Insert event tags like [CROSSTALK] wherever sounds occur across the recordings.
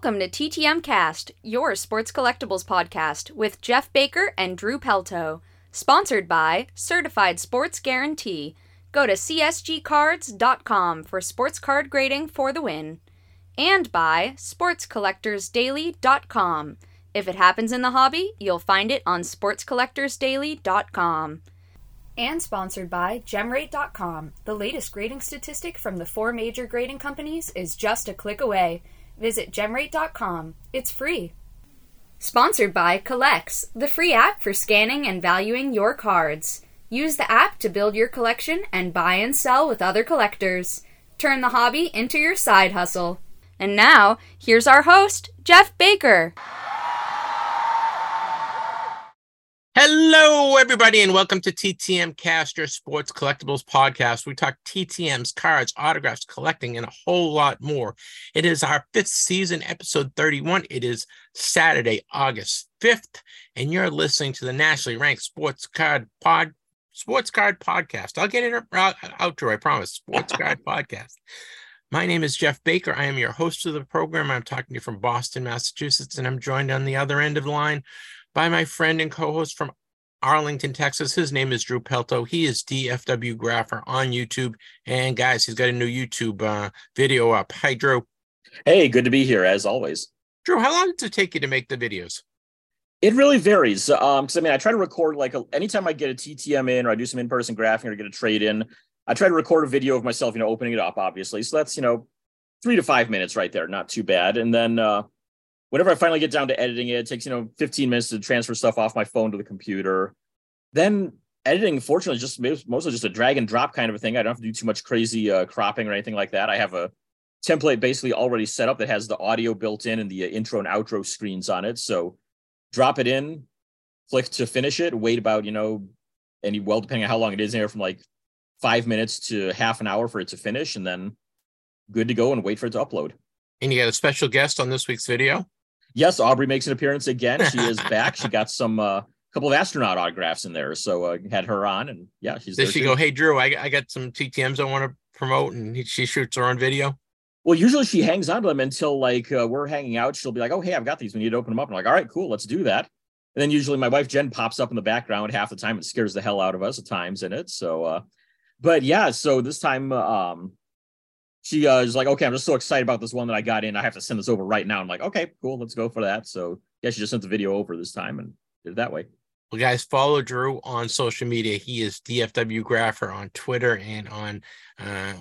Welcome to TTM Cast, your sports collectibles podcast with Jeff Baker and Drew Pelto. Sponsored by Certified Sports Guarantee. Go to csgcards.com for sports card grading for the win. And by sportscollectorsdaily.com. If it happens in the hobby, you'll find it on sportscollectorsdaily.com. And sponsored by gemrate.com. The latest grading statistic from the four major grading companies is just a click away. Visit gemrate.com. It's free. Sponsored by CollX, the free app for scanning and valuing your cards. Use the app to build your collection and buy and sell with other collectors. Turn the hobby into your side hustle. And now, here's our host, Jeff Baker. Hello, everybody, and welcome to TTM Cast, your sports collectibles podcast. We talk TTMs, cards, autographs, collecting, and a whole lot more. It is our fifth season, episode 31. It is Saturday, August 5th, and you're listening to the nationally ranked sports card pod sports card podcast. I'll get it out, outro, I promise. Sports [LAUGHS] card podcast. My name is Jeff Baker. I am your host of the program. I'm talking to you from Boston, Massachusetts, and I'm joined on the other end of the line by my friend and co-host from Arlington, Texas. His name is Drew Pelto. He is DFW Grapher on YouTube. And guys, he's got a new YouTube uh, video up. Hi, Drew. Hey, good to be here as always. Drew, how long does it take you to make the videos? It really varies. Um, because I mean, I try to record like a, anytime I get a TTM in or I do some in-person graphing or get a trade in, I try to record a video of myself, you know, opening it up, obviously. So that's, you know, three to five minutes right there, not too bad. And then uh whenever I finally get down to editing it, it takes, you know, 15 minutes to transfer stuff off my phone to the computer. Then editing, fortunately, just mostly just a drag and drop kind of a thing. I don't have to do too much crazy uh, cropping or anything like that. I have a template basically already set up that has the audio built in and the uh, intro and outro screens on it. So drop it in, click to finish it, wait about, you know, any well, depending on how long it is here, from like five minutes to half an hour for it to finish, and then good to go and wait for it to upload. And you got a special guest on this week's video? Yes, Aubrey makes an appearance again. She is [LAUGHS] back. She got some uh couple of astronaut autographs in there. So uh, had her on and yeah, she's Did she too. go, Hey Drew, I, I got some TTMs I want to promote and he, she shoots her own video? Well, usually she hangs on to them until like uh, we're hanging out. She'll be like, "Oh, hey, I've got these. We need to open them up." I'm like, "All right, cool, let's do that." And then usually my wife Jen pops up in the background half the time and scares the hell out of us at times in it. So, uh, but yeah, so this time, um, she uh, is like, "Okay, I'm just so excited about this one that I got in. I have to send this over right now." I'm like, "Okay, cool, let's go for that." So yeah, she just sent the video over this time and did it that way. Well, guys, follow Drew on social media. He is DFW Grapher on Twitter and on uh,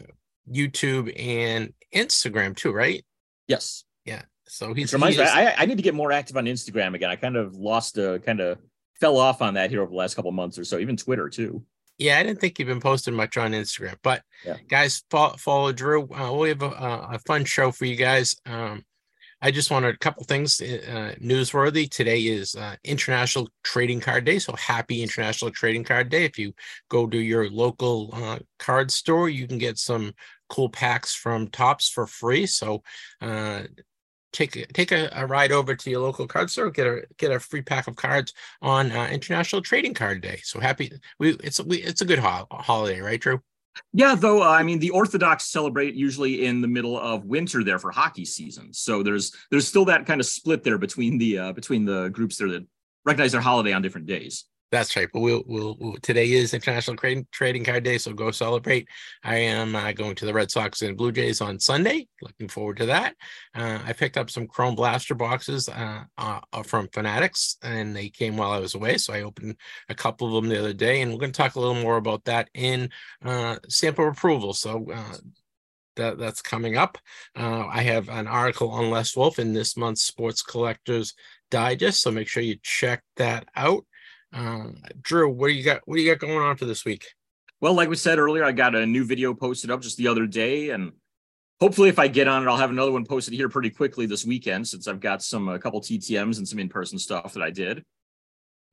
YouTube and Instagram too, right? Yes. Yeah. So he's. Which reminds he me, I, I need to get more active on Instagram again. I kind of lost, a kind of fell off on that here over the last couple of months or so. Even Twitter too. Yeah, I didn't think you've been posting much on Instagram, but Yeah. guys, follow, follow Drew. Uh, we have a, a fun show for you guys. Um, I just wanted a couple things uh, newsworthy. Today is uh, International Trading Card Day, so happy International Trading Card Day! If you go to your local uh, card store, you can get some cool packs from Topps for free. So uh, take take a, a ride over to your local card store, get a get a free pack of cards on uh, International Trading Card Day. So happy! We it's we, it's a good ho- holiday, right, Drew? Yeah, though uh, I mean the Orthodox celebrate usually in the middle of winter there for hockey season. So there's there's still that kind of split there between the uh, between the groups there that recognize their holiday on different days. That's right. But we'll, we'll, we'll today is International Trading Trading Card Day, so go celebrate. I am uh, going to the Red Sox and Blue Jays on Sunday. Looking forward to that. Uh, I picked up some Chrome Blaster boxes uh, uh, from Fanatics, and they came while I was away. So I opened a couple of them the other day, and we're going to talk a little more about that in uh, sample approval. So. Uh, that, that's coming up. Uh, I have an article on Les Wolff in this month's Sports Collectors Digest, so make sure you check that out. Uh, Drew, what do you got? What do you got going on for this week? Well, like we said earlier, I got a new video posted up just the other day, and hopefully, if I get on it, I'll have another one posted here pretty quickly this weekend since I've got some a couple TTM's and some in person stuff that I did.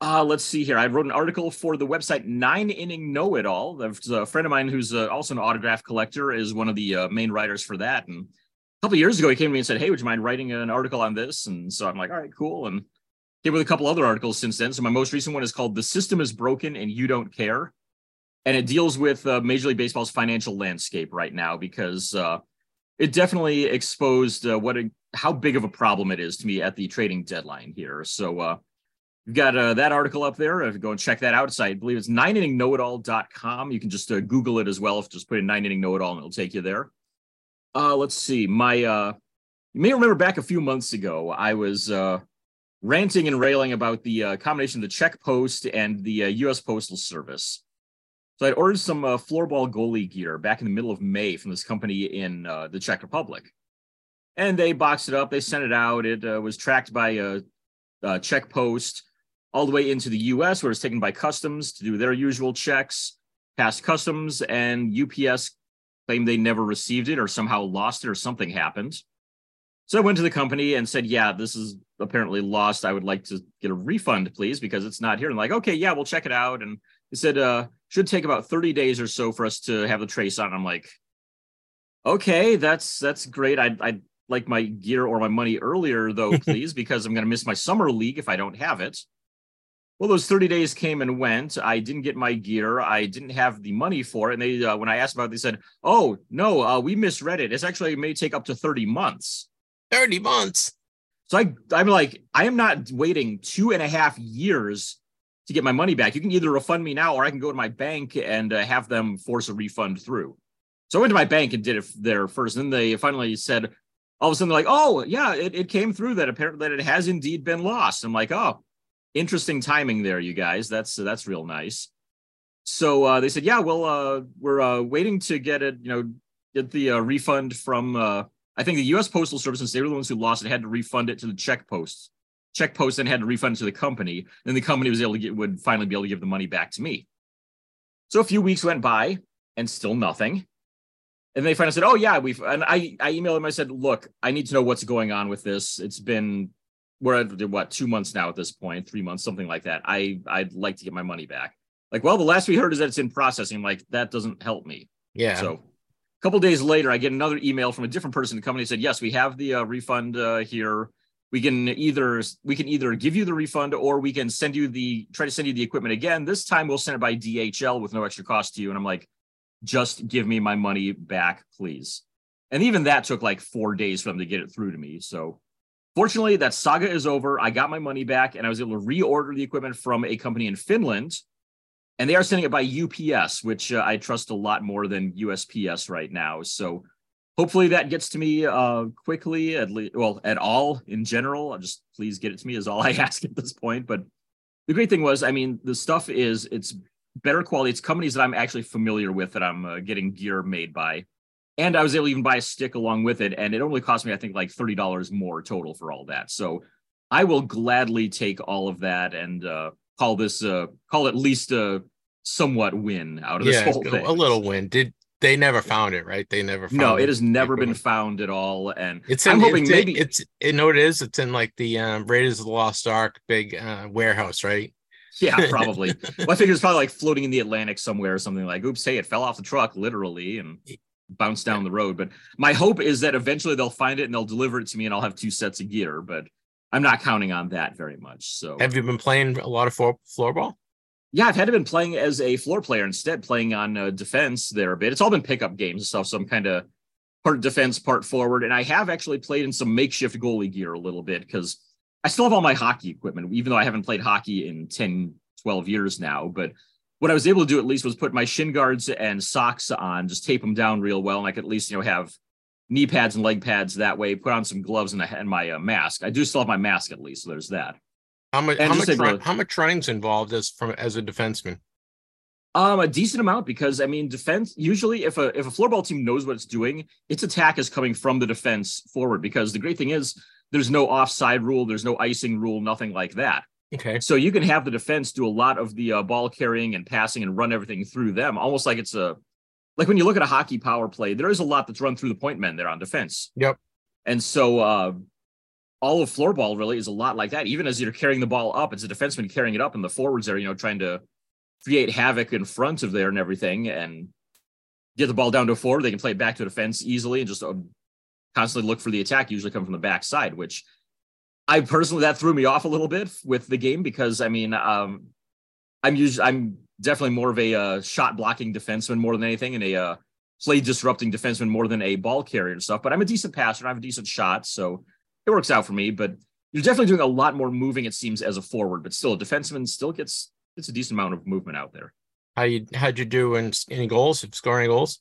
Uh, let's see here. I wrote an article for the website Nine Inning Know It All. There's a friend of mine who's uh, also an autograph collector, is one of the uh, main writers for that. And a couple years ago, he came to me and said, "Hey, would you mind writing an article on this?" And so I'm like, "All right, cool." And came with a couple other articles since then. So my most recent one is called "The System Is Broken and You Don't Care," and it deals with uh, Major League Baseball's financial landscape right now because uh, it definitely exposed uh, what a, how big of a problem it is to me at the trading deadline here. So uh, we've got uh, that article up there. If you go and check that out, I believe it's nine inning know You can just uh, Google it as well. If just put in nine inning know it all and it'll take you there. Uh, let's see. My uh, you may remember back a few months ago, I was uh, ranting and railing about the uh, combination of the Czech Post and the uh, U.S. Postal Service. So I'd ordered some uh, floorball goalie gear back in the middle of May from this company in uh, the Czech Republic, and they boxed it up. They sent it out. It uh, was tracked by a, a, Czech Post all the way into the U.S., where it's taken by customs to do their usual checks, past customs, and UPS claimed they never received it or somehow lost it or something happened. So I went to the company and said, "Yeah, this is apparently lost. I would like to get a refund, please, because it's not here." And like, okay, yeah, we'll check it out. And they said, uh, should take about 30 days or so for us to have the trace on. I'm like, okay, that's that's great. I'd, I'd like my gear or my money earlier though, [LAUGHS] please, because I'm going to miss my summer league if I don't have it. Well, those 30 days came and went. I didn't get my gear. I didn't have the money for it. And they, uh, when I asked about it, they said, oh, no, uh, we misread it. It's actually it may take up to 30 months. 30 months. So I, I'm like, I am not waiting two and a half years to get my money back. You can either refund me now or I can go to my bank and uh, have them force a refund through. So I went to my bank and did it there first. And then they finally said, all of a sudden, they're like, oh, yeah, it, it came through that apparently that it has indeed been lost. I'm like, oh, interesting timing there, you guys. That's that's real nice. So uh, they said, yeah, well, uh, we're uh, waiting to get it, you know, get the uh, refund from, uh, I think the U.S. Postal Service, since they were the ones who lost it, had to refund it to the Czech Posts Czech Post then had to refund it to the company. Then the company was able to get would finally be able to give the money back to me. So a few weeks went by and still nothing. And they finally said, "Oh yeah, we've." And I I emailed them. I said, "Look, I need to know what's going on with this. It's been we're at what two months now at this point, three months, something like that. I I'd like to get my money back." Like, well, the last we heard is that it's in processing. Like, that doesn't help me. Yeah. So couple days later, I get another email from a different person. In the company said, "Yes, we have the uh, refund uh, here. We can either we can either give you the refund or we can send you the try to send you the equipment again. This time we'll send it by dhl with no extra cost to you. And i'm like just give me my money back please. And even that took like four days for them to get it through to me. So fortunately that saga is over. I got my money back and i was able to reorder the equipment from a company in finland and they are sending it by ups which uh, i trust a lot more than usps right now. So hopefully that gets to me uh, quickly at least well at all in general. I'll just please get it to me is all i [LAUGHS] ask at this point. But the great thing was i mean the stuff is it's better quality. It's companies that i'm actually familiar with that i'm uh, getting gear made by. And i was able to even buy a stick along with it and it only cost me i think like $30 more total for all that. So i will gladly take all of that and uh, call this uh, call at least a somewhat win out of yeah, this whole thing a little win did they never found it, right? They never. Found No, it has never been found at all, and it's. In, I'm hoping it's, maybe it's. You know what it is? It's in like the um, Raiders of the Lost Ark big uh, warehouse, right? Yeah, [LAUGHS] probably. well, I think it's probably like floating in the Atlantic somewhere or something like. Oops, hey, it fell off the truck literally and bounced down the road. But my hope is that eventually they'll find it and they'll deliver it to me, and I'll have two sets of gear. But I'm not counting on that very much. So, have you been playing a lot of floor floorball? Yeah, I've had to been playing as a floor player instead, playing on uh, defense there a bit. It's all been pickup games and stuff, so I'm kind of part defense, part forward. And I have actually played in some makeshift goalie gear a little bit because I still have all my hockey equipment, even though I haven't played hockey in 10, 12 years now. But what I was able to do at least was put my shin guards and socks on, just tape them down real well, and I could at least you know have knee pads and leg pads that way. Put on some gloves and, a, and my uh, mask. I do still have my mask at least, so there's that. How much? How much, able, how much training's involved as from as a defenseman? Um, a decent amount because I mean, defense usually if a if a floorball team knows what it's doing, its attack is coming from the defense forward. Because the great thing is there's no offside rule, there's no icing rule, nothing like that. Okay. So you can have the defense do a lot of the uh, ball carrying and passing and run everything through them, almost like it's a like when you look at a hockey power play, there is a lot that's run through the point men there on defense. Yep. And so uh, all of floorball really is a lot like that. Even as you're carrying the ball up, it's a defenseman carrying it up, and the forwards are, you know, trying to create havoc in front of there and everything, and get the ball down to a forward. They can play it back to defense easily and just uh, constantly look for the attack. Usually come from the backside, which I personally that threw me off a little bit with the game because I mean, um, I'm usually I'm definitely more of a uh, shot blocking defenseman more than anything, and a uh, play disrupting defenseman more than a ball carrier and stuff. But I'm a decent passer. I have a decent shot, so it works out for me. But you're definitely doing a lot more moving, it seems, as a forward. But still, a defenseman still gets it's a decent amount of movement out there. How you how'd you do in any goals? Scoring goals?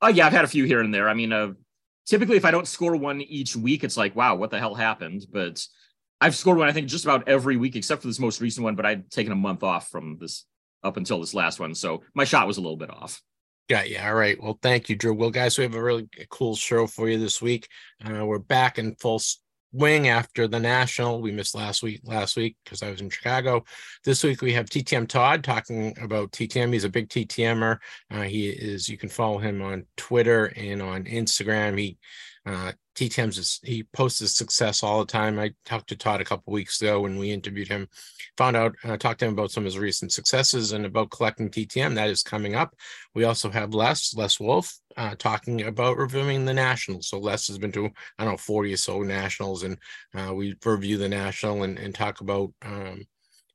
Oh yeah, I've had a few here and there. I mean, uh, typically if I don't score one each week, it's like, wow, what the hell happened? But I've scored one, I think, just about every week except for this most recent one. But I'd taken a month off from this up until this last one, so my shot was a little bit off. Yeah, yeah. All right. Well, thank you, Drew. Well, guys, we have a really cool show for you this week. Uh, we're back in full swing after the national. We missed last week, last week because I was in Chicago. This week we have TTM Todd talking about TTM. He's a big TTMer. Uh, he is. You can follow him on Twitter and on Instagram. He uh, TTM's is, he posts his success all the time. I talked to Todd a couple weeks ago when we interviewed him, found out, uh, talked to him about some of his recent successes and about collecting TTM. That is coming up. We also have Les, Les Wolff, uh, talking about reviewing the nationals. So Les has been to, I don't know, 40 or so nationals, and uh, we review the national and, and talk about um,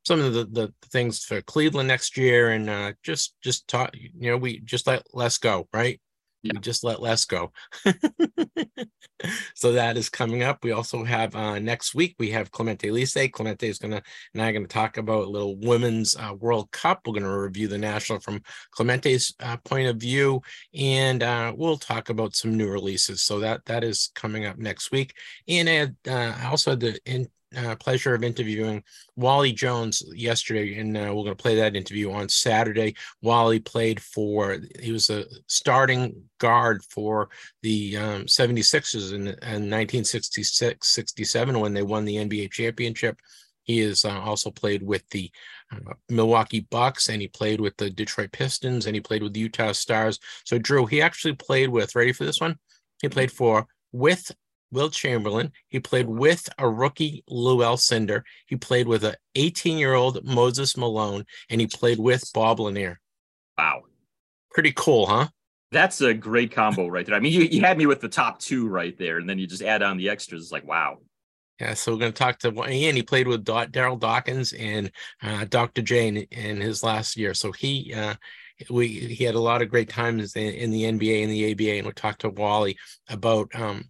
some of the, the things for Cleveland next year and uh, just, just talk, you know, we just let Les go, right? Yeah. we just let less go. [LAUGHS] so that is coming up. We also have uh, next week we have Clemente Lise. Clemente is gonna and I'm gonna talk about a little women's uh, World Cup. We're gonna review the national from Clemente's uh, point of view, and uh, we'll talk about some new releases. So that that is coming up next week. And I, had, uh, I also had the in, uh, pleasure of interviewing Wally Jones yesterday, and uh, we're going to play that interview on Saturday. Wally played for, he was a starting guard for the um, 76ers in, in 1966 67 when they won the NBA championship. He has uh, also played with the uh, Milwaukee Bucks and he played with the Detroit Pistons and he played with the Utah Stars. So, Drew, he actually played with, ready for this one? He played for with Wilt Chamberlain. He played with a rookie Lou Alcindor. He played with an 18 year old Moses Malone, and he played with Bob Lanier. Wow. Pretty cool, huh? That's a great combo right there. I mean, you, you had me with the top two right there, and then you just add on the extras. It's like, wow. Yeah, so we're going to talk to and he played with Darryl Dawkins and uh, Dr. J in his last year. So he uh, we he had a lot of great times in, in, the NBA and the ABA, and we talked to Wally about um,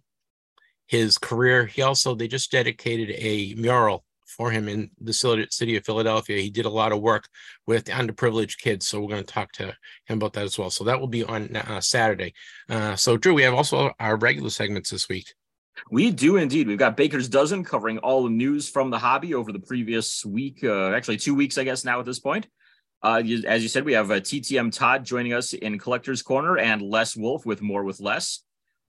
his career. He also they just dedicated a mural for him in the city of Philadelphia. He did a lot of work with underprivileged kids, so we're going to talk to him about that as well. So that will be on uh, Saturday. Uh, so Drew, we have also our regular segments this week. We do indeed. We've got Baker's Dozen covering all the news from the hobby over the previous week, uh, actually two weeks, I guess, now at this point. Uh, as you said, we have uh, TTM Todd joining us in Collector's Corner and Les Wolff with More with Less.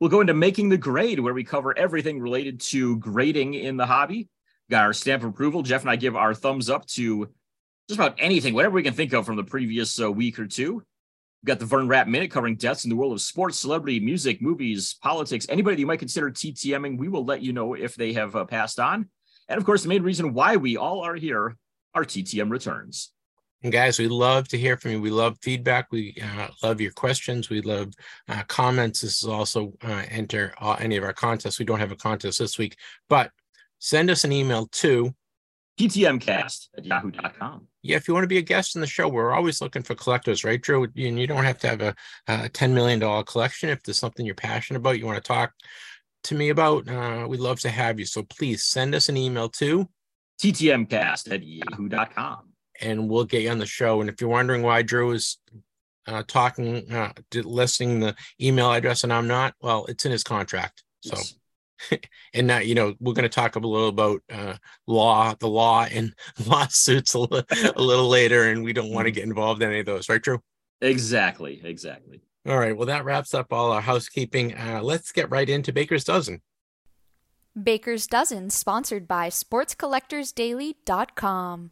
We'll go into making the grade, where we cover everything related to grading in the hobby. Got our stamp of approval. Jeff and I give our thumbs up to just about anything, whatever we can think of from the previous uh, week or two. We've got the Vern Rapp Minute covering deaths in the world of sports, celebrity, music, movies, politics, anybody that you might consider TTMing. We will let you know if they have uh, passed on. And of course, the main reason why we all are here, our TTM returns. And guys, we love to hear from you. We love feedback. We uh, love your questions. We love uh, comments. This is also uh, enter uh, any of our contests. We don't have a contest this week, but send us an email to ttmcast at yahoo.com. Yeah, if you want to be a guest in the show, we're always looking for collectors, right, Drew? And you don't have to have a, a $10 million collection. If there's something you're passionate about, you want to talk to me about, uh, we'd love to have you. So please send us an email to ttmcast at yahoo.com and we'll get you on the show. And if you're wondering why Drew is uh, talking, uh, listing the email address and I'm not, well, it's in his contract. So, yes. [LAUGHS] and now, you know, we're going to talk a little about uh, law, the law and [LAUGHS] lawsuits a little, a little later, and we don't want to mm-hmm. get involved in any of those, right, Drew? Exactly. Exactly. All right. Well, that wraps up all our housekeeping. Uh, let's get right into Baker's Dozen. Baker's Dozen, sponsored by SportsCollectorsDaily.com.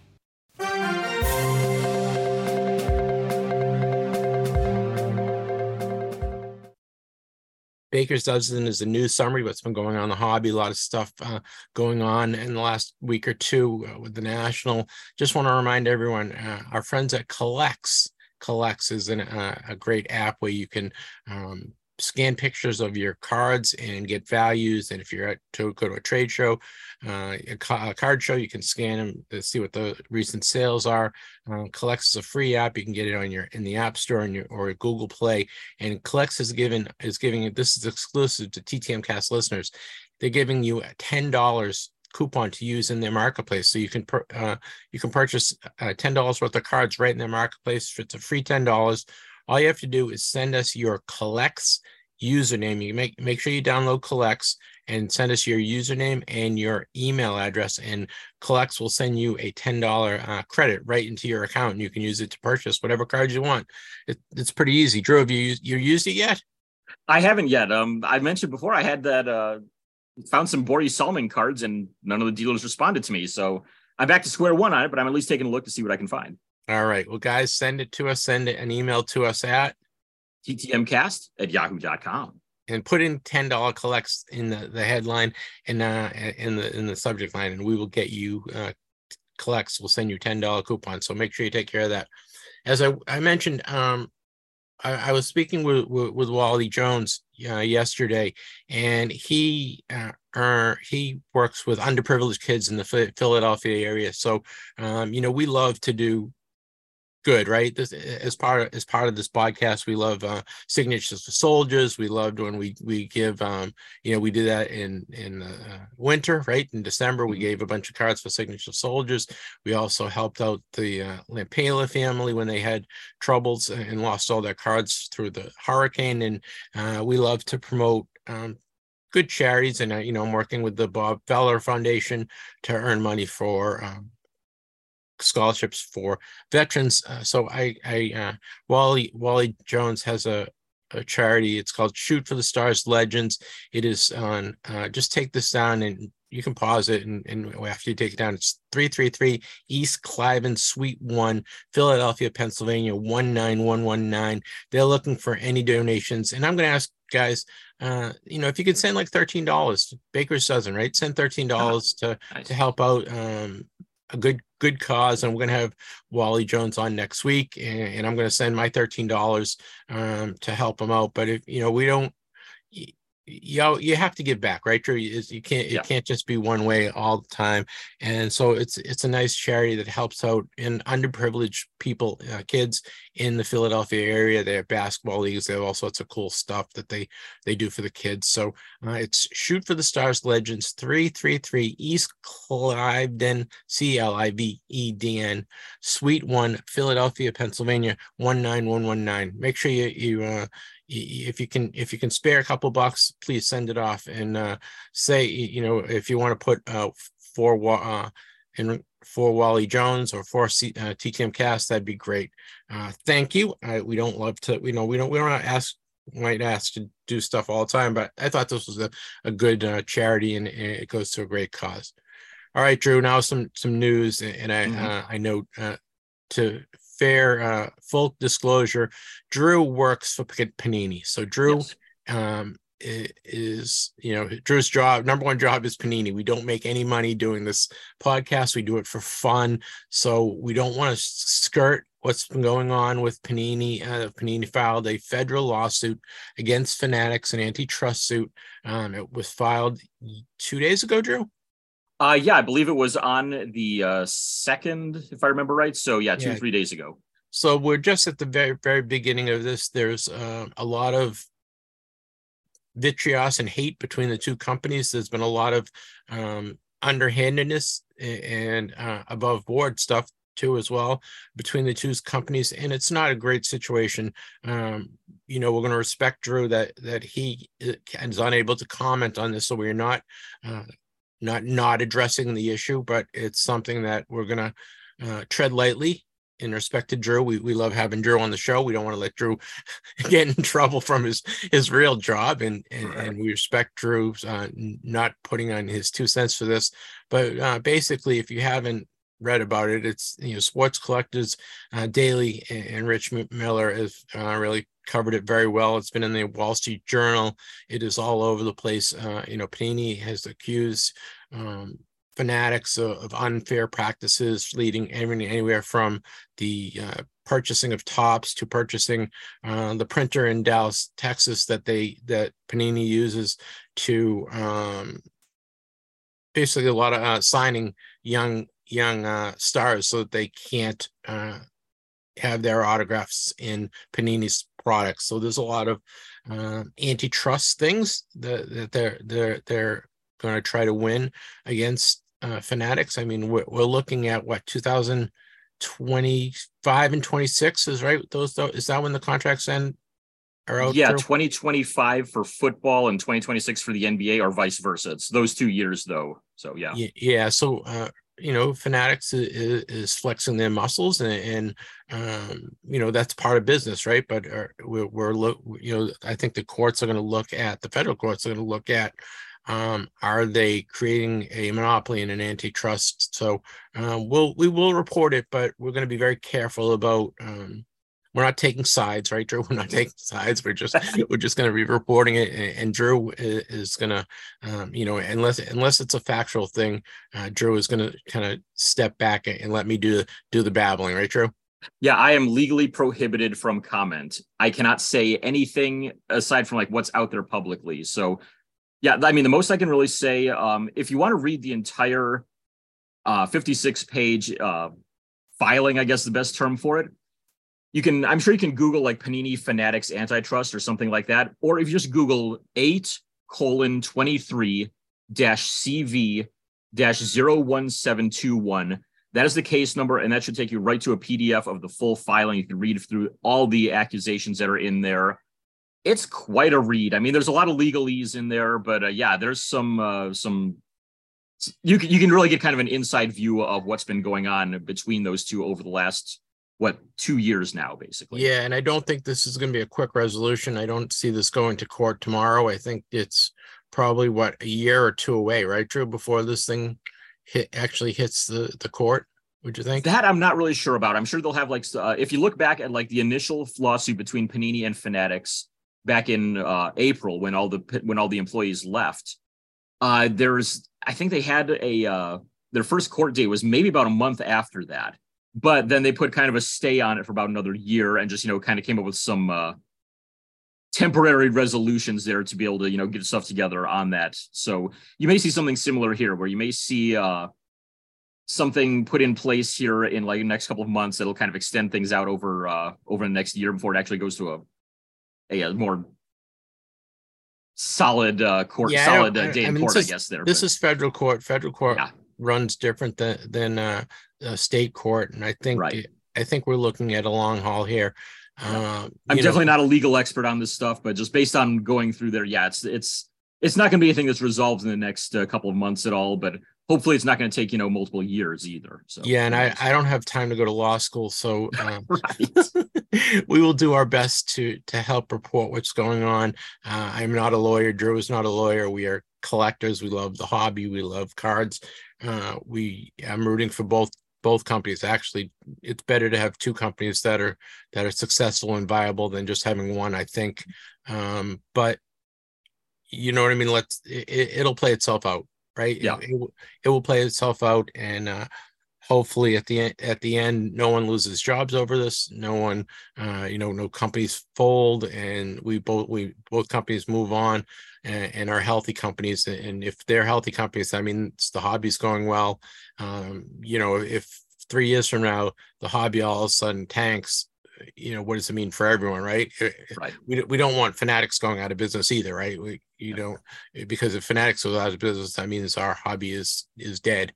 Baker's Dozen is a news summary, of what's been going on in the hobby, a lot of stuff uh, going on in the last week or two uh, with the National. Just want to remind everyone, uh, our friends at CollX, CollX is an, uh, a great app where you can um, scan pictures of your cards and get values. And if you're at to go to a trade show, uh, a, ca- a, card show, you can scan them to see what the recent sales are. Um, CollX is a free app. You can get it on your in the App Store and your or Google Play. And CollX is given is giving it. This is exclusive to TTM Cast listeners. They're giving you a ten dollars coupon to use in their marketplace. So you can per, uh, you can purchase uh, ten dollars worth of cards right in their marketplace. It's a free ten dollars all you have to do is send us your CollX username. You make make sure you download CollX and send us your username and your email address and CollX will send you a $10 uh, credit right into your account and you can use it to purchase whatever cards you want it, it's pretty easy drew have you you used it yet i haven't yet um i mentioned before i had that uh found some Borje Salming cards and none of the dealers responded to me so i'm back to square one on it but i'm at least taking a look to see what i can find all right. Well, guys, send it to us. Send it an email to us at ttmcast at yahoo.com. And put in ten dollar CollX in the, the headline and uh in the in the subject line, and we will get you uh CollX. We'll send you ten dollar coupon. So make sure you take care of that. As I, I mentioned, um, I, I was speaking with, with, with Wally Jones uh, yesterday, and he uh, er, he works with underprivileged kids in the Philadelphia area. So, um, you know, we love to do good, right? This as part of as part of this podcast, we love uh, signatures for soldiers. We loved when we we give, um, you know, we did that in in uh, winter, right? In December, we mm-hmm. gave a bunch of cards for signature soldiers. We also helped out the uh, Lampela family when they had troubles and lost all their cards through the hurricane. And uh, we love to promote. Um, good charities and uh, you know i'm working with the bob feller foundation to earn money for um, scholarships for veterans. Uh, so I, I uh, Wally Wally Jones has a, a, charity. It's called Shoot for the Stars Legends. It is on. Uh, just take this down and you can pause it and, and after you take it down, it's 333 East Cliveden Suite 1, Philadelphia, Pennsylvania 19119. They're looking for any donations. And I'm going to ask guys, uh, you know, if you could send like $13, Baker's dozen, right? Send $13 oh, to, to help out um, a good good cause. And we're going to have Wally Jones on next week, and, and I'm going to send my thirteen dollars um, to help him out. But if you know we don't, you you have to give back, right? Drew? You, you can't yeah. it can't just be one way all the time. And so it's it's a nice charity that helps out in underprivileged people, uh, kids in the Philadelphia area. They have basketball leagues. They have all sorts of cool stuff that they they do for the kids. So uh, it's Shoot for the Stars Legends three three three East Cliveden C L I V E D N Suite One, Philadelphia, Pennsylvania one nine one one nine. Make sure you you uh, if you can if you can spare a couple bucks please send it off and uh, say you know if you want to put uh for uh in for Wally Jones or for C, uh, TTM cast that'd be great. Uh thank you. I, we don't love to you know we don't we don't ask might ask to do stuff all the time but I thought this was a, a good uh, charity and, it goes to a great cause. All right Drew now some some news and I mm-hmm. uh, I know uh, to fair uh, full disclosure, Drew works for Panini. So Drew yes. um, is, you know, Drew's job, number one job is Panini. We don't make any money doing this podcast. We do it for fun. So we don't want to skirt what's been going on with Panini. Uh, Panini filed a federal lawsuit against Fanatics, an antitrust suit. Um, it was filed two days ago, Drew. Uh, yeah, I believe it was on the uh, second, if I remember right. So yeah, two yeah. three days ago. So we're just at the very very beginning of this. There's uh, a lot of vitriol and hate between the two companies. There's been a lot of um, underhandedness and uh, above board stuff too as well between the two companies and it's not a great situation um, you know we're going to respect drew that that he uh, is unable to comment on this so we're not uh, not not addressing the issue, but it's something that we're gonna uh, tread lightly in respect to Drew. We we love having Drew on the show. We don't want to let Drew [LAUGHS] get in trouble from his his real job, and and, right. and we respect Drew uh, not putting on his two cents for this. But uh, basically, if you haven't read about it. It's you know Sports Collectors uh, Daily and, Rich Miller has uh, really covered it very well. It's been in the Wall Street Journal. It is all over the place. Uh, you know, Panini has accused um, fanatics of, of, unfair practices, leading anywhere from the uh, purchasing of Topps to purchasing uh, the printer in Dallas, Texas that they that Panini uses to um, basically a lot of uh, signing young young uh, stars so that they can't uh, have their autographs in Panini's products. So there's a lot of uh, antitrust things that, that they're they're they're going to try to win against uh, Fanatics. I mean, we're, we're looking at what 2025 and 26 is right. Those is that when the contracts end? yeah, 2025 for football and 2026 for the NBA, or vice versa. It's those two years though. So yeah, yeah. So uh, you know, Fanatics is, is flexing their muscles, and, and um, you know that's part of business, right? But uh, we're, we're look, you know, I think the courts are going to look at the federal courts are going to look at um, are they creating a monopoly and an antitrust? So uh, we'll we will report it, but we're going to be very careful about um, we're not taking sides, right, Drew? [LAUGHS] We're not taking sides. We're just we're just going to be reporting it, and, Drew is, going to, um, you know, unless unless it's a factual thing, uh, Drew is going to kind of step back and let me do do the babbling, right, Drew? Yeah, I am legally prohibited from comment. I cannot say anything aside from like what's out there publicly. So, yeah, I mean, the most I can really say, um, if you want to read the entire uh, 56 page uh, filing, I guess the best term for it, you can i'm sure you can google like panini fanatics antitrust or something like that or if you just google 8 colon 23 dash cv dash 01721 that is the case number and that should take you right to a pdf of the full filing. You can read through all the accusations that are in there. It's quite a read. I mean there's a lot of legalese in there but uh, yeah there's some uh, some you can, you can really get kind of an inside view of what's been going on between those two over the last what two years now basically. Yeah and i don't think this is going to be a quick resolution. I don't see this going to court tomorrow. I think it's probably what a year or two away right drew before this thing hit actually hits the the court would you think? That i'm not really sure about. I'm sure they'll have like uh, if you look back at like the initial lawsuit between panini and fanatics back in uh, april when all the when all the employees left uh there's i think they had a uh their first court date was maybe about a month after that but then they put kind of a stay on it for about another year and just you know kind of came up with some uh, temporary resolutions there to be able to you know get stuff together on that so you may see something similar here where you may see uh, something put in place here in like the next couple of months that'll kind of extend things out over uh, over the next year before it actually goes to a a, a more solid uh, court yeah, solid uh, day in I mean, court is, i guess there this but. is federal court federal court yeah. Runs different than than uh uh, state court, and I think right. I think we're looking at a long haul here. Uh, I'm definitely know, not a legal expert on this stuff, but just based on going through there, yeah, it's it's it's not going to be anything that's resolved in the next uh, couple of months at all. But hopefully, it's not going to take you know multiple years either. So yeah, and I I don't have time to go to law school, so [LAUGHS] um, [LAUGHS] we will do our best to to help report what's going on. Uh, I'm not a lawyer. Drew is not a lawyer. We are collectors. We love the hobby. We love cards. Uh, we I'm rooting for both both companies. Actually it's better to have two companies that are that are successful and viable than just having one i think. Um but you know what i mean? Let's it, will play itself out right? Yeah. it, it, it, will play itself out and uh hopefully at the end at the end no one loses jobs over this no one uh you know no companies fold and we both we both companies move on and, and are healthy companies and if they're healthy companies i mean the hobby's going well. Um you know if three years from now the hobby all of a sudden tanks you know what does it mean for everyone right? Right. we, we don't want fanatics going out of business either right? We you don't because if fanatics goes out of business that means our hobby is is dead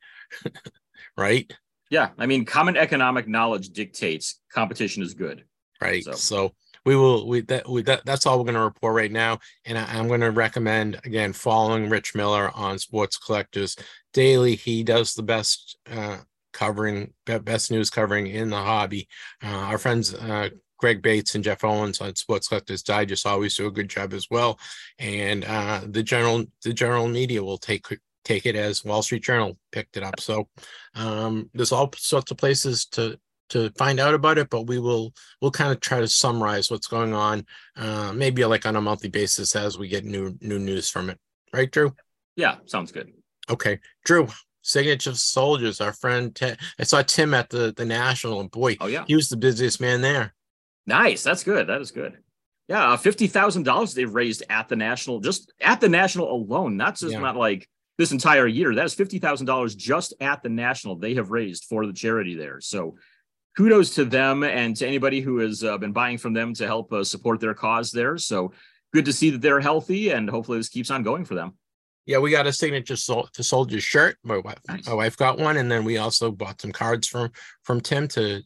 [LAUGHS] right yeah, I mean, common economic knowledge dictates competition is good. Right. So, so we will we that we that, that's all we're going to report right now and I, am going to recommend again following rich miller on sports collectors daily he does the best uh covering best news covering in the hobby uh, our friends uh Greg Bates and Jeff Owens on Sports Collectors Digest always do a good job as well, and uh, the general the general media will take take it as Wall Street Journal picked it up. So um, there's all sorts of places to to find out about it, but we will we'll kind of try to summarize what's going on, uh, maybe like on a monthly basis as we get new new news from it. Right, Drew? Yeah, sounds good. Okay, Drew. Signature Soldiers, our friend. Ted, I saw Tim at the the National, and boy, oh yeah, he was the busiest man there. Nice, that's good. That is good. Yeah, uh, fifty thousand dollars they've raised at the National, just at the National alone. That's just yeah. not like this entire year. That is fifty thousand dollars just at the National they have raised for the charity there. So kudos to them and to anybody who has uh, been buying from them to help uh, support their cause there. So good to see that they're healthy and hopefully this keeps on going for them. Yeah, we got a signature sol- to soldier shirt. My wife, nice. my wife got one, and then we also bought some cards from from Tim to,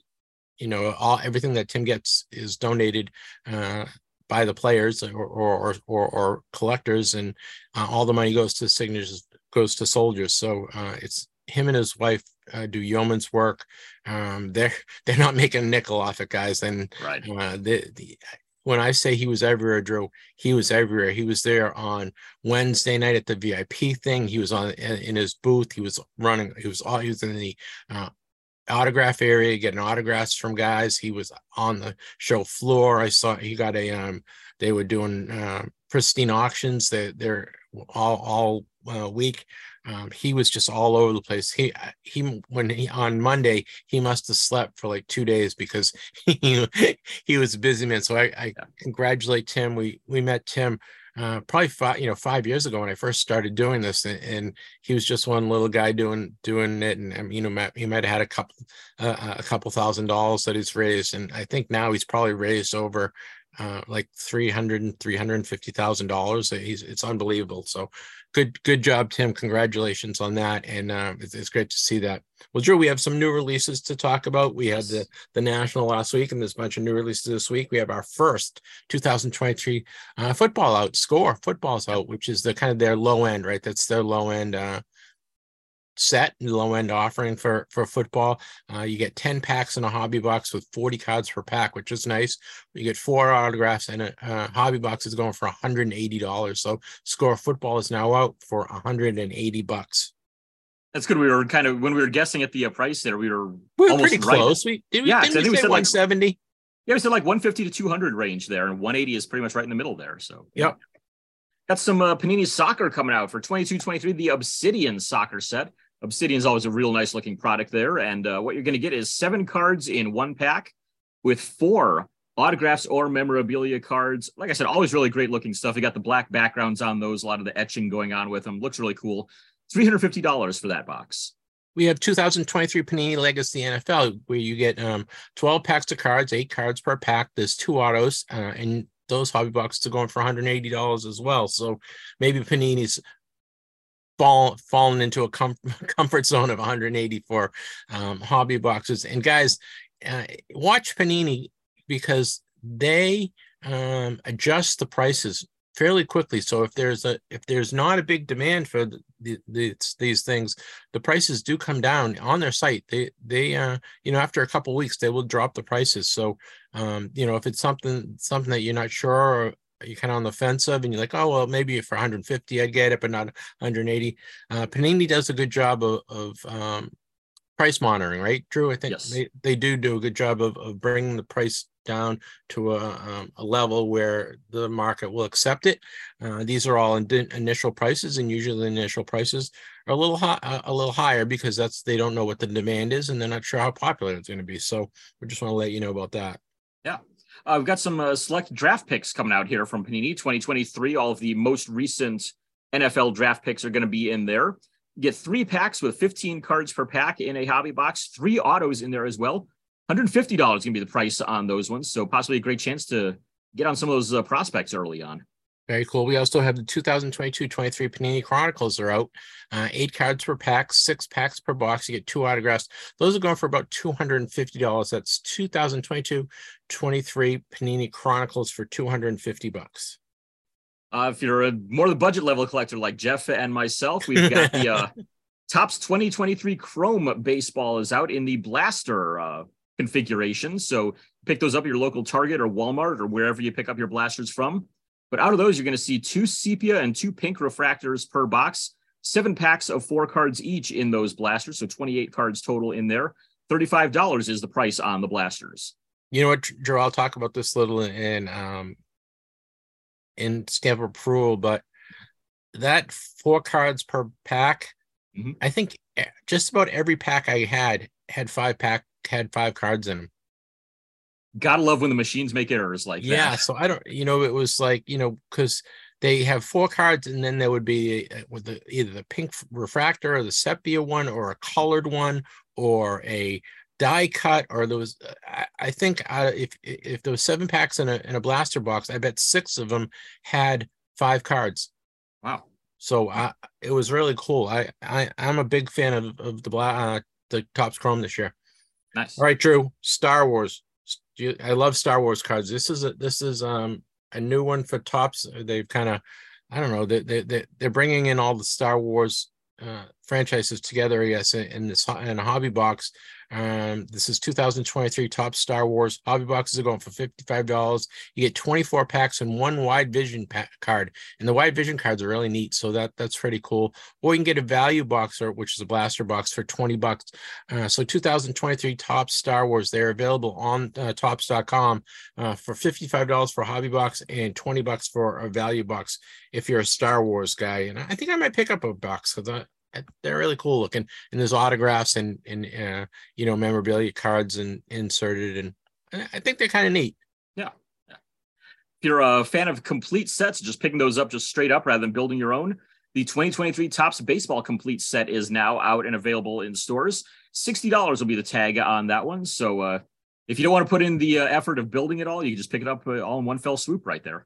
you know, all everything that Tim gets is donated uh, by the players or or or, or collectors, and uh, all the money goes to signatures goes to soldiers. So uh, it's him and his wife uh, do yeoman's work. Um, they're [LAUGHS] they're not making a nickel off it, guys. And right. uh, the, the when I say he was everywhere, Drew, he was everywhere. He was there on Wednesday night at the VIP thing. He was on in his booth. He was running. He was all. He was in the uh, autograph area getting autographs from guys. He was on the show floor. I saw he got a. Um, they were doing uh, pristine auctions. They they're all all uh, week. Um, he was just all over the place. He he when he on Monday he must have slept for like two days because [LAUGHS] he he was a busy man. So I, I yeah. congratulate Tim. We we met Tim uh, probably five you know five years ago when I first started doing this, and, and he was just one little guy doing doing it, and, and you know he might have had a couple uh, a couple thousand dollars that he's raised, and I think now he's probably raised over uh, like 300 and 350,000 dollars. He's it's unbelievable. So good good job tim. Congratulations on that. And uh, it's, it's, great to see that. Well drew we have some new releases to talk about. We had the the national last week and there's a bunch of new releases this week. We have our first 2023 uh, football out score footballs out which is the kind of their low end right? That's their low end uh, set low end offering for for football uh, you get 10 packs in a hobby box with 40 cards per pack which is nice you get four autographs and a uh, hobby box is going for 180 dollars so score football is now out for 180 bucks that's good. We were kind of when we were guessing at the uh, price there, we were, we were pretty close. Right. We did we, yeah, did we, we said 170. Like, yeah, we said like 150 to 200 range there, and 180 is pretty much right in the middle there. So yep. Got some uh, Panini soccer coming out for 22 23, the Obsidian soccer set. Obsidian's always a real nice looking product there. And uh, what you're going to get is seven cards in one pack with four autographs or memorabilia cards. Like I said, always really great looking stuff. You got the black backgrounds on those, a lot of the etching going on with them. Looks really cool. $350 for that box. We have 2023 Panini Legacy NFL, where you get um, 12 packs of cards, eight cards per pack. There's two autos, uh, and those hobby boxes are going for $180 as well. So maybe Panini's fall, fallen into a com- [LAUGHS] comfort zone of 184 um, hobby boxes. And guys, uh, watch Panini because they um, adjust the prices fairly quickly. So if there's a if there's not a big demand for the, the, the, these things, the prices do come down on their site. They they uh you know after a couple weeks they will drop the prices. So um you know if it's something something that you're not sure you're kind of on the fence of and you're like oh well maybe for 150 i'd get it but not 180 uh, panini does a good job of, of um, price monitoring right drew? I think yes. they, they do do a good job of, of bringing the price down to a, um, a level where the market will accept it. Uh, these are all in initial prices and usually the initial prices are a little high, a little higher because that's they don't know what the demand is and they're not sure how popular it's going to be. So we just want to let you know about that. Yeah uh, we've got some uh, select draft picks coming out here from Panini 2023. All of the most recent NFL draft picks are going to be in there. get three packs with 15 cards per pack in a hobby box, three autos in there as well. $150 is going to be the price on those ones. So possibly a great chance to get on some of those uh, prospects early on. Very cool. We also have the 2022-23 Panini Chronicles are out. Uh, eight cards per pack, six packs per box. You get two autographs. Those are going for about $250. That's 2022-23 Panini Chronicles for 250 bucks. Uh, if you're a more the budget level collector like Jeff and myself, we've got the uh, [LAUGHS] Topps 2023 Chrome baseball is out in the blaster uh, configuration. So pick those up at your local Target or Walmart or wherever you pick up your blasters from. But out of those, you're going to see two sepia and two pink refractors per box. seven packs of four cards each in those blasters. So 28 cards total in there. $35 is the price on the blasters. You know what, Joe? I'll talk about this little in um in stamp approval, but that four cards per pack, Mhm. I think eh, just about every pack I had had five pack had five cards in them. Gotta love when the machines make errors like yeah, that. so I don't, you know, it was like you know because they have four cards and then there would be uh, with the either the pink refractor or the sepia one or a colored one or a die cut or there was uh, I, I think uh, if if there was seven packs in a in a blaster box, I bet six of them had five cards. Wow. So I, it was really cool. I, I I'm a big fan of of the black uh, the Topps Chrome this year. Nice. All right, Drew. Star Wars. You- I love Star Wars cards. This is a this is um a new one for Topps. They've kind of I don't know they they they- they're bringing in all the Star Wars uh, franchises together. Yes, in in this in a hobby box. Um, this is 2023 Topps Star Wars hobby boxes are going for $55. You get 24 packs and one wide vision pack card, and the wide vision cards are really neat. So that that's pretty cool. Or you can get a value box, or which is a blaster box for 20 bucks. Uh, so 2023 Topps Star Wars, they're available on uh, topps.com uh, for $55 for a hobby box and 20 bucks for a value box if you're a Star Wars guy. And I think I might pick up a box because they're really cool looking. And there's autographs and, and uh, you know, memorabilia cards and inserted. And I- think they're kind of neat. Yeah. If you're a fan of complete sets, just picking those up just straight up rather than building your own, the 2023 Topps Baseball Complete set is now out and available in stores. $60 will be the tag on that one. So uh, if you don't want to put in the uh, effort of building it all, you can just pick it up uh, all in one fell swoop right there.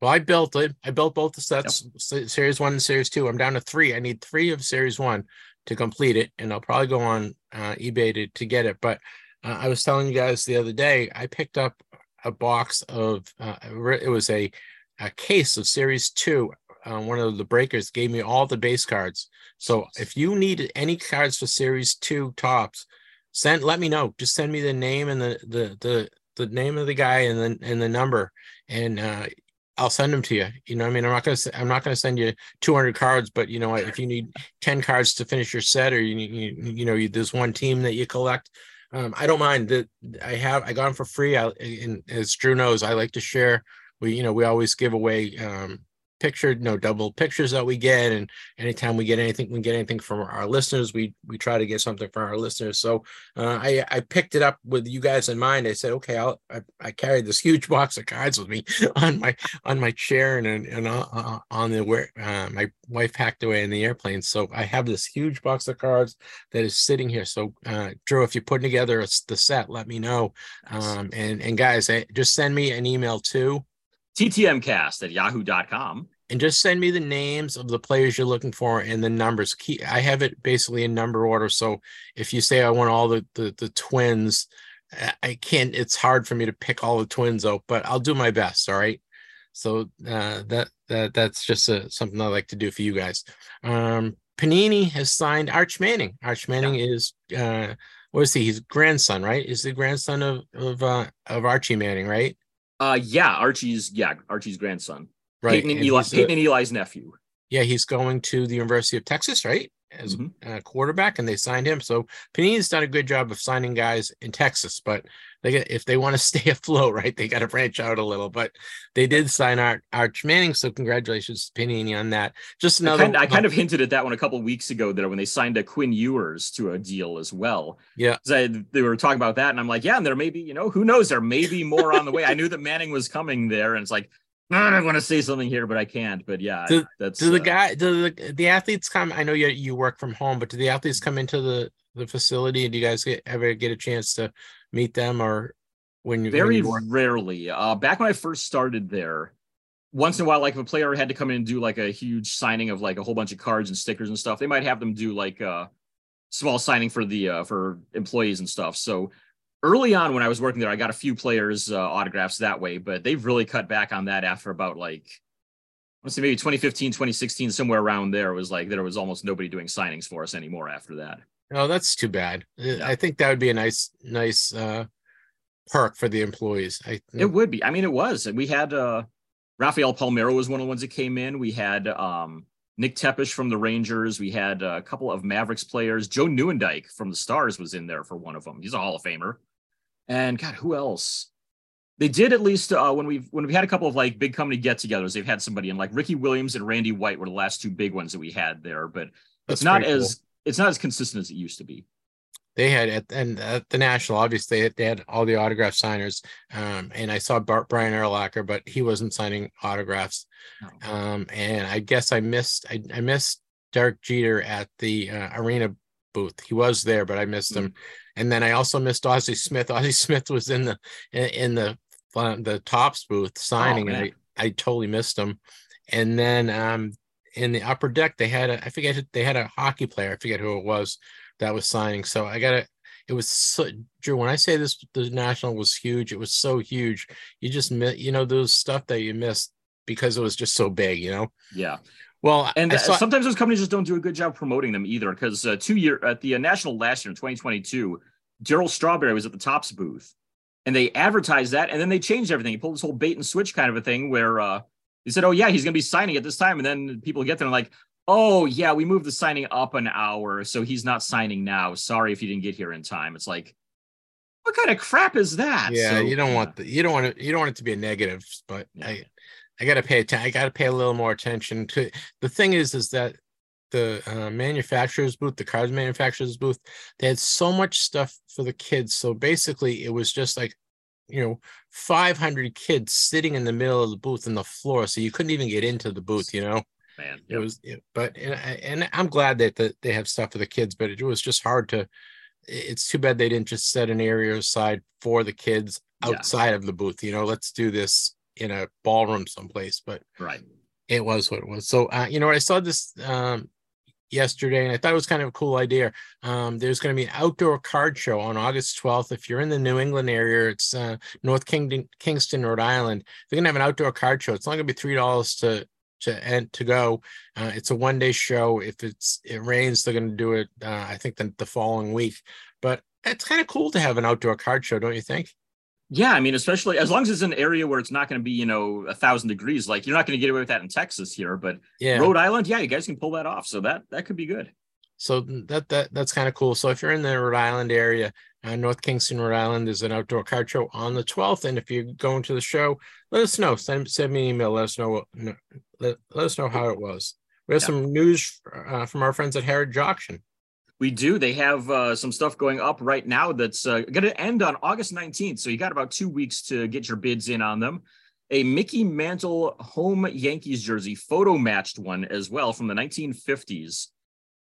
Well, I built it. I built both the sets, se- series one and series two. I'm down to three. I need three of series one to complete it, and I'll probably go on uh, eBay to, to get it. But uh, I was telling you guys the other day, I picked up a box of uh, it was a a case of series two. Uh, one of the breakers gave me all the base cards. So if you need any cards for series two Topps, send let me know. Just send me the name and the the the the name of the guy and then and the number and uh I'll send them to you. You know, I mean, I'm not gonna I'm not gonna send you 200 cards, but you know, if you need 10 cards to finish your set, or you you, you know, you, there's one team that you collect, um, I don't mind that. I have I got them for free. I, and as Drew knows, I like to share. We you know we always give away um, picture no double pictures that we get, and anytime we get anything, we get anything from our listeners, we we try to get something from our listeners. So uh, I I picked it up with you guys in mind. I said, okay, I'll I, I carried this huge [LAUGHS] box of cards with me [LAUGHS] on my on my chair and and, and uh, uh, on the where uh, my wife packed away in the airplane. So I have this huge box of cards that is sitting here. So uh, Drew, if you're putting together the set, let me know. Um, and and guys, eh, just send me an email too TTMcast at yahoo.com. and just send me the names of the players you're looking for and the numbers. Key, I have it basically in number order. So if you say I want all the the, the twins, I- can't. It's hard for me to pick all the twins out, but I'll do my best. All right. So uh, that that that's just a, something I like to do for you guys. Um, Panini has signed Arch Manning. Arch Manning is uh, what is he? He's grandson, right? Is the grandson of of uh, of Archie Manning, right? Uh, yeah, Archie's yeah Archie's grandson. Right. Peyton and, and Eli, Peyton and Eli's nephew. yeah, he's going to the University of Texas, right? As Mhm. a quarterback, and they signed him. So Panini's done a good job of signing guys in Texas, but they get, if they want to [LAUGHS] stay afloat, right, they got to branch out a little. But they did sign Art Arch Manning, so congratulations to Panini on that. Just I another, kind, I kind of hinted at that one a couple weeks ago that when they signed a Quinn Ewers to a deal as well. Yeah, I- they were talking about that, and I'm like, yeah, and there may be, you know, who knows? There may be more on the way. I knew that Manning was coming there, and it's like, I want to say something here, but I can't. But yeah, Do- that's do the uh, guy, do the the athletes come? I know you you work from home, but do the athletes come into the the facility? And do you guys get, ever get a chance to meet them, or when you when very you rarely. Uh, back when I first started there, once in a while, like if a player had to come in and do like a huge signing of like a whole bunch of cards and stickers and stuff, they might have them do like a small signing for the uh, for employees and stuff. So early on when I was working there, I got a few players uh, autographs that way, but they've really cut back on that after about like let's say maybe 2015, 2016, somewhere around there was like there was almost nobody doing signings for us anymore after that. Oh, that's too bad. Uh, Yeah. I think that would be a nice nice uh perk for the employees. I It would be. I mean, it was. We had uh Rafael Palmeiro was one of the ones that came in. We had um Nick Tepesch from the Rangers. We had a couple of Mavericks players. Joe Nieuwendyk from the Stars was in there for one of them. He's a Hall of Famer. And God, who else? They did at least uh, when we've when we had a couple of like big company get-togethers. They've had somebody in like Ricky Williams and Randy White were the last two big ones that we had there. But That's it's not as it's not as consistent as it used to be. they had at and at the national obviously they had, all the autograph signers um and i saw Bart, brian urlacher but he wasn't signing autographs. Um and i guess i missed i, I missed derek jeter at the uh, arena booth. He was there but i missed him. And then i also missed ozzie smith. Ozzie [LAUGHS] smith was in the in, the uh, the Topps booth signing and. I, I totally missed him. And then um in the upper deck they had a i forget they had a hockey player i forget who it was that was signing. So I got to It was so Drew. When I say this, the national was huge. It was so huge. You just mi- you know those stuff that you missed because it was just so big. You know. Yeah. Well, And uh, saw, sometimes those companies just don't do a good job promoting them either. Because uh, two year at the uh, national last year in 2022, Darryl Strawberry was at the Topps booth, and they advertised that, and then they changed everything. He pulled this whole bait and switch kind of a thing where uh, he said, "Oh yeah, he's going to be signing at this time," and then people get there and like, "Oh yeah, we moved the signing up an hour, so he's not signing now. Sorry if you didn't get here in time." It's like, what kind of crap is that? yeah, So, you don't want the, you don't want it you don't want it to be a negative, but Yeah. I I got to pay attention. I got to pay a little more attention to the thing is is that the uh, manufacturers booth, the cars manufacturers booth, they had so much stuff for the kids. So basically, it was just like you know 500 kids sitting in the middle of the booth in the floor, so you couldn't even get into the booth. You know, man. it Yep. was but and, and i'm glad that, that they have stuff for the kids but it was just hard to it's too bad they didn't just set an area aside for the kids Yeah. outside of the booth you know let's do this in a ballroom someplace but right. it was what it was so uh, you know i saw this um yesterday and i thought it was kind of a cool idea. Um there's going to be an outdoor card show on august 12th if you're in the new england area it's uh north Kingdon, kingston rhode island they're going to have an outdoor card show. It's only going to be three dollars to to and to go. Uh, it's a one day show. If it's it rains they're going to do it uh, i think the, the following week. But it's kind of cool to have an outdoor card show don't you think Yeah, I mean, especially as long as it's an area where it's not going to be, you know, a thousand degrees. Like you're not going to get away with that in Texas here, but yeah Rhode Island, yeah, you guys can pull that off. So that that could be good. so that that that's kind of cool. So if you're in the Rhode Island area, uh, North Kingstown, Rhode Island, there's an outdoor card show on the 12th. And if you're going to the show, let us know. Send send me an email. Let us know. What, let, let us know how it was. We have Yeah. some news uh, from our friends at Heritage Auction. We do. They have uh, some stuff going up right now that's uh, going to end on August 19th. So you got about two weeks to get your bids in on them. A Mickey Mantle home Yankees jersey, photo matched one as well from the 1950s.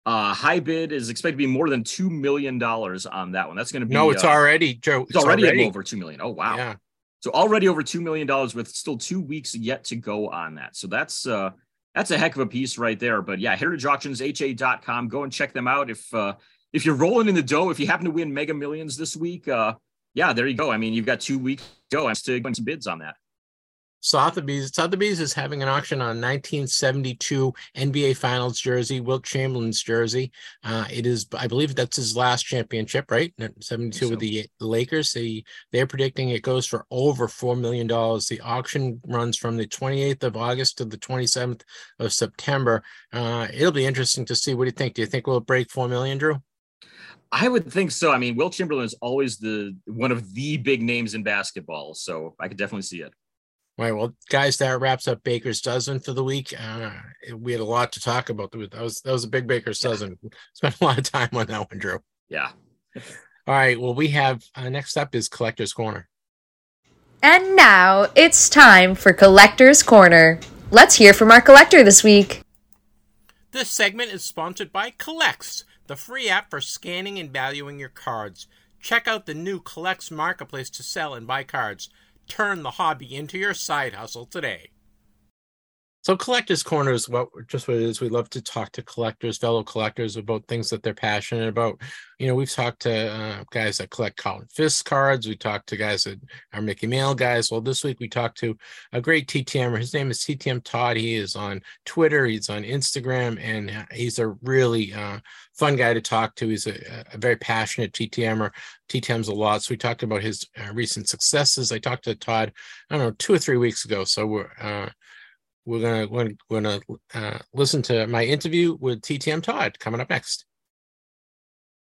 Uh, high bid is expected to be more than $2 million on that one. That's going to be. No, it's uh, already Joe. It's already, at over 2 million. Oh, wow. Yeah. So already over two million dollars with still two weeks yet to go on that. So that's uh that's a heck of a piece right there. But yeah, Heritage Auctions, HA.com. Go and check them out. If uh if you're rolling in the dough, if you happen to win mega millions this week, uh yeah, there you go. I mean, you've got two weeks to go. I'm still going some bids on that. Sotheby's Sotheby's is having an auction on 1972 NBA Finals jersey, Wilt Chamberlain's jersey. Uh, it is, I believe, that's his last championship, right? 72 so. with the Lakers. They they're predicting it goes for over four million dollars. The auction runs from the 28th of August to the 27th of September. Uh, it'll be interesting to see. What do you think? Do you think we'll break four million, Drew? I would think so. I mean, Wilt Chamberlain is always the one of the big names in basketball, so I could definitely see it. All right, well, guys, that wraps up Baker's dozen for the week. Uh, we had a lot to talk about. That was that was a big Baker's dozen. [LAUGHS] Spent a lot of time on that one, Drew. Yeah. All right, well, we have uh, next up is Collector's Corner. And now it's time for Collector's Corner. Let's hear from our collector this week. This segment is sponsored by CollX, the free app for scanning and valuing your cards. Check out the new CollX marketplace to sell and buy cards. Turn the hobby into your side hustle today. So, Collectors Corner is what just what it is. We love to talk to collectors, fellow collectors, about things that they're passionate about. You know, we've talked to uh, guys that collect Carlton Fisk cards. We talked to guys that are Mickey Mail guys. Well, this week we talked to a great TTMer. His name is TTM Todd. He is on Twitter, he's on Instagram, and uh, he's a really uh, fun guy to talk to. He's a, a very passionate TTMer. TTMs a lot. So we talked about his uh, recent successes. I talked to Todd, I don't know, two or three weeks ago. So we're uh, we're gonna we're gonna uh, listen to my interview with TTM Todd coming up next.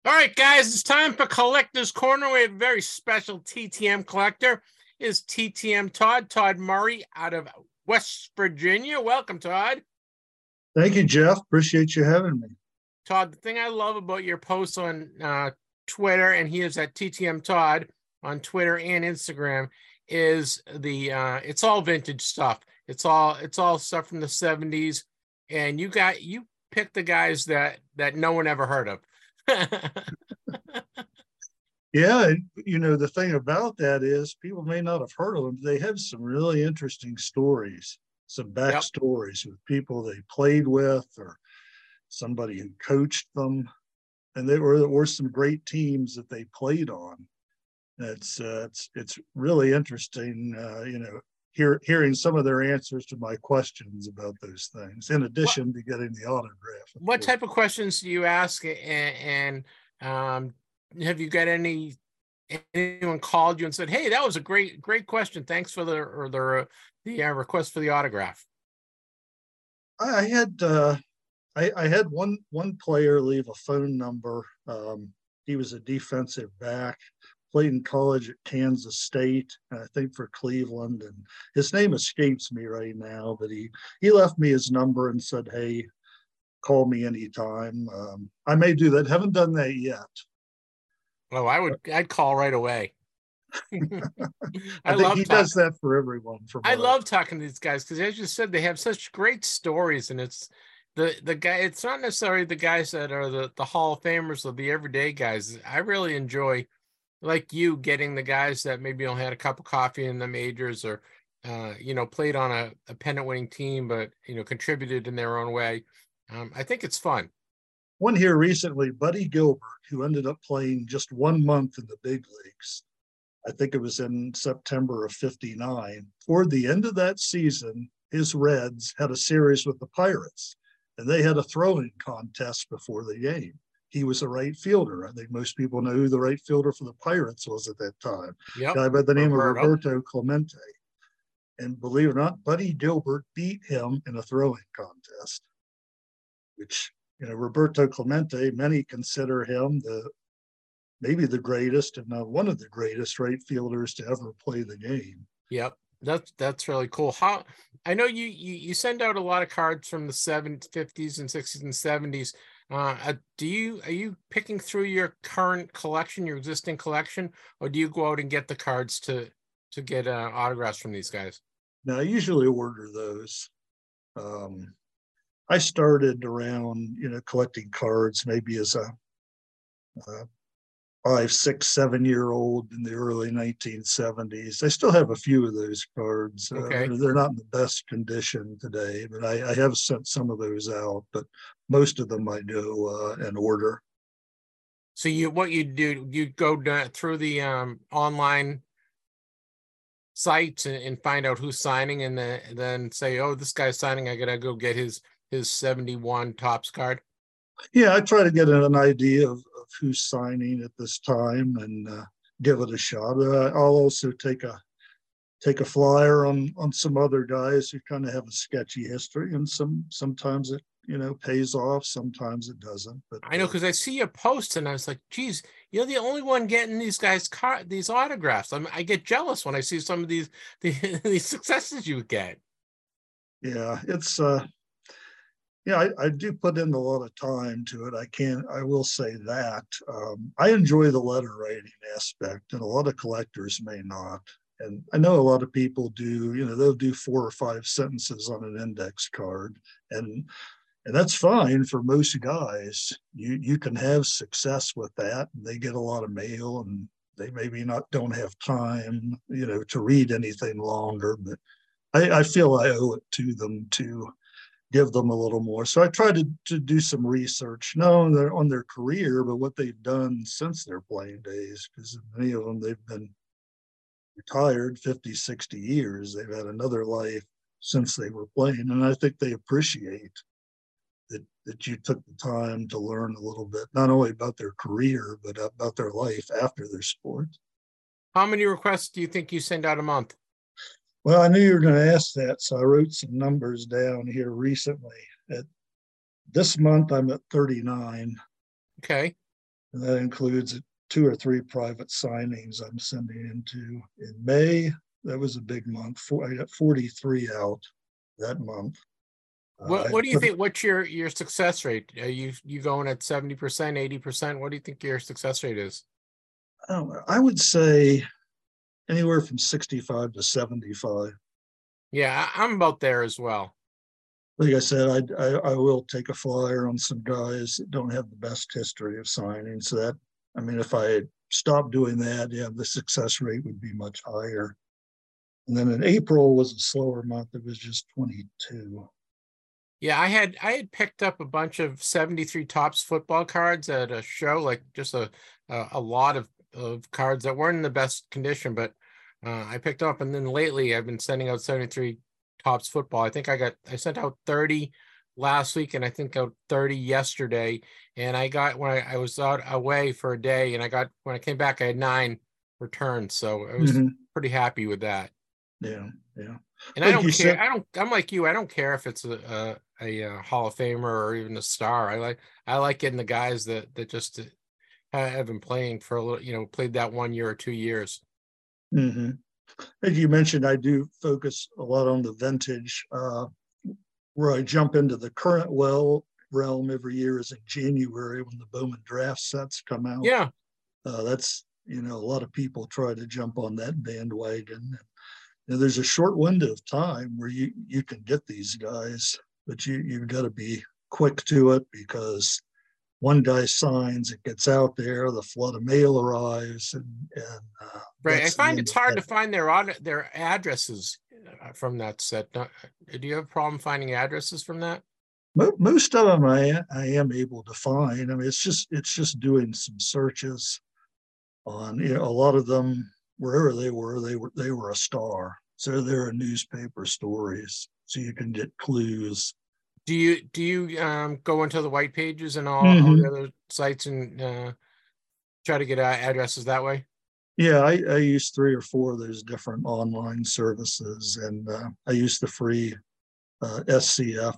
All right, guys, it's time for Collector's Corner. We have a very special TTM collector. Is TTM Todd Todd Murray out of West Virginia? Welcome, Todd. Thank you, Jeff. Appreciate you having me. Todd, the thing I love about your posts on uh, Twitter, and he is at TTM Todd on Twitter and Instagram, is the uh, it's all vintage stuff. It's all it's all stuff from the 70s. And you got you picked the guys that that no one ever heard of. [LAUGHS] yeah, you know the thing about that is people may not have heard of them. They have some really interesting stories, some backstories yep. with people they played with or somebody who coached them, and they were there were some great teams that they played on. It's uh, it's it's really interesting, uh, you know, hear, hearing some of their answers to my questions about those things, in addition what, to getting the autograph. What course. type of questions do you ask, and, and um, have you got any? Anyone called you and said, "Hey, that was a great, great question. Thanks for the or the the uh, request for the autograph." I had uh, I, I, had one one player leave a phone number. Um, he was a defensive back played in college at Kansas State, I think for Cleveland, and his name escapes me right now. But he he left me his number and said, "Hey, call me anytime." Um, I may do that. Haven't done that yet. Oh, I would. I'd call right away. [LAUGHS] I, I love he talking. does that for everyone. For I love talking to these guys because, as you said, they have such great stories, and it's the the guy. It's not necessarily the guys that are the the Hall of Famers or the everyday guys. I really enjoy like you getting the guys that maybe only had a cup of coffee in the majors or uh, you know played on a, a pennant winning team but you know contributed in their own way. Um, i think it's fun. One here recently buddy gilbert who ended up playing just one month in the big leagues i think it was in september of 59 toward the end of that season his reds had a series with the pirates and they had a throwing contest before the game he was a right fielder. I think most people know who the right fielder for the Pirates was at that time. Yep. Guy by the name Roberto. of Roberto Clemente. And believe it or not, Buddy Gilbert beat him in a throwing contest, which, you know, Roberto Clemente, many consider him the maybe the greatest, if not one of the greatest right fielders to ever play the game. Yep. That's that's really cool. How I know you you, you send out a lot of cards from the 70s, 50s, and 60s and 70s. Uh, uh, do you are you picking through your current collection, your existing collection, or do you go out and get the cards to to get uh, autographs from these guys? No, I usually order those. Um, I started around you know collecting cards maybe as a, a uh, five, six, seven year old in the early 1970s. I still have a few of those cards. Uh, okay. Uh, they're not in the best condition today, but I, I, have sent some of those out, but most of them I do uh, in order. So you, what you do, you go through the um, online sites and, and, find out who's signing and then, then say, oh, this guy's signing. I got to go get his, his 71 Topps card. Yeah, I try to get an idea of who's signing at this time and uh, give it a shot. Uh, I'll also take a take a flyer on on some other guys who kind of have a sketchy history, and some sometimes it you know pays off, sometimes it doesn't. But I know because uh, I see your post and I was like, geez, you're the only one getting these guys car these autographs. I mean, I get jealous when I see some of these the, [LAUGHS] these successes you get. Yeah, it's uh yeah, I, I, do put in a lot of time to it. I can I will say that. Um, I enjoy the letter writing aspect, and a lot of collectors may not. And I know a lot of people do, you know, they'll do four or five sentences on an index card. And and that's fine for most guys. You you can have success with that. And they get a lot of mail and they maybe not don't have time, you know, to read anything longer. But I, I feel I owe it to them to give them a little more. So I tried to, to do some research, not on their, career, but what they've done since their playing days, because many of them, they've been retired 50, 60 years. They've had another life since they were playing. And I think they appreciate that, that you took the time to learn a little bit, not only about their career, but about their life after their sport. How many requests do you think you send out a month? Well, I knew you were going to ask that, so I wrote some numbers down here recently. At this month, I'm at 39. Okay. And that includes two or three private signings I'm sending into. In May, that was a big month. I got 43 out that month. What uh, What do you think? What's your your success rate? Are you you going at 70 percent, 80 percent? What do you think your success rate is? I would say anywhere from 65 to 75. Yeah, I'm about there as well. Like I said, I, I, I will take a flyer on some guys that don't have the best history of signing. So that, I mean, if I stopped doing that, yeah, the success rate would be much higher. And then in April was a slower month. It was just 22. Yeah, I had I had picked up a bunch of 73 Topps football cards at a show, like just a a, a lot of, of cards that weren't in the best condition, but uh, I picked up, and then lately I've been sending out 73 Topps football. I think I got I sent out 30 last week, and I think out 30 yesterday. And I got when I, I was out away for a day, and I got when I came back, I had nine returns. So I was mm-hmm. pretty happy with that. Yeah, yeah. And like I don't care. Said- I don't. I'm like you. I don't care if it's a, a, a uh, Hall of Famer or even a star. I like I like getting the guys that that just uh, have been playing for a little. You know, played that one year or two years. Mm-hmm. As you mentioned, I do focus a lot on the vintage. Uh, where I jump into the current well realm every year is in January when the Bowman draft sets come out. Yeah, uh, that's you know a lot of people try to jump on that bandwagon. You know, there's a short window of time where you you can get these guys, but you you've got to be quick to it because one guy signs, it gets out there, the flood of mail arrives, and, and uh, right. I find it's hard to find their on their addresses uh, from that set. Do you have a problem finding addresses from that? Most of them I I am able to find. I mean, it's just it's just doing some searches on you know a lot of them wherever they were they were they were a star, so they're newspaper stories, so you can get clues do you do you um, go into the white pages and all, mm-hmm. all the other sites and uh, try to get uh, addresses that way? Yeah, I, I use three or four of those different online services, and uh, I use the free uh, SCF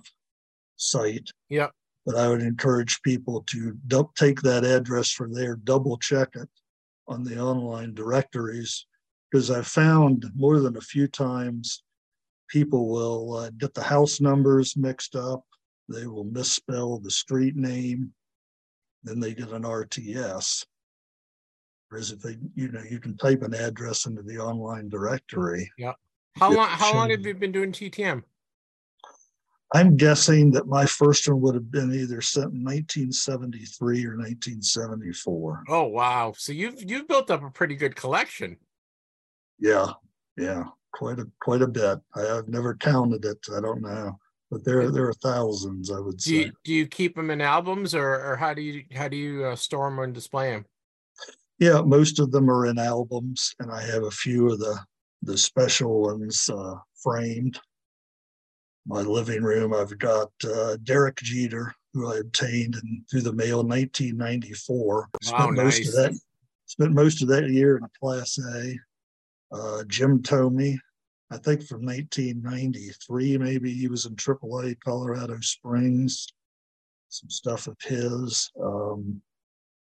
site. Yeah. But I would encourage people to du- take that address from there, double check it on the online directories, because I've found more than a few times people will uh, get the house numbers mixed up. They will misspell the street name. Then they get an RTS. Whereas if they, you know, you can type an address into the online directory. Yeah. How long? How long have you been doing TTM? I'm guessing that my first one would have been either sent in 1973 or 1974. Oh wow! So you've you've built up a pretty good collection. Yeah, yeah quite a quite a bit. I, have never counted it. I don't know, but there there are thousands. I would do say. You, do you keep them in albums, or or how do you how do you uh, store them and display them? Yeah, most of them are in albums, and I have a few of the the special ones uh, framed. My living room, I've got uh, Derek Jeter, who I obtained in, through the mail in 1994. Wow, nice. most of that spent most of that year in Class A uh, Jim Thome, I think from 1993, maybe he was in AAA Colorado Springs. Some stuff of his. Um,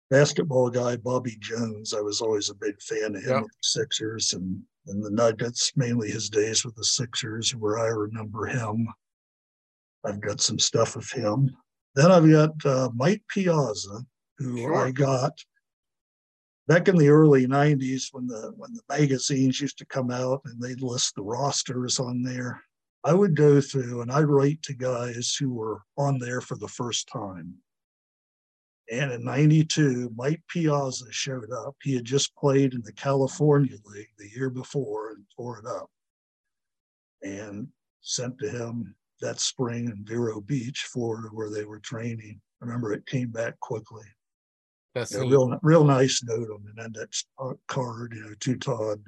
basketball guy Bobby Jones, I was always a big fan of him yep. with the Sixers and, and the Nuggets, mainly his days with the Sixers, where I remember him. I've got some stuff of him. Then I've got uh, Mike Piazza, who sure. I got back in the early 90s when the when the magazines used to come out and they'd list the rosters on there i would go through and i'd write to guys who were on there for the first time. And in 92 mike piazza showed up. He had just played in the california league the year before and tore it up and sent to him that spring in vero beach florida where they were training. I remember it came back quickly that's a real, real nice note on it. And that card, you know, to Todd,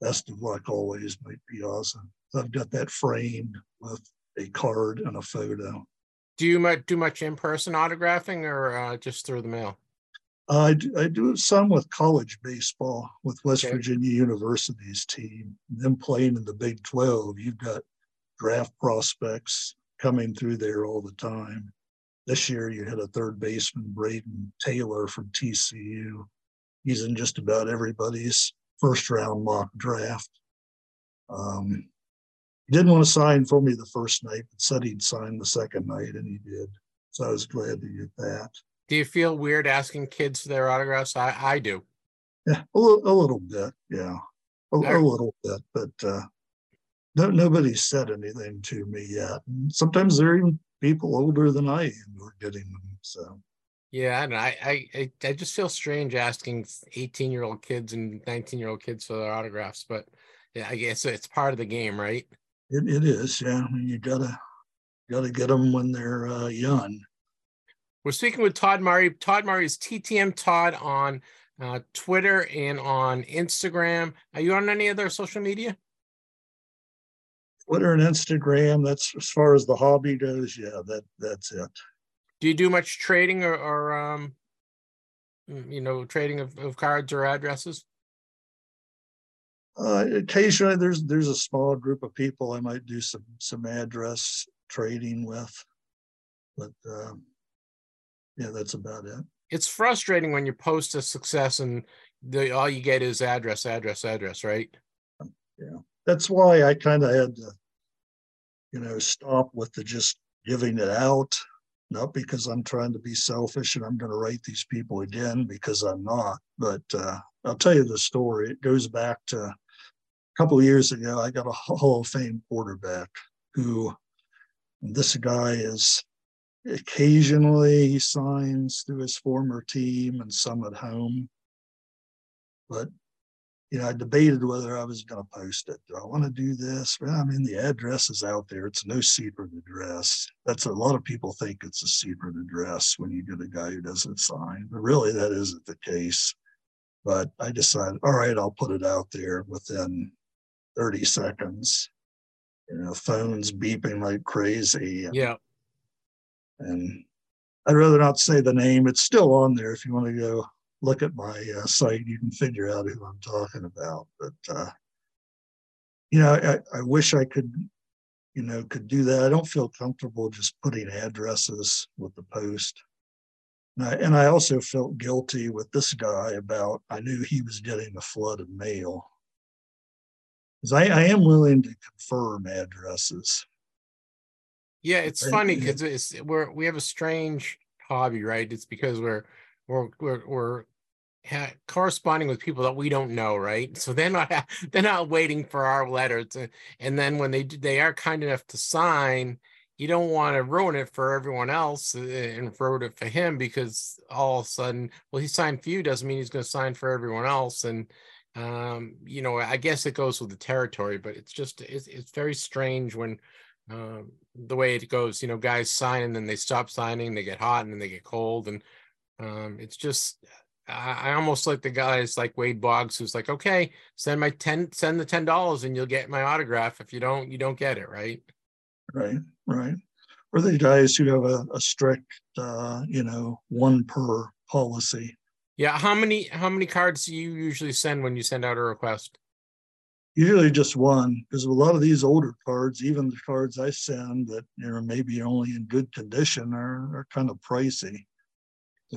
best of luck always might be awesome. I've got that framed with a card and a photo. Do you do much in person autographing or uh, just through the mail? I, do, I do some with college baseball with West Okay. Virginia University's team. Them playing in the Big 12, you've got draft prospects coming through there all the time. This year, you had a third baseman, Brayden Taylor from TCU. He's in just about everybody's first round mock draft. Um, he didn't want to sign for me the first night, but said he'd sign the second night, and he did. So I was glad to get that. Do you feel weird asking kids for their autographs? I, I do. Yeah, a little, a little bit. Yeah, a, a little bit, but uh, no, nobody's said anything to me yet. And sometimes they're even people older than I am are getting them. So Yeah, I. I, I, I, I just feel strange asking 18 year old kids and 19 year old kids for their autographs, but yeah, I guess it's part of the game, right? it, it is. Yeah, I mean, you gotta gotta get them when they're uh, young. We're speaking with Todd Murray. Todd Murray is TTM Todd on uh, Twitter and on Instagram. Are you on any other social media? Twitter and Instagram. That's as far as the hobby goes. Yeah, that that's it. Do you do much trading or, or um, mm, you know, trading of, of cards or addresses? Uh, occasionally, there's there's a small group of people I might do some some address trading with, but um, yeah, that's about it. It's frustrating when you post a success and the all you get is address, address, address, right? That's why I kind of had to, you know, stop with the just giving it out. Not because I'm trying to be selfish and I'm going to write these people again because I'm not. But uh, I'll tell you the story. It goes back to a couple of years ago. I got a Hall of Fame quarterback who this guy is occasionally he signs through his former team and some at home. But you know, I debated whether I was going to post it. Do I want to do this? Well, I mean, the address is out there. It's no secret address. That's a lot of people think it's a secret address when you get a guy who doesn't sign, but really that isn't the case. But I decided, all right, I'll put it out there within 30 seconds. You know, phones beeping like crazy. And, Yeah. and I'd rather not say the name. It's still on there if you want to go look at my uh, site, you can figure out who I'm talking about. But uh, you know, I, I wish I could, you know, could do that. I don't feel comfortable just putting addresses with the post. And I, and I also felt guilty with this guy about I knew he was getting a flood of mail. Because I, I am willing to confirm addresses. Yeah, it's funny because it's we're we have a strange hobby, right? It's because we're we're we're we're ha- corresponding with people that we don't know, right? So they're not they're not waiting for our letter to, and then when they do, they are kind enough to sign, you don't want to ruin it for everyone else uh, and ruin it for him because all of a sudden, well, he signed for you doesn't mean he's going to sign for everyone else, and um, you know, I guess it goes with the territory, but it's just it's it's very strange when um, the way it goes. You know, guys sign and then they stop signing, they get hot and then they get cold, and um, it's just I, almost like the guys like Wade Boggs, who's like, okay, send my ten, send the ten dollars, and you'll get my autograph. If you don't, you don't get it, right? Right, right. Or the guys who have a, a strict, uh, you know, one per policy. Yeah. How many how many cards do you usually send when you send out a request? Usually just one, because a lot of these older cards, even the cards I send that you know maybe only in good condition, are are kind of pricey.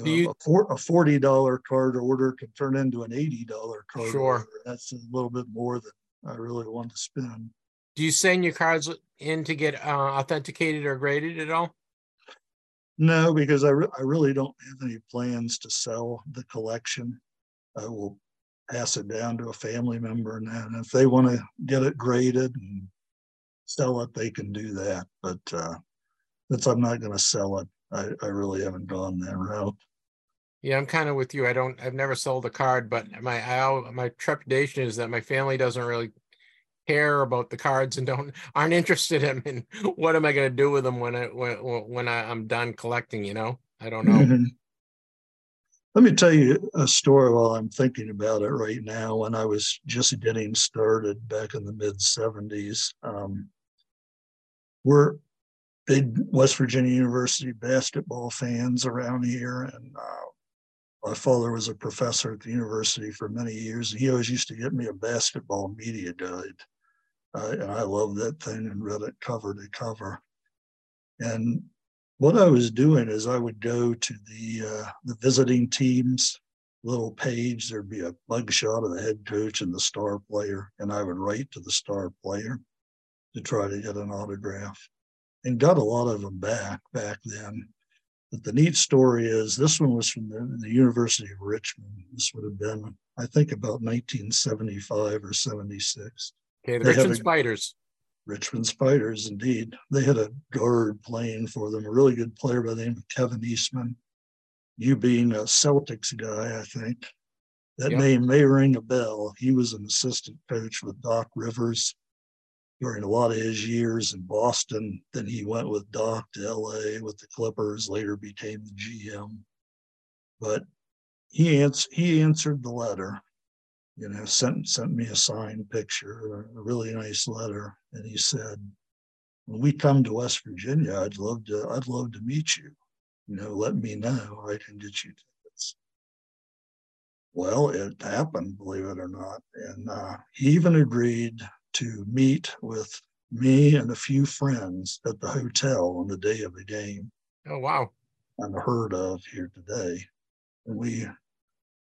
Do you- a, forty dollar card order can turn into an eighty dollar card Sure. order. That's a little bit more than I really want to spend. Do you send your cards in to get uh, authenticated or graded at all? No, because I, re- I really don't have any plans to sell the collection. I will pass it down to a family member and then if they want to get it graded and sell it, they can do that. But uh, since I'm not going to sell it, I, I really haven't gone that route. Yeah, I'm kind of with you. I don't. I've never sold a card, but my I, my trepidation is that my family doesn't really care about the cards and don't [LAUGHS] aren't interested in. in what am I going to do with them when I when when I, I'm done collecting? You know, I don't know. Mhm. Let me tell you a story while I'm thinking about it right now. When I was just getting started back in the mid 70s, um, we're big West Virginia University basketball fans around here, and uh, my father was a professor at the university for many years. And he always used to get me a basketball media guide. Uh, and I loved that thing and read it cover to cover. And what I was doing is I would go to the uh, the visiting teams little page. There'd be a mugshot of the head coach and the star player, and I would write to the star player to try to get an autograph, and got a lot of them back back then. But the neat story is this one was from the, the University of Richmond. This would have been, I think, about 1975 or 76. Okay, the Richmond Spiders. Richmond Spiders, indeed. They had a guard playing for them, a really good player by the name of Kevin Eastman. You being a Celtics guy, I think. That yep. name may ring a bell. He was an assistant coach with Doc Rivers during a lot of his years in Boston. Then he went with Doc to LA with the Clippers, later became the GM. But he, ans- he answered the letter, you know, sent, sent me a signed picture, a really nice letter. And he said, when we come to West Virginia, I'd love to, I'd love to meet you. You know, let me know. I can get you tickets. Well, it happened, believe it or not. And uh, he even agreed to meet with me and a few friends at the hotel on the day of the game. Oh, wow. I'm heard of here today. And we,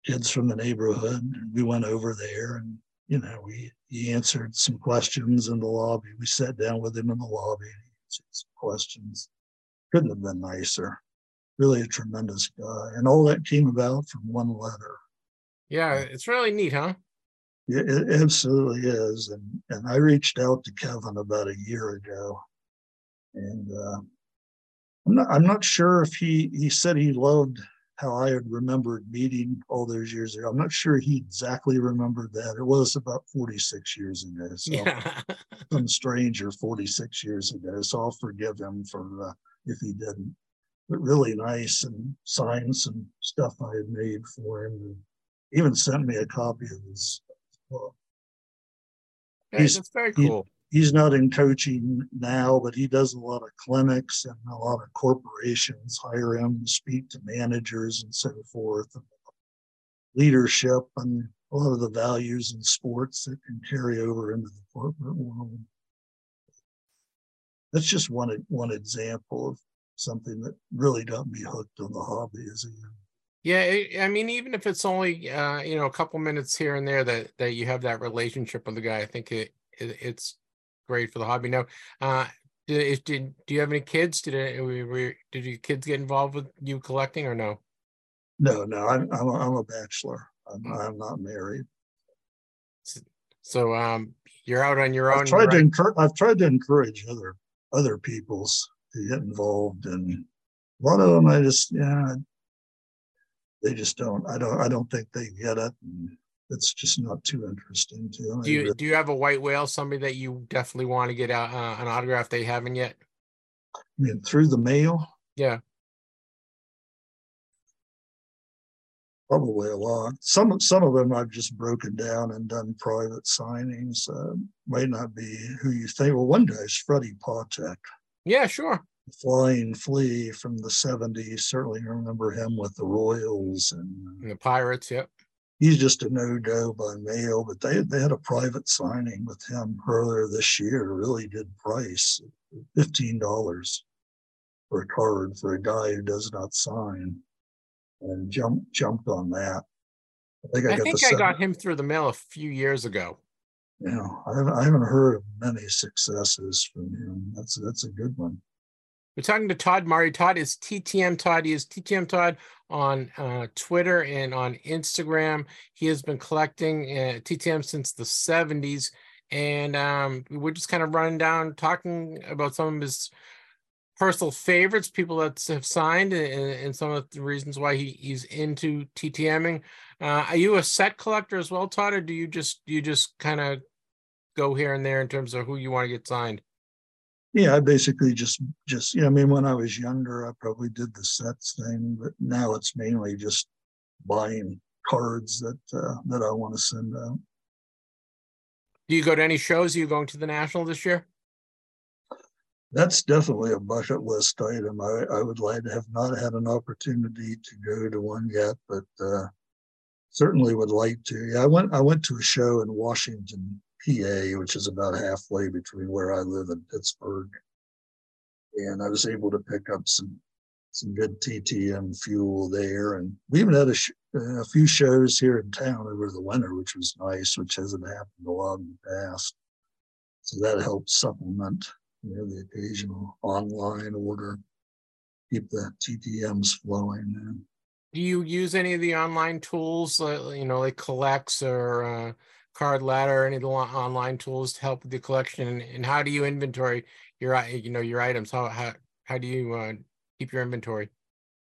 kids from the neighborhood, we went over there and, you know, we he answered some questions in the lobby. We sat down with him in the lobby and he answered some questions. Couldn't have been nicer. Really a tremendous guy. And all that came about from one letter. Yeah, it's really neat, huh? Yeah, it absolutely is. And and I reached out to Kevin about a year ago, and uh, I'm not I'm not sure if he he said he loved how I had remembered meeting all those years ago. I'm not sure he exactly remembered that. It was about 46 years ago. So yeah. [LAUGHS] some stranger 46 years ago. So I'll forgive him for uh, if he didn't. But really nice and signed some stuff I had made for him. And even sent me a copy of his hey, he's, that's very cool. He, he's not in coaching now, but he does a lot of clinics and a lot of corporations hire him to speak to managers and so forth. And leadership and a lot of the values in sports that can carry over into the corporate world. That's just one one example of something that really got me hooked on the hobby as a young yeah, I mean, even if it's only uh, you know a couple minutes here and there that that you have that relationship with the guy, I think it, it it's great for the hobby. Now, uh, did, did do you have any kids? Did it, we, did your kids get involved with you collecting or no? No, no, I'm I'm a, I'm a bachelor. I'm, mm. I'm not married. So um, you're out on your I've own. Tried right? to encourage, I've tried to encourage other other peoples to get involved, and a lot of them I just yeah they just don't. I don't. I don't think they get it. And it's just not too interesting to them. Do you do you have a white whale? Somebody that you definitely want to get out uh, an autograph they haven't yet? I mean, through the mail. Yeah. Probably a lot. Some some of them I've just broken down and done private signings. Uh, might not be who you think. Well, one guy's Freddie Patek. Yeah, sure. Flying Flea from the 70s. Certainly remember him with the Royals and, uh, and the Pirates. Yep. He's just a no go by mail, but they, they had a private signing with him earlier this year. Really good price $15 for a card for a guy who does not sign and jumped jumped on that. I think I, I got, think I got him through the mail a few years ago. Yeah, I haven't, I haven't heard of many successes from him. That's that's a good one. We're talking to Todd Murray. Todd is TTM Todd. He is TTM Todd on uh, Twitter and on Instagram. He has been collecting uh, TTM since the 70s. And um, we're just kind of running down, talking about some of his personal favorites, people that have signed, and, and some of the reasons why he, he's into TTMing. Uh, are you a set collector as well, Todd, or do you just you just kind of go here and there in terms of who you want to get signed? Yeah, I basically just just yeah. I mean, when I was younger, I probably did the sets thing, but now it's mainly just buying cards that uh, that I want to send out. Do you go to any shows? Are you going to the national this year? that's definitely a bucket list item. I, I would like to have not had an opportunity to go to one yet, but uh, certainly would like to. Yeah, I went I went to a show in Washington, PA, which is about halfway between where I live and Pittsburgh, and I was able to pick up some some good TTM fuel there, and we even had a, sh- a few shows here in town over the winter, which was nice, which hasn't happened a lot in the past. So that helped supplement you know, the occasional online order, keep the TTMs flowing. Do you use any of the online tools, uh, you know, like CollX or uh, Card Ladder, or any of the online tools to help with the collection? And, how do you inventory your, you know, your items? How how how do you uh, keep your inventory?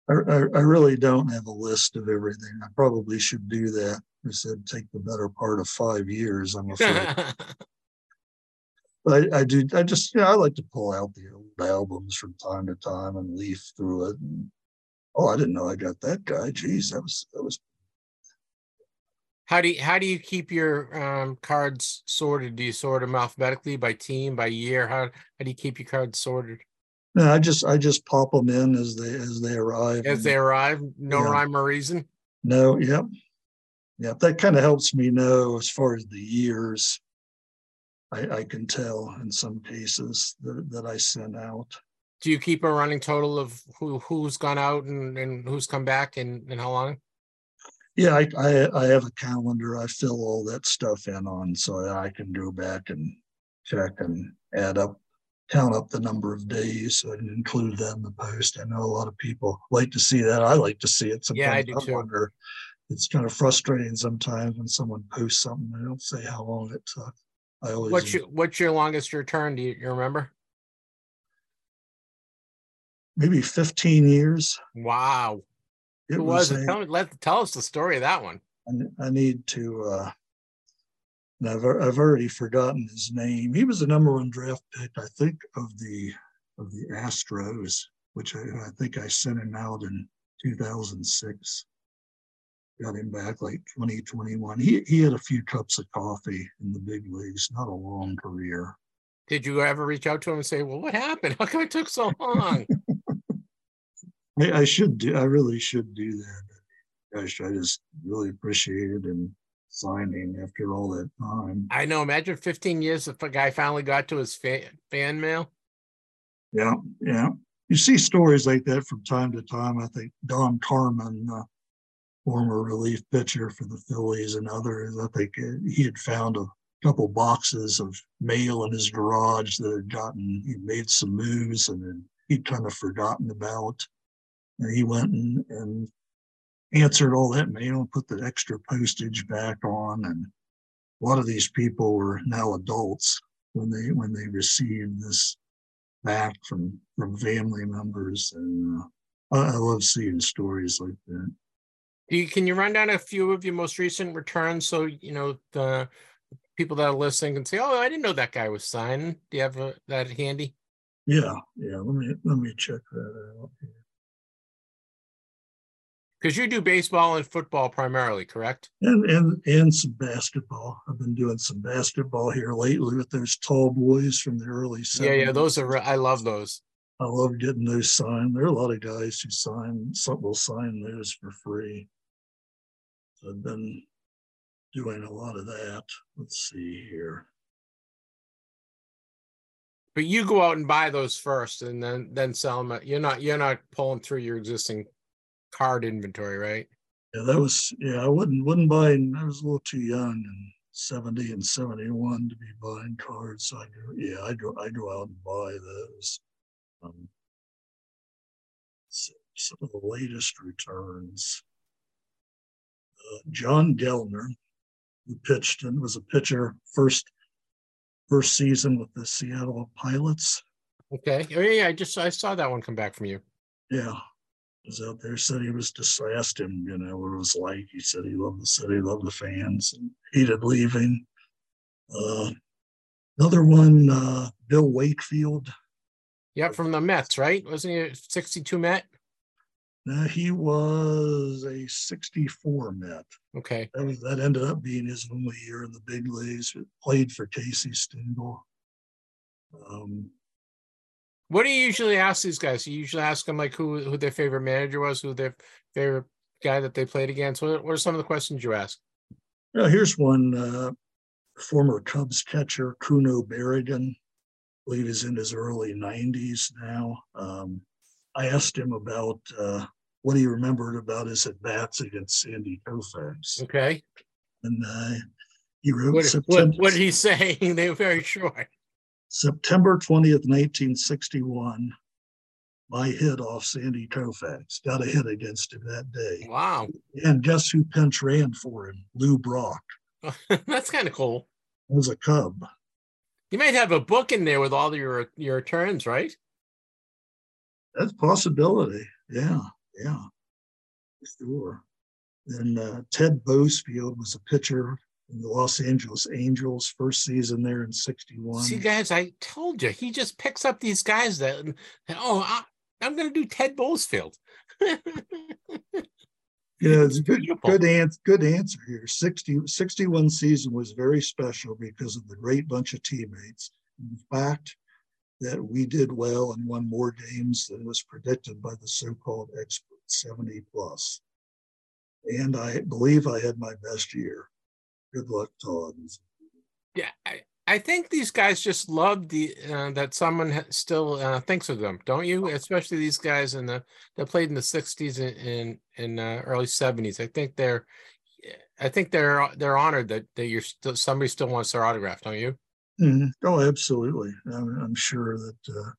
I, I, I really don't have a list of everything. I probably should do that. I said take the better part of five years. I'm [LAUGHS] afraid. I, I do. I just, you know, I like to pull out the old albums from time to time and leaf through it. And, oh, I didn't know I got that guy. Geez, that was that was. How do you, how do you keep your um, cards sorted? Do you sort them alphabetically by team, by year? How how do you keep your cards sorted? No, I just I just pop them in as they as they arrive. As they arrive, no yeah. rhyme or reason. No, yep, yep. That kind of helps me know as far as the years I, I can tell in some cases that, that I sent out. Do you keep a running total of who who's gone out and, and who's come back and, and how long? Yeah, I, I I have a calendar. I fill all that stuff in on so I can go back and check and add up, count up the number of days so I include that in the post. I know a lot of people like to see that. I like to see it sometimes. Yeah, I do too. Wonder, it's kind of frustrating sometimes when someone posts something they don't say how long it took. I always what's your what's your longest return? Do you, you remember? Maybe 15 years. Wow. It Who was, was it? Tell, me, let, tell us the story of that one. I, I need to uh I've, I've already forgotten his name. He was the number one draft pick, I think, of the of the Astros, which I, I think I sent him out in 2006 got him back like 2021. He he had a few cups of coffee in the big leagues, not a long career. Did you ever reach out to him and say, "Well, what happened? [LAUGHS] How come it took so long?" I, I, should do. I really should do that. Gosh, I just really appreciated and signing after all that time. I know. Imagine 15 years if a guy finally got to his fan, fan mail. Yeah, yeah. You see stories like that from time to time. I think Don Carman uh, former relief pitcher for the Phillies and others. I think uh, he had found a couple boxes of mail in his garage that had gotten, he made some moves and then he'd kind of forgotten about. And he went and, and answered all that mail and put the extra postage back on. And a lot of these people were now adults when they when they received this back from from family members. And uh, I, I love seeing stories like that. You, can you run down a few of your most recent returns so you know the people that are listening can say, "Oh, I didn't know that guy was signed." Do you have a, that handy? Yeah, yeah. Let me let me check that out. Because you do baseball and football primarily, correct? And and and some basketball. I've been doing some basketball here lately with those tall boys from the early 70s. Yeah, yeah. Those are I love those. I love getting those signed. There are a lot of guys who sign some will sign those for free. I've been doing a lot of that. Let's see here. But you go out and buy those first, and then then sell them. You're not you're not pulling through your existing card inventory, right? Yeah, that was yeah. I wouldn't wouldn't buy. I was a little too young in seventy and seventy one to be buying cards. So I yeah, I go I go out and buy those. Um, some of the latest returns. John Gelnar, who pitched and was a pitcher first first season with the Seattle Pilots. Okay. Oh yeah, I just I saw that one come back from you. Yeah. Was out there, said he was just asked him, you know, what it was like. He said he loved the city, loved the fans, and hated leaving. Uh, another one, uh, Bill Wakefield. Yeah, from the Mets, right? Wasn't he a 62 Met? Uh, he was a 64 Met. Okay. That, was, that ended up being his only year in the big leagues. Played for Casey Stengel. Um, What do you usually ask these guys? You usually ask them like who who their favorite manager was, who their favorite guy that they played against. What, what are some of the questions you ask? Now, here's one uh, former Cubs catcher, Cuno Barragan. I believe he's in his early 90s now. Um, I asked him about uh, what he remembered about his at bats against Sandy Koufax. Okay. And uh, he wrote What, September, what, what did he say? [LAUGHS] they were very short. September 20th, 1961. My hit off Sandy Koufax. Got a hit against him that day. Wow. And guess who pinch ran for him? Lou Brock. [LAUGHS] That's kind of cool. Was a Cub. You might have a book in there with all your your turns, right? That's a possibility. Yeah, yeah, sure. And uh, Ted Bowsfield was a pitcher in the Los Angeles Angels, first season there in '61. See, guys, I told you he just picks up these guys that, that oh, I, I'm going to do Ted Bowsfield. [LAUGHS] You know, it's a good, good, answer, good answer here. 60, 61 season was very special because of the great bunch of teammates. In fact that we did well and won more games than was predicted by the so-called experts, 70 plus. And I believe I had my best year. Good luck, Todd. Yeah, I, I think these guys just love the uh, that someone still uh, thinks of them, don't you? Especially these guys in the that played in the '60s and in in uh, early '70s. I think they're, I think they're they're honored that that you're still somebody still wants their autograph, don't you? Mhm. Oh, absolutely. I'm, I'm sure that, uh,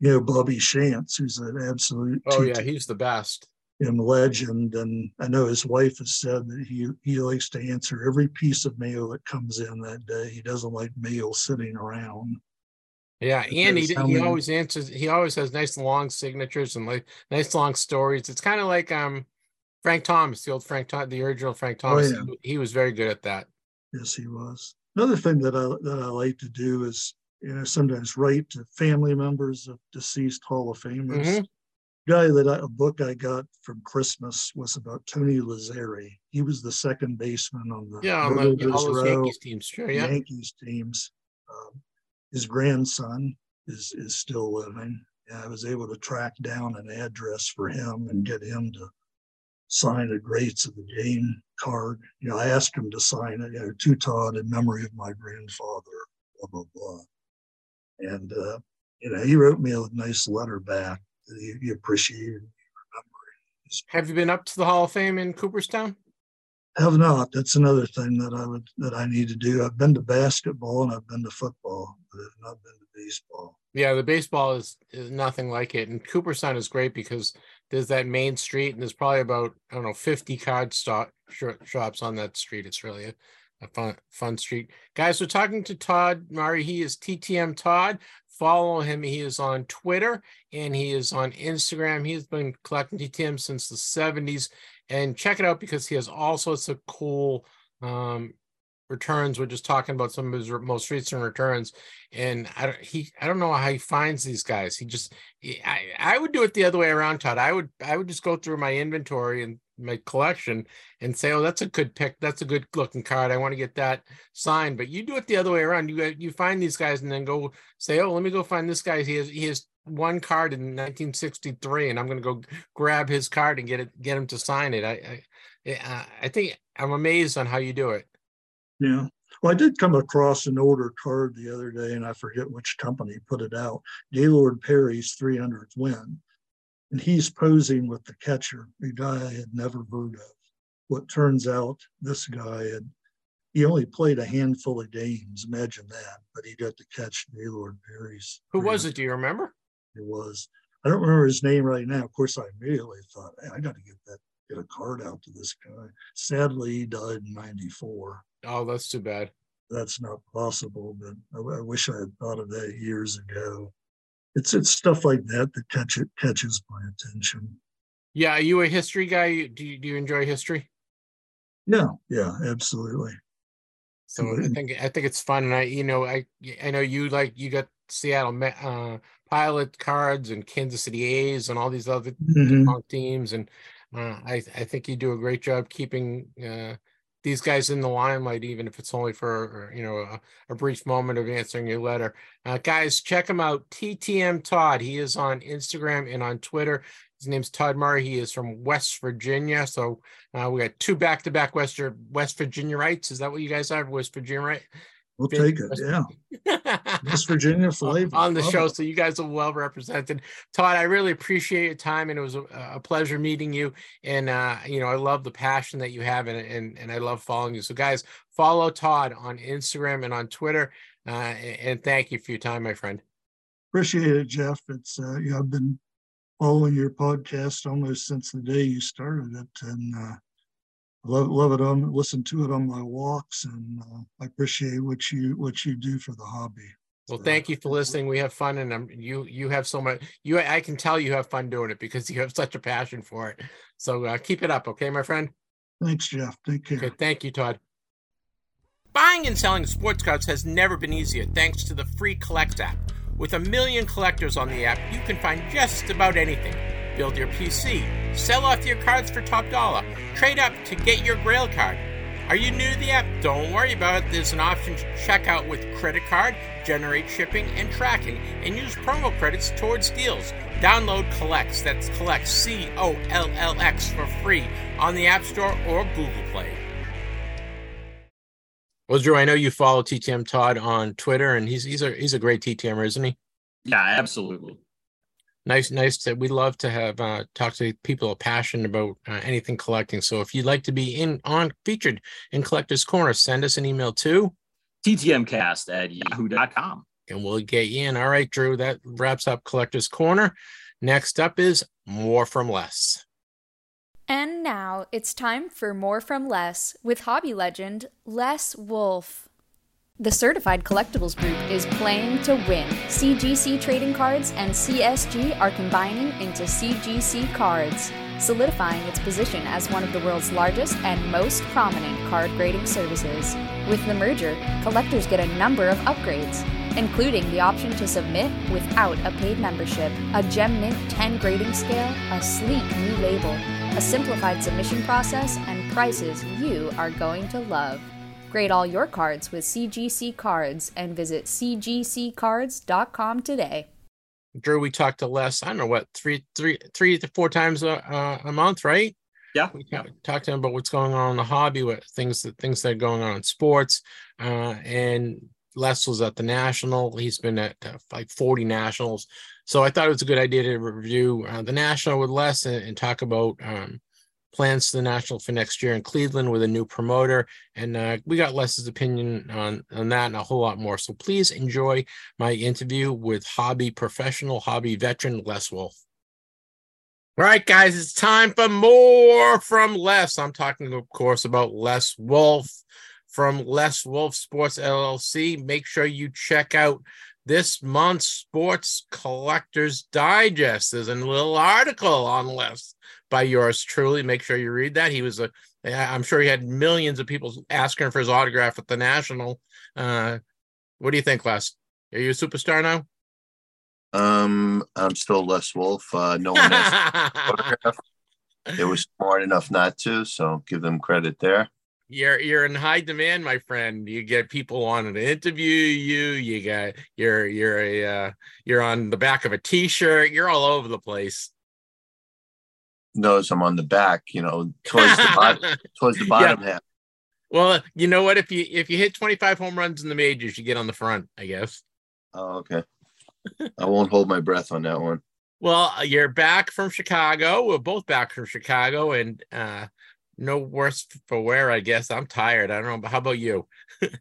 you know, Bobby Shantz, who's an absolute Oh yeah, he's the best. Him legend. And I know his wife has said that he he likes to answer every piece of mail that comes in that day. He doesn't like mail sitting around. Yeah, and he he always answers. He always has nice long signatures and like nice long stories. It's kind of like um Frank Thomas, the old Frank Thomas, the original Frank Thomas. yeah. He, he was very good at that. Yes, he was. Another thing that I that I like to do is you know sometimes write to family members of deceased Hall of Famers. Mhm. Guy that I, a book I got from Christmas was about Tony Lazzeri. He was the second baseman on the Yeah, on the, all those. Yankees teams, sure. Yeah. Yankees teams. Um, his grandson is is still living. And I was able to track down an address for him and get him to sign a greats of the game card. You know, I asked him to sign it, you know, to Todd in memory of my grandfather, blah blah blah. And uh, you know, he wrote me a nice letter back that he, he appreciated me remembering. his Have you been up to the Hall of Fame in Cooperstown? Have not. That's another thing that I would that I need to do. I've been to basketball and I've been to football, but I've not been to baseball. Yeah, the baseball is, is nothing like it. And Cooperstown is great because there's that main street and there's probably about, I don't know, 50 card stock shops on that street. It's really a, a fun, fun street. Guys, we're talking to Todd Murray. He is TTM Todd. Follow him. He is on Twitter and he is on Instagram. He's been collecting TTM since the 70s. And check it out because he has all sorts of cool um, returns. We're just talking about some of his most recent returns and I don't he I don't know how he finds these guys. He just he- I I would do it the other way around, Todd. I would I would just go through my inventory and my collection and say, oh, that's a good pick. That's a good looking card. I want to get that signed. But you do it the other way around. You you find these guys and then go say, oh, let me go find this guy. He has he has one card in 1963, and I'm going to go grab his card and get it get him to sign it. I I, I think I'm amazed on how you do it. Yeah. Well, I did come across an older card the other day, and I forget which company put it out. Gaylord Perry's 300th win, and he's posing with the catcher, a guy I had never heard of. What turns out, this guy had he only played a handful of games. Imagine that, but he got to catch Gaylord Perry's. Who was it? Do you remember? It was. I don't remember his name right now. Of course, I immediately thought, hey, I got to get that, get a card out to this guy. Sadly, he died in '94 Oh, that's too bad. that's not possible. But I, I wish I had thought of that years ago. It's it's stuff like that that catch it catches my attention. Yeah, are you a history guy? Do you, do you enjoy history? Yeah, yeah, absolutely. So I think I think it's fun, and I you know I I know you like you got Seattle uh, Pilot cards and Kansas City A's and all these other Mhm. teams, and uh, I I think you do a great job keeping uh, these guys in the limelight, even if it's only for you know a, a brief moment of answering your letter. Uh, guys, check him out. TTM Todd. He is on Instagram and on Twitter. His name's Todd Murray. He is from West Virginia. So uh, we got two back-to-back West West Virginia rights. Is that what you guys are? West Virginia, right? We'll take it. Yeah. West Virginia flavor. On the show. So you guys are well represented. Todd, I really appreciate your time and it was a, a pleasure meeting you. And, uh, you know, I love the passion that you have and, and, and I love following you. So, guys, follow Todd on Instagram and on Twitter. Uh, and thank you for your time, my friend. Appreciate it, Jeff. It's, uh, yeah, I've been following your podcast almost since the day you started it. And, uh, love love it on listen to it on my walks and uh, i appreciate what you what you do for the hobby. Well thank you for listening. We have fun and I'm, you you have so much you i can tell you have fun doing it because you have such a passion for it. So uh, keep it up okay my friend? Thanks jeff. Take care. Okay thank you todd. Buying and selling sports cards has never been easier thanks to the free CollX app. With a million collectors on the app you can find just about anything. Build your PC, sell off your cards for top dollar, trade up to get your grail card. Are you new to the app? Don't worry about it. There's an option to check out with credit card, generate shipping and tracking, and use promo credits towards deals. Download CollX, that's Collect C O L L X for free on the App Store or Google Play. Well, Drew, I know you follow TTM Todd on Twitter, and he's he's a he's a great TTMer, isn't he? Yeah, absolutely nice nice to we love to have uh talk to people passionate about uh, anything collecting. So if you'd like to be in on featured in collectors corner send us an email to ttmcast at yahoo.com and we'll get you in. All right drew that wraps up collectors corner. Next up is more from Les. And now it's time for more from Les with hobby legend Les Wolff the Certified Collectibles Group is playing to win. CGC Trading Cards and CSG are combining into CGC Cards, solidifying its position as one of the world's largest and most prominent card grading services. With the merger, collectors get a number of upgrades, including the option to submit without a paid membership, a Gem Mint 10 grading scale, a sleek new label, a simplified submission process, and prices you are going to love. Grade all your cards with CGC Cards and visit cgccards.com today. Drew, we talked to Les. I don't know what three, three, three to four times a, uh, a month, right? Yeah. We talked to him about what's going on in the hobby, what things that things that are going on in sports. Uh, and Les was at the national. He's been at uh, like 40 nationals. So I thought it was a good idea to review uh, the national with Les and, and talk about um, plans to the national for next year in Cleveland with a new promoter. And uh, we got Les's opinion on, on that and a whole lot more. So please enjoy my interview with hobby professional, hobby veteran Les Wolff. All right, guys, it's time for more from Les. I'm talking, of course, about Les Wolff from Les Wolff Sports LLC. Make sure you check out this month's Sports Collectors Digest. There's a little article on Les by yours truly. Make sure you read that. He was a, I'm sure he had millions of people asking for his autograph at the National. Uh, what do you think, Les? Are you a superstar now? Um, I'm still Les Wolff. Uh, no one has [LAUGHS] autograph. They were smart enough not to, so give them credit there you're you're in high demand, my friend. You get people wanting to interview you. You got you're you're a uh, you're on the back of a t-shirt. You're all over the place. Knows I'm on the back, you know, towards the bottom, [LAUGHS] towards the bottom yeah. half. Well, you know what? If you if you hit 25 home runs in the majors, you get on the front, I guess. Oh, okay. [LAUGHS] I won't hold my breath on that one. Well, you're back from Chicago. We're both back from Chicago, and uh, no worse for wear, I guess. I'm tired. I don't know. But how about you?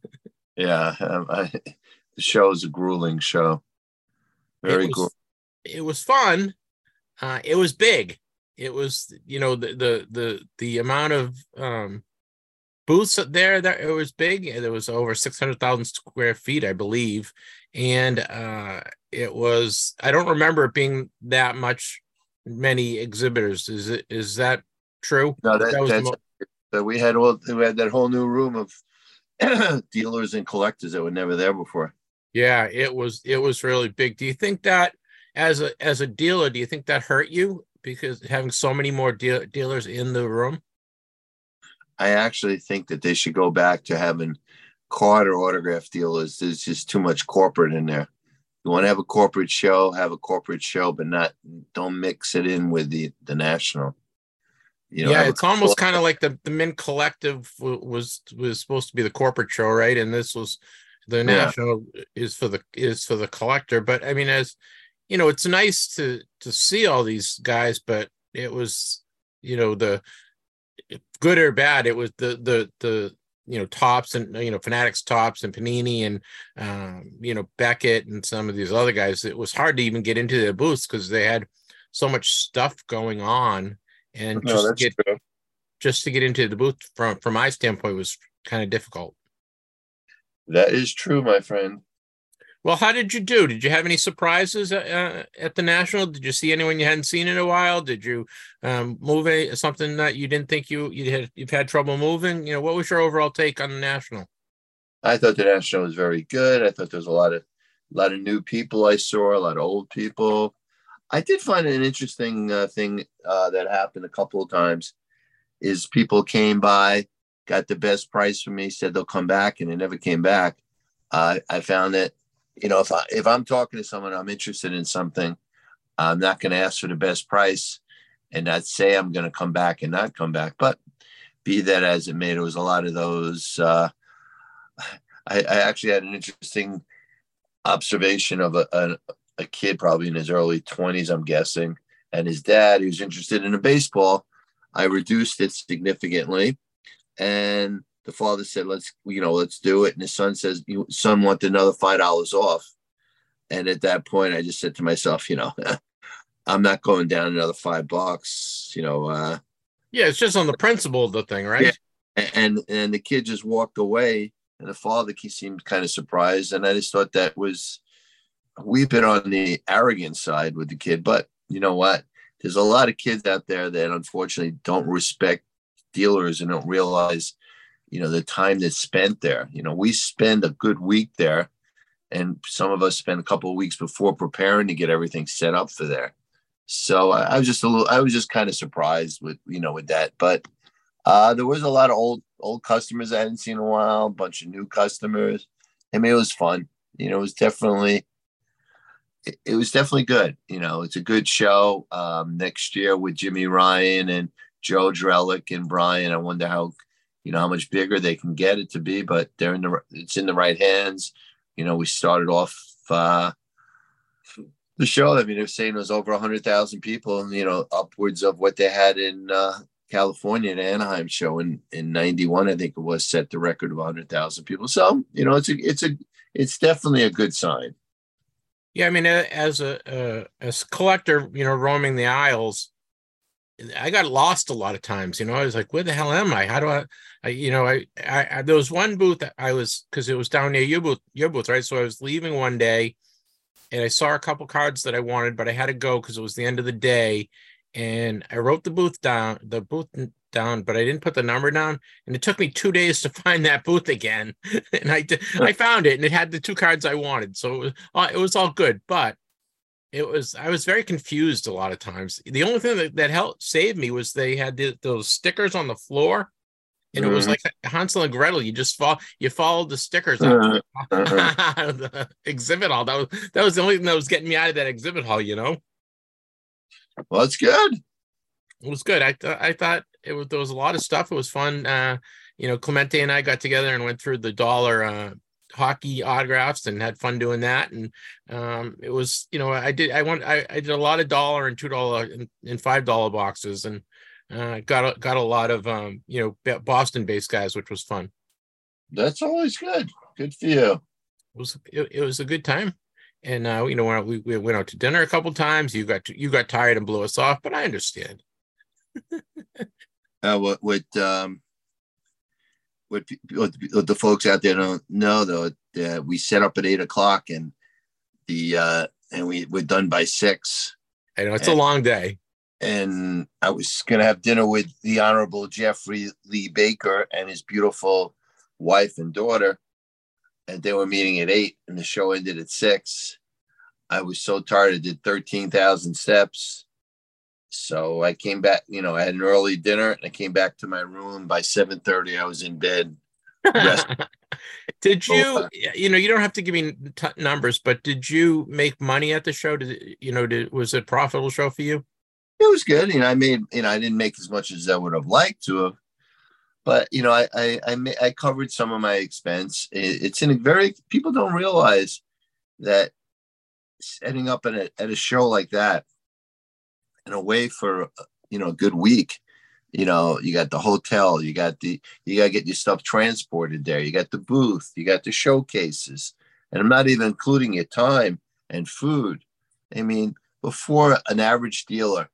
[LAUGHS] yeah, um, I, the show is a grueling show. Very cool. It was fun. Uh, it was big. It was, you know, the the the the amount of um, booths there. That it was big. There was over six hundred thousand square feet, I believe, and uh, it was. I don't remember it being that much many exhibitors. Is it? Is that True. No, that, that that's mo- we had all we had that whole new room of [CLEARS THROAT] dealers and collectors that were never there before. Yeah, it was it was really big. Do you think that as a as a dealer, do you think that hurt you because having so many more deal, dealers in the room? I actually think that they should go back to having card or autograph dealers. There's just too much corporate in there. You want to have a corporate show, have a corporate show, but not don't mix it in with the the national. You know, yeah, it's almost kind of like the the Mint Collective was was supposed to be the corporate show, right? And this was the national yeah. is for the is for the collector. But I mean, as you know, it's nice to to see all these guys, but it was you know the good or bad, it was the the the you know Topps and you know Fanatics Topps and Panini and um, you know Beckett and some of these other guys. It was hard to even get into their booths because they had so much stuff going on, and no, just get just to get into the booth from from my standpoint was kind of difficult. That is true, my friend. Well, how did you do? Did you have any surprises uh, at the national? Did you see anyone you hadn't seen in a while? Did you um, move a, something that you didn't think you you had you've had trouble moving? You know, what was your overall take on the national? I thought the national was very good. I thought there was a lot of a lot of new people I saw, a lot of old people. I did find an interesting uh, thing uh, that happened a couple of times. Is people came by, got the best price for me, said they'll come back, and they never came back. Uh, I found that you know, if I if I'm talking to someone, I'm interested in something, I'm not going to ask for the best price, and not say I'm going to come back and not come back. But be that as it may, there was a lot of those. Uh, I, I actually had an interesting observation of a, a, a kid, probably in his early 20s, I'm guessing, and his dad, who's interested in a baseball. I reduced it significantly, and the father said, "Let's you know, let's do it." And his son says, "You son wanted another five dollars off." And at that point, I just said to myself, you know, [LAUGHS] I'm not going down another five bucks. You know. Uh, yeah, it's just on the principle of the thing, right? Yeah. And and the kid just walked away, and the father he seemed kind of surprised, and I just thought that was we've been on the arrogant side with the kid, but you know what? There's a lot of kids out there that unfortunately don't respect dealers and don't realize you know the time that's spent there. You know we spend a good week there and some of us spend a couple of weeks before preparing to get everything set up for there. So I, I was just a little i was just kind of surprised with you know with that. But uh there was a lot of old old customers i hadn't seen in a while a bunch of new customers. I mean it was fun. You know it was definitely it, was definitely good. You know it's a good show um next year with jimmy ryan and joe Drelling and brian. I wonder how you know how much bigger they can get it to be, but they're in the it's in the right hands. You know, we started off uh, the show. I mean, they're saying it was over hundred thousand people, and you know, upwards of what they had in uh, California, the Anaheim show in in '91. I think it was set the record of hundred thousand people. So you know, it's a it's a it's definitely a good sign. Yeah, I mean, as a uh, as collector, you know, roaming the aisles, I got lost a lot of times. You know, I was like, "Where the hell am I? How do I?" I you know, I, I, I there was one booth that I was because it was down near your booth, your booth, right? So I was leaving one day, and I saw a couple cards that I wanted, but I had to go because it was the end of the day, and I wrote the booth down, the booth down, but I didn't put the number down, and it took me two days to [LAUGHS] find that booth again, [LAUGHS] and I did, I found it, and it had the two cards I wanted, so it was, uh, it was all good, but it was I was very confused a lot of times. The only thing that, that helped save me was they had the, those stickers on the floor, and mm-hmm. it was mm-hmm. like [LAUGHS] Hansel and Gretel. You just fall, you followed the stickers uh-huh. [LAUGHS] the exhibit hall. That was that was the only thing that was getting me out of that exhibit hall. You know. Well, that's good. It was good. I th- I thought it was there was a lot of stuff. It was fun. Uh, you know, Clemente and I got together and went through the dollar uh, hockey autographs and had fun doing that. And um, it was, you know, I did, I went, I, I did a lot of dollar and two dollar and, and five dollar boxes, and uh, got a, got a lot of, um, you know, Boston based guys, which was fun. That's always good. Good for you. It was it, it was a good time, and uh, you know, we, we went out to dinner a couple times. You got to, you got tired and blew us off, but I understand. [LAUGHS] uh, what what um what, what the folks out there don't know though that we set up at eight o'clock and the uh and we we're done by six i know it's and, a long day and i was gonna have dinner with the honorable jeffrey lee baker and his beautiful wife and daughter. And they were meeting at eight and the show ended at six. I was so tired i did 13000 steps. So I came back, you know, I had an early dinner and I came back to my room. By 7:30. I was in bed. [LAUGHS] Did you you know you don't have to give me t- numbers but did you make money at the show? Did you know did was it a profitable show for you it was good. You know, I made, you know, I didn't make as much as I would have liked to have, but you know, I I I, I covered some of my expense. It- it's in a very people don't realize that setting up at a at a show like that and away for you know a good week. You know, you got the hotel, you got the you got to get your stuff transported there. You got the booth, you got the showcases, and I'm not even including your time and food. I mean, before an average dealer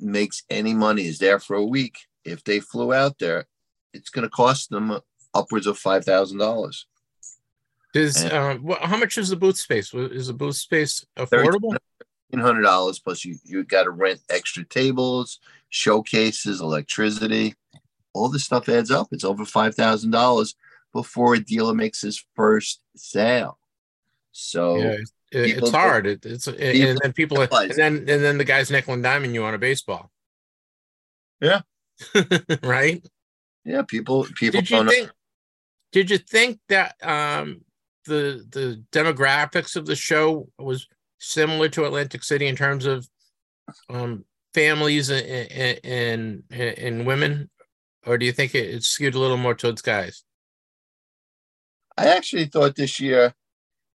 makes any money, is there for a week, if they flew out there, it's going to cost them upwards of five thousand dollars. does And- um, wha- how much is the booth space is the booth space affordable hundred dollars plus you you got to rent extra tables, showcases, electricity, all this stuff adds up. It's over five thousand dollars before a dealer makes his first sale. So yeah people it's hard. It, it's and then people and then and then the guy's nickel and diming you on a baseball. Yeah. [LAUGHS] right? Yeah, people people did you don't think did you think that um the the demographics of the show was similar to atlantic city in terms of um families and and and, and women? Or do you think it, it's skewed a little more towards guys? I actually thought this year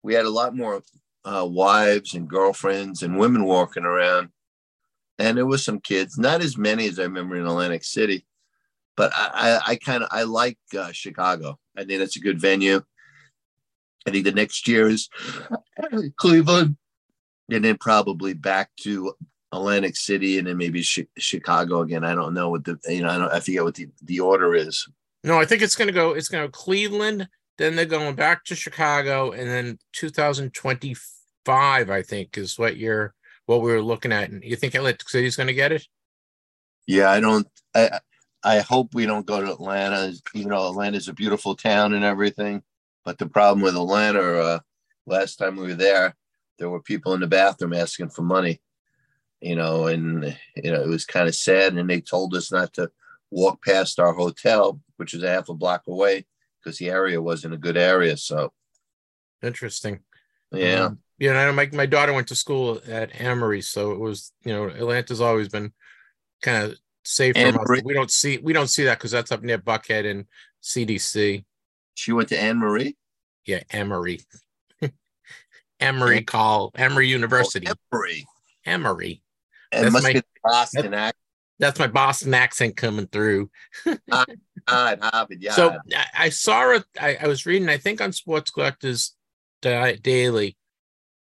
we had a lot more uh, wives and girlfriends and women walking around, and there was some kids. Not as many as I remember in Atlantic City, but I, I, I kind of I like uh, Chicago. I think that's a good venue. I think the next year is [CLEARS THROAT] Cleveland, and then probably back to Atlantic City, and then maybe Chi- Chicago again. I don't know what the you know I don't I forget what the, the order is. no i think it's going to go it's going to cleveland then they're going back to chicago and then 2025 i think is what you're what we were looking at and you think atlantic city's going to get it Yeah, I don't. I I hope we don't go to Atlanta. Even though Atlanta's a beautiful town and everything, but the problem with Atlanta, uh, last time we were there, there were people in the bathroom asking for money. You know, and you know it was kind of sad. And they told us not to walk past our hotel, which is a half a block away, because the area wasn't a good area. So interesting yeah, Um, you know, my my daughter went to school at Emory, so it was you know Atlanta's always been kind of safe from us. We don't see we don't see that because that's up near Buckhead and CDC. she went to Anne Marie. Yeah, Emory, [LAUGHS] Emory Call Emory University, Oh, Emory. Emory. It That's must my- be Boston accent. That's my Boston accent coming through. Yeah. So I, I saw it. I, I was reading, I think on Sports Collectors Di- Daily,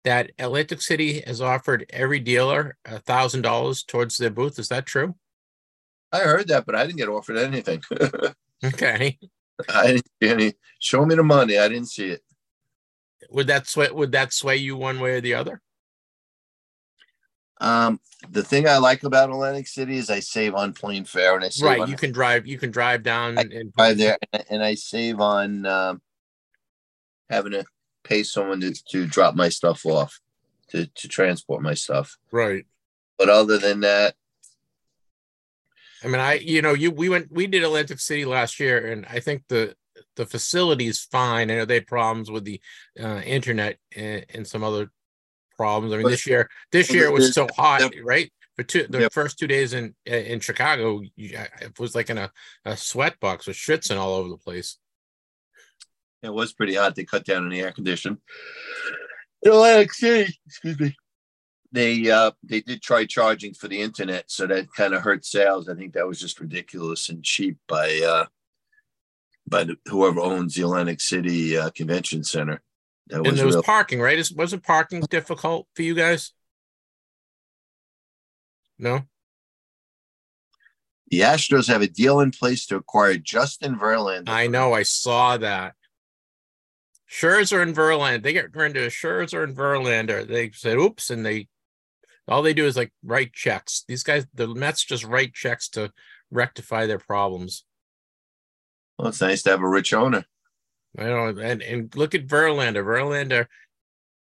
that Atlantic City has offered every dealer a thousand dollars towards their booth. Is that true? I heard that, but I didn't get offered anything. [LAUGHS] Okay. I didn't see any. Show me the money. I didn't see it. Would that sway would that sway you one way or the other? Um, the thing I like about Atlantic City is I save on plane fare and I save Right. on You can drive you can drive down I and, drive there and, and I save on um, having to pay someone to, to drop my stuff off to, to transport my stuff. right. But other than that, I mean, I you know you we went we did Atlantic City last year, and I think the the facility is fine. I know they had problems with the uh, internet and, and some other problems. I mean, But- this year this year it was so hot, the- right? For two the Yep. first two days in in Chicago, it was like in a, a sweat box with shits and all over the place. it was pretty hot. They cut down on the air condition. In Atlantic City, excuse me. They uh they did try charging for the internet, so that kind of hurt sales. I think that was just ridiculous and cheap by uh by the, whoever owns the Atlantic City uh, Convention Center. That and was there was real. parking, right? Is, was it parking difficult for you guys? No. the Astros have a deal in place to acquire Justin Verlander. I know. I saw that. Scherzer and Verlander. They get rid of Scherzer and Verlander. They said, "Oops," and they all they do is like write checks. These guys, the Mets, just write checks to rectify their problems. Well, it's nice to have a rich owner. I know, and and look at Verlander. Verlander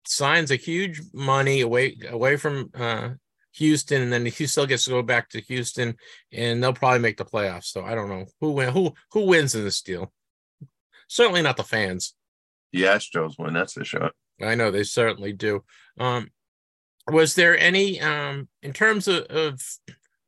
signs a huge money away away from uh Houston, and then he still gets to go back to Houston, and they'll probably make the playoffs. So I don't know who win who who wins in this deal. Certainly not the fans. The Astros win, that's for shot. I know they certainly do. Um, was there any um in terms of, of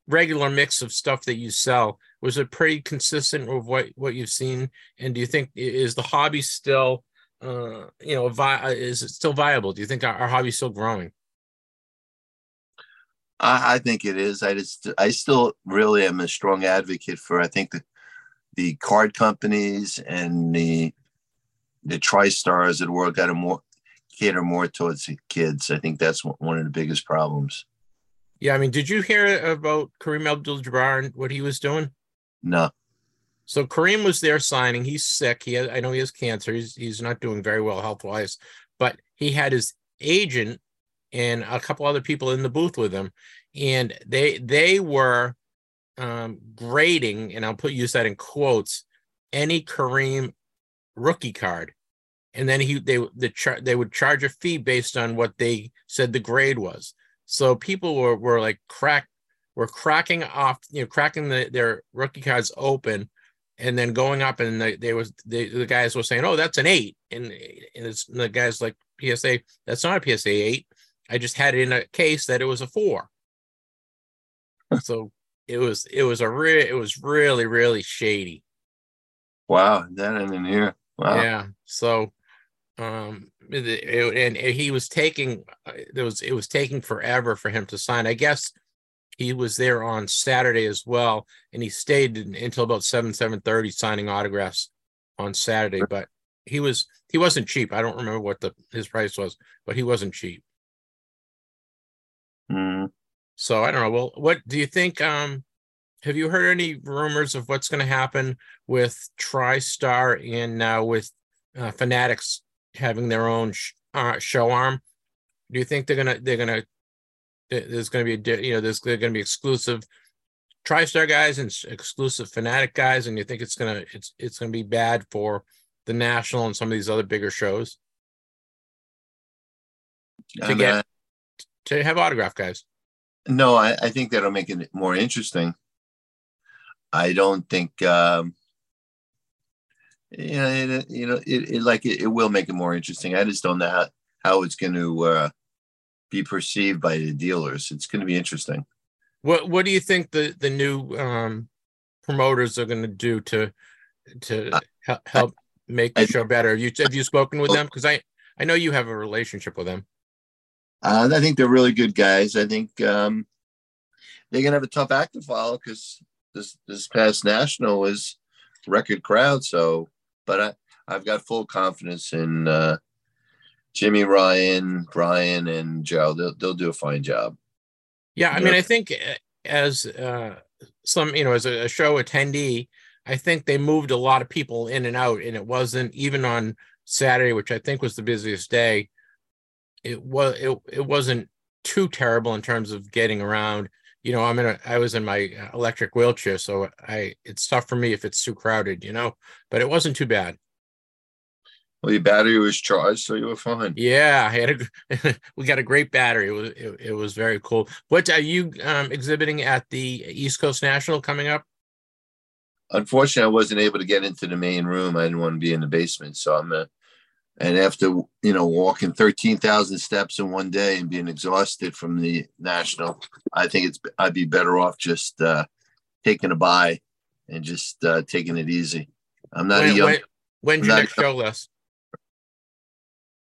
regular mix of stuff that you sell? Was it pretty consistent with what what you've seen? And do you think is the hobby still uh you know vi- is it still viable? Do you think our, our hobby is still growing? I, I think it is. I just I still really am a strong advocate for I think the the card companies and the the TriStars of the world got to more cater more towards the kids. I think that's one of the biggest problems. Yeah, I mean, did you hear about Kareem Abdul-Jabbar and what he was doing? No. So Kareem was there signing. He's sick. He I know he has cancer. He's he's not doing very well health wise, but he had his agent and a couple other people in the booth with him, and they they were um, grading, and I'll put use that in quotes, any Kareem rookie card, and then he they the char- they would charge a fee based on what they said the grade was. So people were were like crack were cracking off, you know, cracking the, their rookie cards open, and then going up, and they, they was they, the guys were saying, "Oh, that's an eight. and, and, it's, and the guys like PSA, that's not a PSA eight. I just had it in a case that it was a four. [LAUGHS] so it was it was a real it was really really shady. Wow, that I didn't hear. Wow. Yeah. So, um, it, it, and he was taking it was it was taking forever for him to sign. I guess he was there on Saturday as well, and he stayed until about seven seven thirty signing autographs on Saturday. But he was he wasn't cheap. I don't remember what the his price was, but he wasn't cheap. Mm. So I don't know. Well, what do you think? Um, have you heard any rumors of what's going to happen with TriStar and now with uh, Fanatics having their own sh- uh, show arm? Do you think they're gonna they're gonna there's gonna be a you know there's gonna be exclusive TriStar guys and exclusive Fanatic guys, and you think it's gonna it's it's gonna be bad for the national and some of these other bigger shows to get to have autograph guys? No, I, I think that'll make it more interesting. I don't think, um, you know, it, you know, it, it like it, it, will make it more interesting. I just don't know how, how it's going to uh, be perceived by the dealers. It's going to be interesting. What What do you think the the new um, promoters are going to do to to uh, help make the I, show better? Have you have you spoken with them? Because I I know you have a relationship with them. Uh, I think they're really good guys. I think um, they're gonna have a tough act to follow because this this past national was record crowd. So, but I I've got full confidence in uh, Jimmy Ryan, Brian, and Joe. They'll they'll do a fine job. Yeah, I mean, I think uh, as uh, some you know as a, a show attendee, I think they moved a lot of people in and out, and it wasn't even on Saturday, which I think was the busiest day it was it, it wasn't too terrible in terms of getting around you know i'm in a i was in my uh, electric wheelchair so i it's tough for me if it's too crowded you know but it wasn't too bad well your battery was charged so you were fine. Yeah i had a [LAUGHS] we got a great battery. It was it, it was very cool. What are you um, exhibiting at the east coast national coming up? Unfortunately i wasn't able to get into the main room. I didn't want to be in the basement so i'm uh, and after you know walking 13,000 steps in one day and being exhausted from the national i think it's i'd be better off just uh taking a bye and just uh taking it easy. I'm not a young when, when's your next show les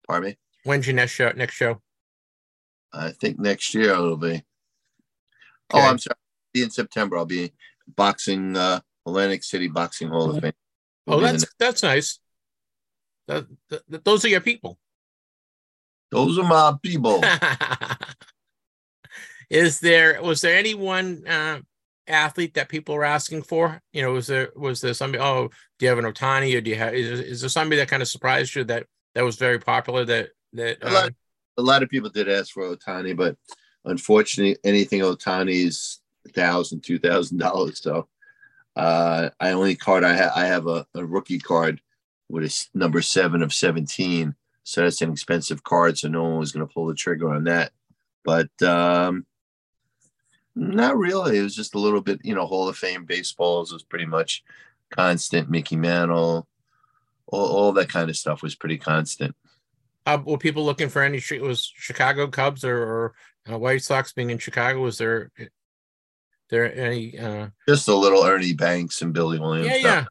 pardon me when's your next show next show i think next year it'll be okay. oh i'm sorry Be in september i'll be boxing uh atlantic city boxing hall of fame oh that's that's nice that, that, those are your people. Those are my people. [LAUGHS] Is there was there any one uh, athlete that people were asking for? You know, was there was there somebody? Oh, do you have an Ohtani, or do you have? Is, is there somebody that kind of surprised you that that was very popular? That that a, lot, a lot of people did ask for Ohtani, but unfortunately, anything Ohtani is a thousand, two thousand dollars. So uh, I only card I have I have a, a rookie card with a number seven of 17. So that's an expensive card. So no one was going to pull the trigger on that. But um, Not really. It was just a little bit, you know, Hall of Fame baseballs was pretty much constant. Mickey Mantle, all, all that kind of stuff was pretty constant. Uh, were people looking for any? Street was Chicago Cubs or, or uh, White Sox being in Chicago? Was there there any? Uh... Just a little Ernie Banks and Billy Williams. Yeah, yeah.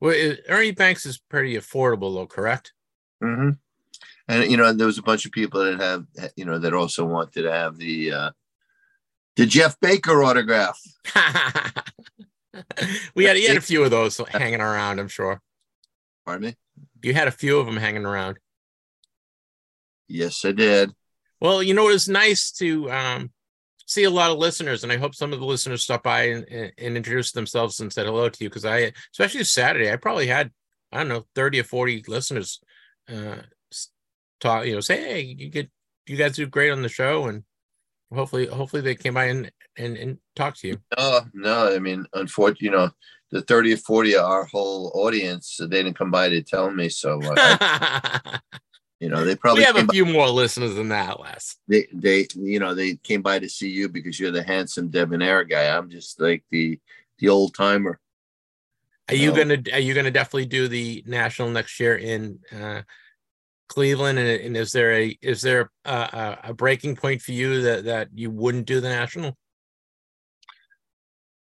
Well, it, Ernie Banks is pretty affordable, though, correct? Mm-hmm. And you know, there was a bunch of people that have, you know, that also wanted to have the uh, the Jeff Baker autograph. [LAUGHS] [LAUGHS] we had, he had a few of those hanging around. I'm sure. Pardon me. You had a few of them hanging around. Yes, I did. Well, you know, it was nice to um, see a lot of listeners, and I hope some of the listeners stop by and, and, and introduced themselves and said hello to you because I, especially Saturday, I probably had I don't know thirty or forty listeners uh, talk. You know, say hey, you get you guys do great on the show, and hopefully hopefully they came by and and, and talk to you. No, no, I mean, unfortunately, you know, the 30 or 40 of our whole audience, they didn't come by to tell me. So, uh, [LAUGHS] you know, they probably we have a few by, more listeners than that, Les. They, they, you know, they came by to see you because you're the handsome debonair guy. I'm just like the the old timer. Are you, gonna Are you gonna definitely do the national next year in uh, Cleveland? And, and, is there a is there a, a breaking point for you that that you wouldn't do the national?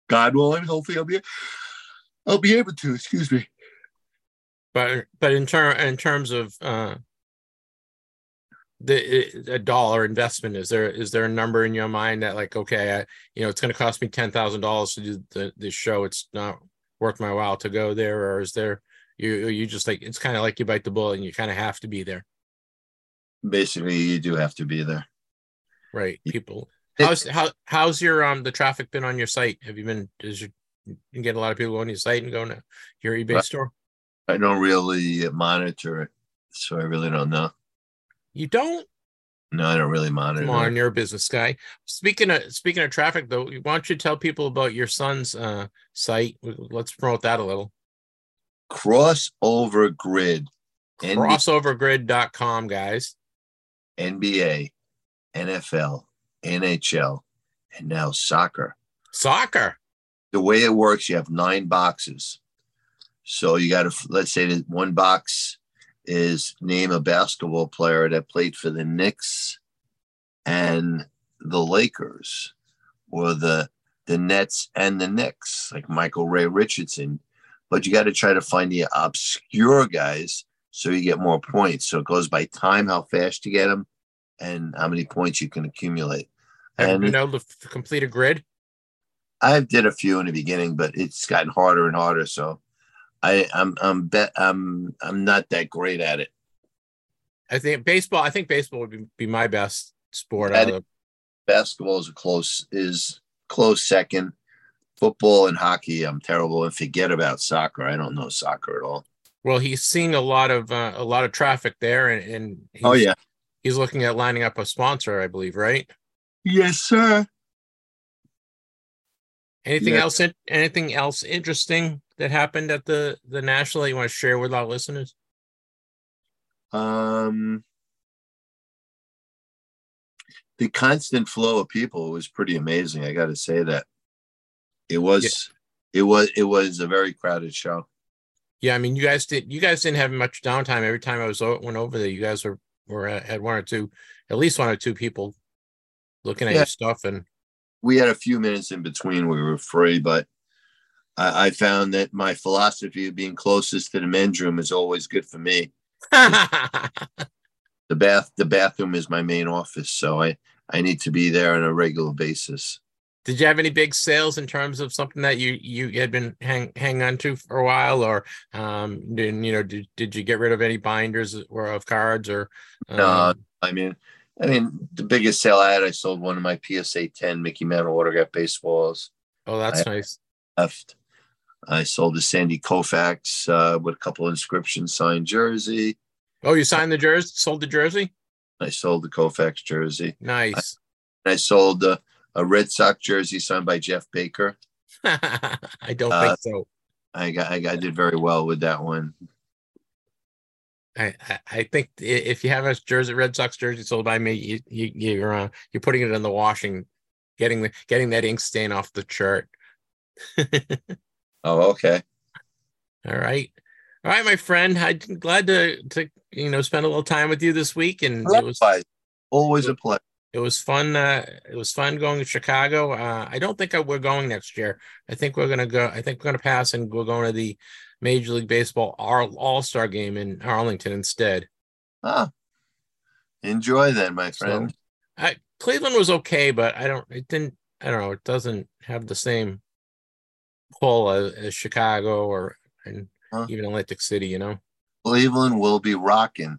God willing, hopefully I'll be I'll be able to. Excuse me. But but in term in terms of uh, the a dollar investment, is there is there a number in your mind that like okay, I, you know, it's going to cost me ten thousand dollars to do the this show. It's not worth my while to go there, or is there you you just like it's kind of like you bite the bullet and you kind of have to be there. Basically, you do have to be there. Right, people. How's how how's your um the traffic been on your site? Have you been? Does your you get a lot of people on your site and going to your eBay store? I don't really monitor it, so I really don't know. You don't? No, I don't really monitor. Come on, you're a business guy. Speaking of speaking of traffic, though, why don't you tell people about your son's uh, site? Let's promote that a little. Crossover Grid. Crossovergrid.com, guys. NBA, NFL, NHL, and now soccer. Soccer. The way it works, you have nine boxes. So you got to, let's say that one box is name a basketball player that played for the Knicks and the Lakers or the the Nets and the Knicks, like Michael Ray Richardson. But you got to try to find the obscure guys so you get more points. So it goes by time, how fast you get them, and how many points you can accumulate. Have and you been able to complete a grid? I did a few in the beginning, but it's gotten harder and harder. So I, I'm I'm bet I'm I'm not that great at it. I think baseball. I think baseball would be, be my best sport. Out of basketball is a close is close second. Football and hockey, I'm terrible. And forget about soccer. I don't know soccer at all. Well, he's seeing a lot of uh, a lot of traffic there, and, and oh yeah, he's looking at lining up a sponsor, I believe, right? Yes, sir. Anything yes. else? Anything else interesting that happened at the the national that you want to share with our listeners? Um, the constant flow of people was pretty amazing. I got to say that it was yeah. it was it was a very crowded show. Yeah, I mean, you guys did you guys didn't have much downtime. Every time I was went over there, you guys were were had one or two, at least one or two people looking at yeah. your stuff and we had a few minutes in between we were free but I, I, found that my philosophy of being closest to the men's room is always good for me [LAUGHS] the bath the bathroom is my main office so i i need to be there on a regular basis did you have any big sales in terms of something that you you had been hang hang on to for a while or um did you know did, did you get rid of any binders or of cards or um... no i mean I mean, the biggest sale I had, I sold one of my PSA 10 Mickey Mantle autograph baseballs. Oh, that's I nice. Left. I sold a Sandy Koufax uh, with a couple inscriptions signed jersey. Oh, you signed the jersey? Sold the jersey? I sold the Koufax jersey. Nice. I, I sold a, a Red Sox jersey signed by Jeff Baker. [LAUGHS] I don't uh, think so. I got, I got I did very well with that one. I, I think if you have a jersey Red Sox jersey sold by me, you, you you're uh, you're putting it in the washing getting the getting that ink stain off the chart. [LAUGHS] Oh, okay. All right. All right, my friend. I'm glad to to you know spend a little time with you this week, and it was Always a pleasure. it was fun. Uh, it was fun going to Chicago. Uh, I don't think I, we're going next year. I think we're gonna go. I think we're gonna pass, and we're going to the Major League Baseball All Star game in Arlington instead. Ah, enjoy then, my So, friend. I, Cleveland was okay, but I don't. It didn't. I don't know. It doesn't have the same pull as, as Chicago or and Huh. even Atlantic City. You know. Cleveland will be rocking,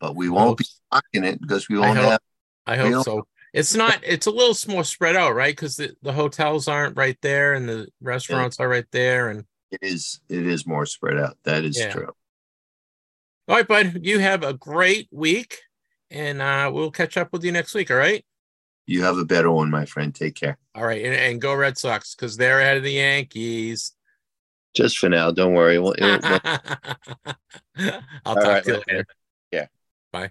but we won't be rocking it because we won't hope- have. I hope so. It's not. It's a little more spread out, right? Because the, the hotels aren't right there, and the restaurants are right there. And It is. It is more spread out. That is Yeah. true. all right, bud. You have a great week, and uh, we'll catch up with you next week. All right. You have a better one, my friend. Take care. All right, and, and go Red Sox because they're ahead of the Yankees. Just for now. Don't worry. We'll- it- we'll- [LAUGHS] I'll All talk right, to you later. Yeah. Bye.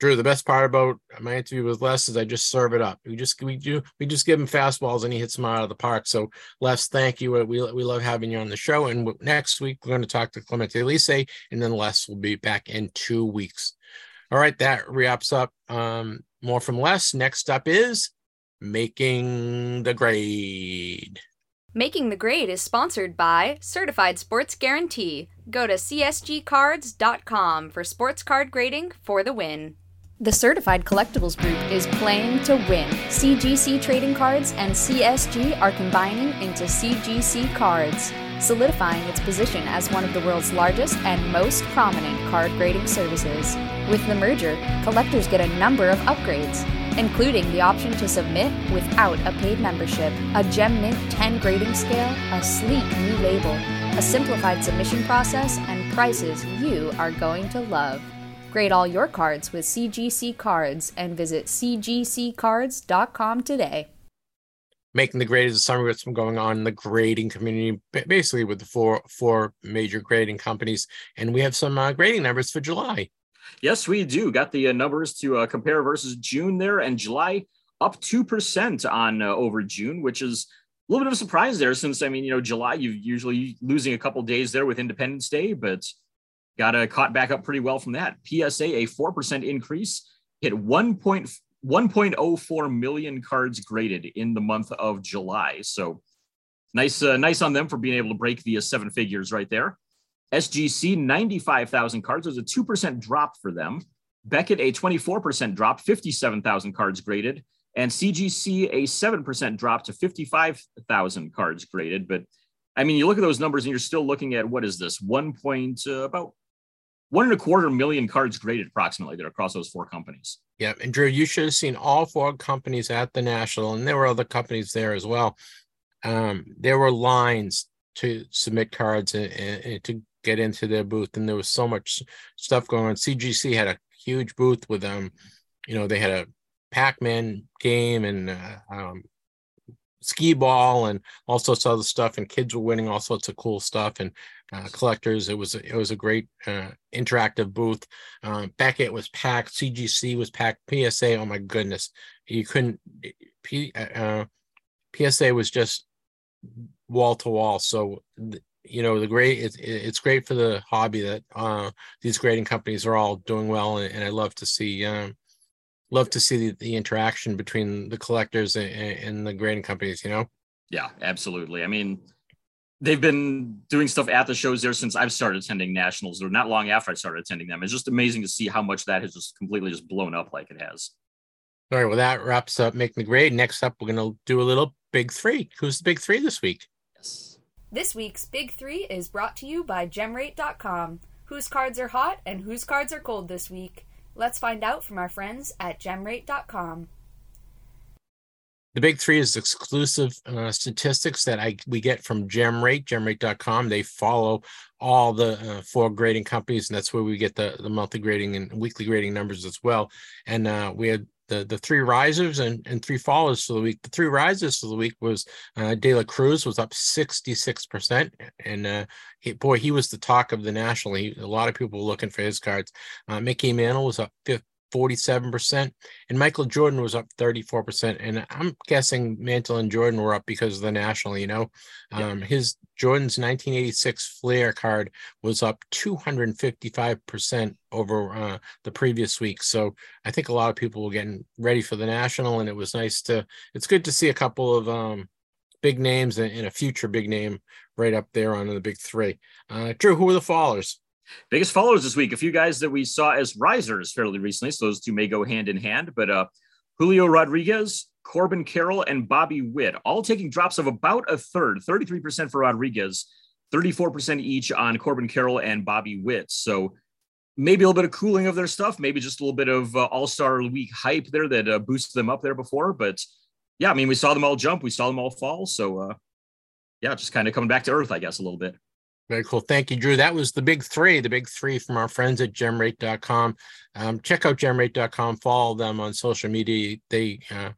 Drew, the best part about my interview with Les is I just serve it up. We just we do we just give him fastballs and he hits them out of the park. So Les, thank you. We we love having you on the show. And next week we're going to talk to Clemente Elise, and then Les will be back in two weeks. All right, that wraps up. Um, more from Les. Next up is making the grade. Making the Grade is sponsored by Certified Sports Guarantee. Go to csgcards.com for sports card grading for the win. The Certified Collectibles Group is playing to win. CGC Trading Cards and CSG are combining into CGC Cards, solidifying its position as one of the world's largest and most prominent card grading services. With the merger, collectors get a number of upgrades, including the option to submit without a paid membership, a Gem Mint 10 grading scale, a sleek new label, a simplified submission process, and prices you are going to love. Grade all your cards with CGC Cards and visit cgccards.com today. making the grade is a summary of what's been going on in the grading community, basically with the four four major grading companies, and we have some uh, grading numbers for July. Yes, we do. Got the uh, numbers to uh, compare versus June there, and July up two percent on uh, over June, which is a little bit of a surprise there. Since I mean, you know, July you're usually losing a couple days there with Independence Day, but got uh, caught back up pretty well from that. PSA a four percent increase, hit one point one point oh four million cards graded in the month of July. So nice, uh, nice on them for being able to break the uh, seven figures right there. SGC, 95,000 cards. There's a 2% drop for them. Beckett, a 24% drop, 57,000 cards graded. And CGC, a 7% drop to 55,000 cards graded. But I mean, you look at those numbers and you're still looking at what is this? One point, uh, about one and a quarter million cards graded approximately there across those four companies. Yeah, and Drew, you should have seen all four companies at the national, and there were other companies there as well. Um, there were lines to submit cards and, and, to get into their booth, and there was so much stuff going on. CGC had a huge booth with them. You know, they had a Pac-Man game and uh, um, skee ball and all sorts of other stuff, and kids were winning all sorts of cool stuff and uh, collectors. It was it was a great uh, interactive booth. Um, Beckett was packed. CGC was packed. PSA, oh my goodness, you couldn't. P, uh, PSA was just wall to wall. So you know the great. It's it's great for the hobby that uh, these grading companies are all doing well, and, and I love to see. Um, love to see the, the interaction between the collectors and, and the grading companies you know Yeah, absolutely. I mean, they've been doing stuff at the shows there since I've started attending nationals, or not long after I started attending them. It's just amazing to see how much that has just completely just blown up like it has. all right well that wraps up making the grade next up we're going to do a little big three who's the big three this week Yes. This week's Big Three is brought to you by GemRate.com. Whose cards are hot and whose cards are cold this week? Let's find out from our friends at GemRate.com. The big three is exclusive uh, statistics that I we get from GemRate, GemRate.com. They follow all the uh, four grading companies, and that's where we get the, the monthly grading and weekly grading numbers as well. And uh, we had the the three risers and, and three fallers for the week. The three risers for the week was uh, De La Cruz was up 66%. And uh, he, boy, he was the talk of the national. He, a lot of people were looking for his cards. Uh, Mickey Mantle was up 47%, and Michael Jordan was up 34%. And I'm guessing Mantle and Jordan were up because of the national, you know. Um, his Jordan's 1986 Fleer card was up 255% over uh, the previous week. So I think a lot of people were getting ready for the national, and it was nice to, it's good to see a couple of um, big names and, and, a future big name right up there on the big three. Uh, Drew, who were the fallers? Biggest followers this week, a few guys that we saw as risers fairly recently. So those two may go hand in hand, but uh, Julio Rodriguez, Corbin Carroll, and Bobby Witt, all taking drops of about a third, 33% for Rodriguez, 34% each on Corbin Carroll and Bobby Witt. So maybe a little bit of cooling of their stuff, maybe just a little bit of uh, All Star Week hype there that uh, boosted them up there before. But yeah, I mean, we saw them all jump, we saw them all fall. So uh, yeah, just kind of coming back to earth, I guess, a little bit. Very cool. Thank you, Drew. That was the big three, the big three from our friends at gemrate.com. Um, check out gemrate.com, follow them on social media. They uh,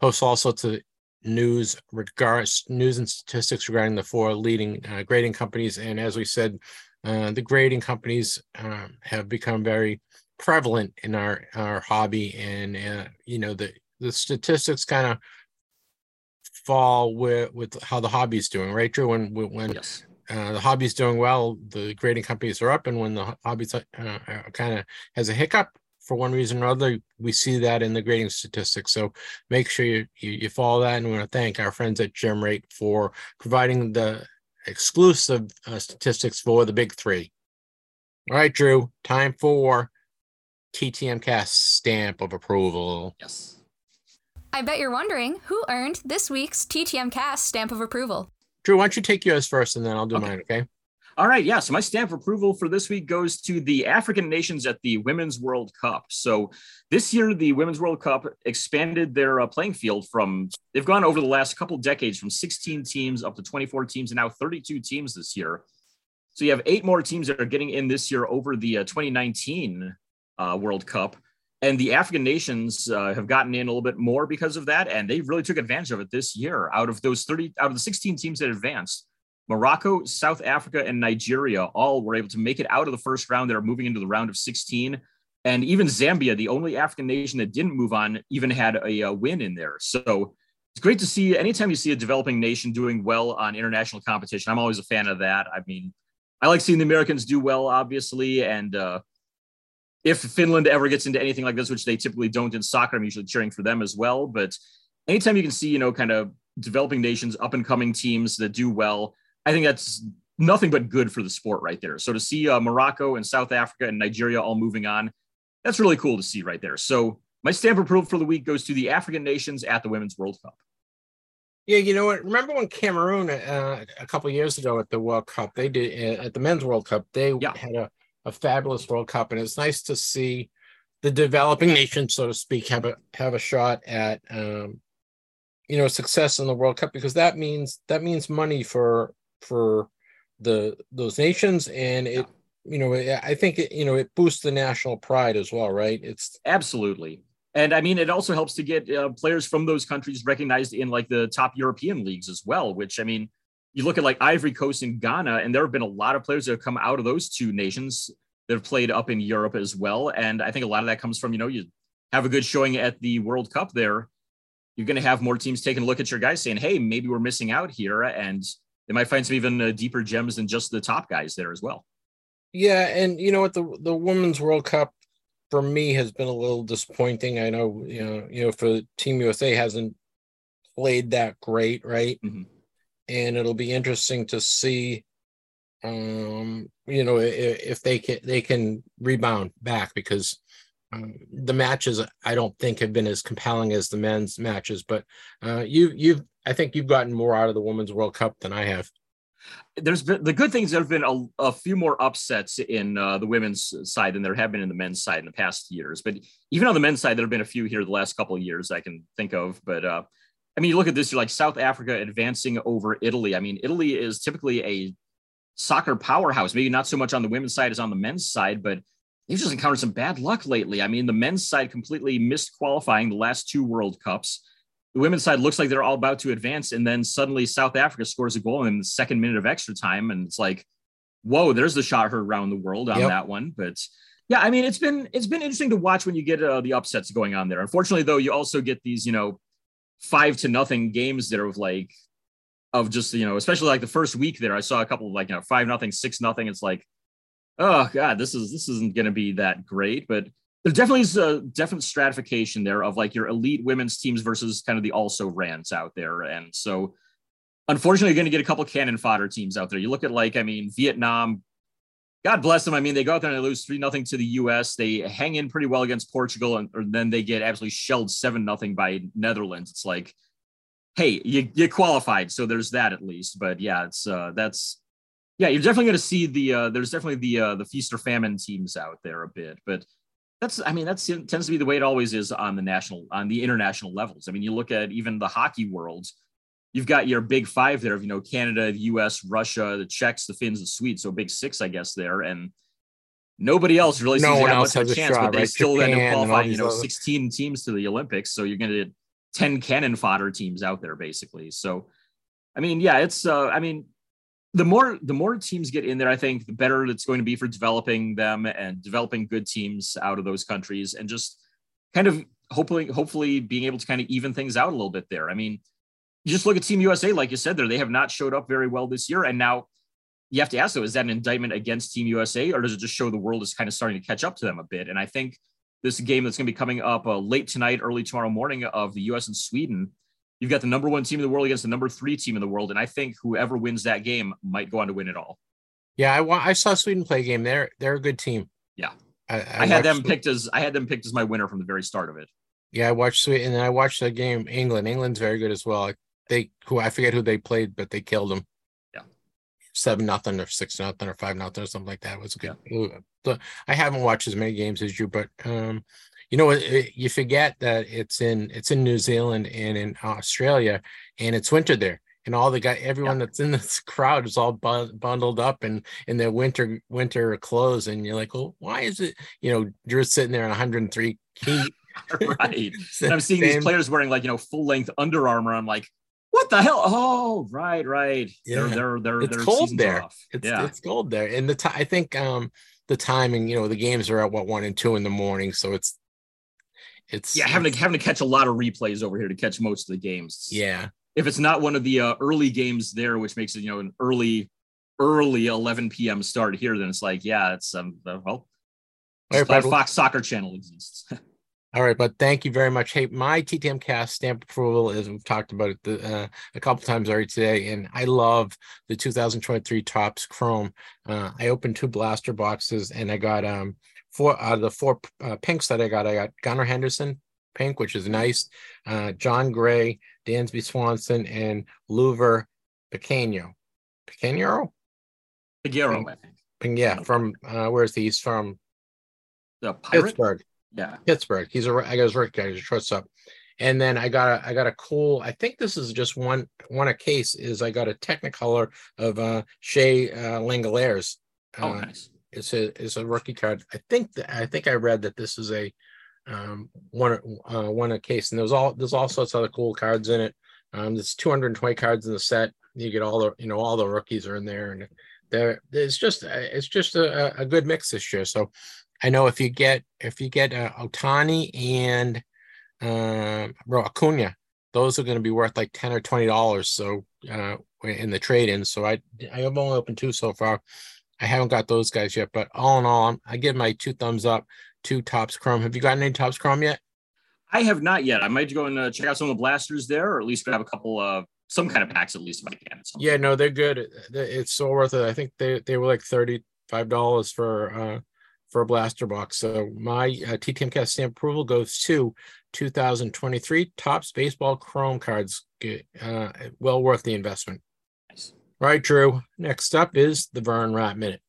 post all sorts of news regards news and statistics regarding the four leading uh, grading companies. And as we said, uh, the grading companies uh, have become very prevalent in our our hobby, and uh, you know the the statistics kind of fall with with how the hobby is doing, right, Drew? When when yes uh, the hobby's doing well, the grading companies are up, and when the hobby uh, uh kind of has a hiccup for one reason or other, we see that in the grading statistics. So make sure you you, you follow that, and we want to thank our friends at GemRate for providing the exclusive uh, statistics for the big three. All right, Drew, time for TTM Cast stamp of approval. Yes. I bet you're wondering who earned this week's TTM Cast stamp of approval. Drew, why don't you take yours first and then I'll do okay. mine, okay? All right, yeah. So my stamp of approval for this week goes to the African nations at the Women's World Cup. So this year, the Women's World Cup expanded their uh, playing field from they've gone over the last couple decades from 16 teams up to 24 teams and now 32 teams this year. So you have eight more teams that are getting in this year over the uh, 2019 uh, World Cup and the African nations uh, have gotten in a little bit more because of that, and they really took advantage of it this year. Out of those 30, out of the 16 teams that advanced, Morocco, South Africa, and Nigeria all were able to make it out of the first round. They're moving into the round of 16. And even Zambia, the only African nation that didn't move on, even had a, a win in there. So it's great to see anytime you see a developing nation doing well on international competition. I'm always a fan of that. I mean, I like seeing the Americans do well, obviously, and uh, if Finland ever gets into anything like this, which they typically don't in soccer, I'm usually cheering for them as well. But anytime you can see, you know, kind of developing nations, up and coming teams that do well, I think that's nothing but good for the sport right there. So to see uh, Morocco and South Africa and Nigeria all moving on, that's really cool to see right there. So my stamp approval for the week goes to the African nations at the Women's World Cup. Yeah, you know what? Remember when Cameroon uh, a couple years ago at the World Cup, they did uh, at the Men's World Cup, they yeah. had a a fabulous World Cup, and it's nice to see the developing nations, so to speak, have a have a shot at um, you know success in the World Cup because that means that means money for for the those nations, and it you know I think it you know it boosts the national pride as well, right? It's absolutely. And I mean, it also helps to get uh, players from those countries recognized in like the top European leagues as well, which I mean, you look at like Ivory Coast and Ghana, and there have been a lot of players that have come out of those two nations that have played up in Europe as well. And I think a lot of that comes from, you know, you have a good showing at the World Cup there. You're going to have more teams taking a look at your guys saying, hey, maybe we're missing out here. And they might find some even uh, deeper gems than just the top guys there as well. Yeah. And you know what? The, the Women's World Cup for me has been a little disappointing. I know, you know, you know, for Team USA hasn't played that great, right? Mm-hmm and it'll be interesting to see um you know if, if they can they can rebound back because um, the matches I don't think have been as compelling as the men's matches but uh you you've I think you've gotten more out of the women's world cup than I have. There's been the good things there have been a, a few more upsets in uh, the women's side than there have been in the men's side in the past years but even on the men's side there have been a few here the last couple of years I can think of but uh I mean, you look at this, you're like South Africa advancing over Italy. I mean, Italy is typically a soccer powerhouse, maybe not so much on the women's side as on the men's side, but they've just encountered some bad luck lately. I mean, the men's side completely missed qualifying the last two World Cups. The women's side looks like they're all about to advance, and then suddenly South Africa scores a goal in the second minute of extra time, and it's like, whoa, there's the shot heard around the world on yep. that one. But Yeah, I mean it's been it's been interesting to watch when you get uh, the upsets going on there. Unfortunately, though, you also get these you know five to nothing games that are of like of just you know especially like the first week there. I saw a couple of like you know five nothing, six nothing. It's like oh god, this is this isn't going to be that great, but there definitely is a definite stratification there of like your elite women's teams versus kind of the also rans out there, and so unfortunately, you're going to get a couple cannon fodder teams out there. You look at like I mean Vietnam God bless them. I mean, they go out there and they lose three nothing to the U.S. They hang in pretty well against Portugal, and then they get absolutely shelled seven nothing by Netherlands. It's like, hey, you you qualified, so there's that at least. But yeah, it's uh, that's yeah, you're definitely going to see the uh, there's definitely the uh, the feast or famine teams out there a bit, but that's I mean that's tends to be the way it always is on the national on the international levels. I mean, you look at even the hockey world you've got your big five there of you know Canada, the U.S., Russia, the Czechs, the Finns, the Swedes. So big six, I guess there, and nobody else really no seems to have much of a chance. shot, but they right? still end up Japan and all qualifying, you know, other- 16 teams to the Olympics. So you're going to get 10 cannon fodder teams out there basically. So, I mean, yeah, it's. uh I mean. The more the more teams get in there, I think the better it's going to be for developing them and developing good teams out of those countries, and just kind of hopefully hopefully being able to kind of even things out a little bit there. I mean, you just look at Team USA, like you said there, they have not showed up very well this year. And now you have to ask though, is that an indictment against Team USA or does it just show the world is kind of starting to catch up to them a bit? And I think this game that's going to be coming up uh, late tonight, early tomorrow morning of the US and Sweden, you've got the number one team in the world against the number three team in the world. And I think whoever wins that game might go on to win it all. Yeah, I I saw Sweden play a game. They're they're a good team. Yeah. I, I, had them picked as I had them picked as my winner from the very start of it. Yeah, I watched Sweden, and then I watched the game England. England's very good as well. Like, They who I forget who they played, but they killed them. Yeah. seven nothing or six nothing or five nothing or something like that. It was good. But I haven't watched as many games as you, but um, you know, it, it- you forget that it's in it's in New Zealand and in Australia, and it's winter there, and all the guy, everyone that's in [LAUGHS] this crowd is all bu- bundled up and in their winter winter clothes, and you're like, well, why is it? You know, you're sitting there in 103 heat. [LAUGHS] right. [LAUGHS] And I'm seeing these players wearing like you know full length Under Armour. I'm like, what the hell? Oh, right, right. Yeah. they're they're It's they're cold there. off. It's yeah, it's cold there, and the time I think um the timing, you know, the games are at what one and two in the morning, so it's it's yeah. Having to having to catch a lot of replays over here to catch most of the games. yeah. If it's not one of the uh, early games there, which makes it you know an early early 11 p.m. start here, then it's like yeah, it's um uh, well. Just Fox Soccer Channel exists. [LAUGHS] All right, but thank you very much. Hey, my TTM cast stamp approval is we've talked about it the, uh, a couple times already today, and I love the 2023 Topps Chrome. Uh, I opened two blaster boxes, and I got um four out of the four uh, pinks that I got. I got Gunnar Henderson pink, which is nice. Uh, John Gray, Dansby Swanson, and Liover Peguero. Peguero? Figueroa, I think. Yeah, from uh, where's he? He's from The pirate. Pittsburgh. Yeah. Pittsburgh. He's a I got his rookie guy. He's a shortstop. And then I got a I got a cool. I think this is just one one a case. Is I got a Technicolor of uh Shea uh, Langeliers. Oh, Uh, nice. It's a it's a rookie card. I think that I think I read that this is a um one uh one a case, and there's all there's all sorts of other cool cards in it. Um, there's 220 cards in the set. You get all the you know all the rookies are in there, and there it's just it's just a, a good mix this year. So I know if you get if you get uh, Ohtani and um bro Acuna, those are going to be worth like ten or twenty dollars. So uh in the trade in. So I I have only opened two so far. I haven't got those guys yet, but all in all, I'm, I give my two thumbs up. Two Topps chrome. Have you gotten any Topps chrome yet? I have not yet. I might go and uh, check out some of the blasters there, or at least grab a couple of some kind of packs at least if I can. Yeah, no, they're good. It's so worth it. I think they they were like thirty five dollars for uh for a blaster box. So my uh, TTM cast stamp approval goes to 2023 Topps Baseball Chrome cards. Uh, well worth the investment. Nice. Right, Drew. Next up is the Vern Rapp Minute.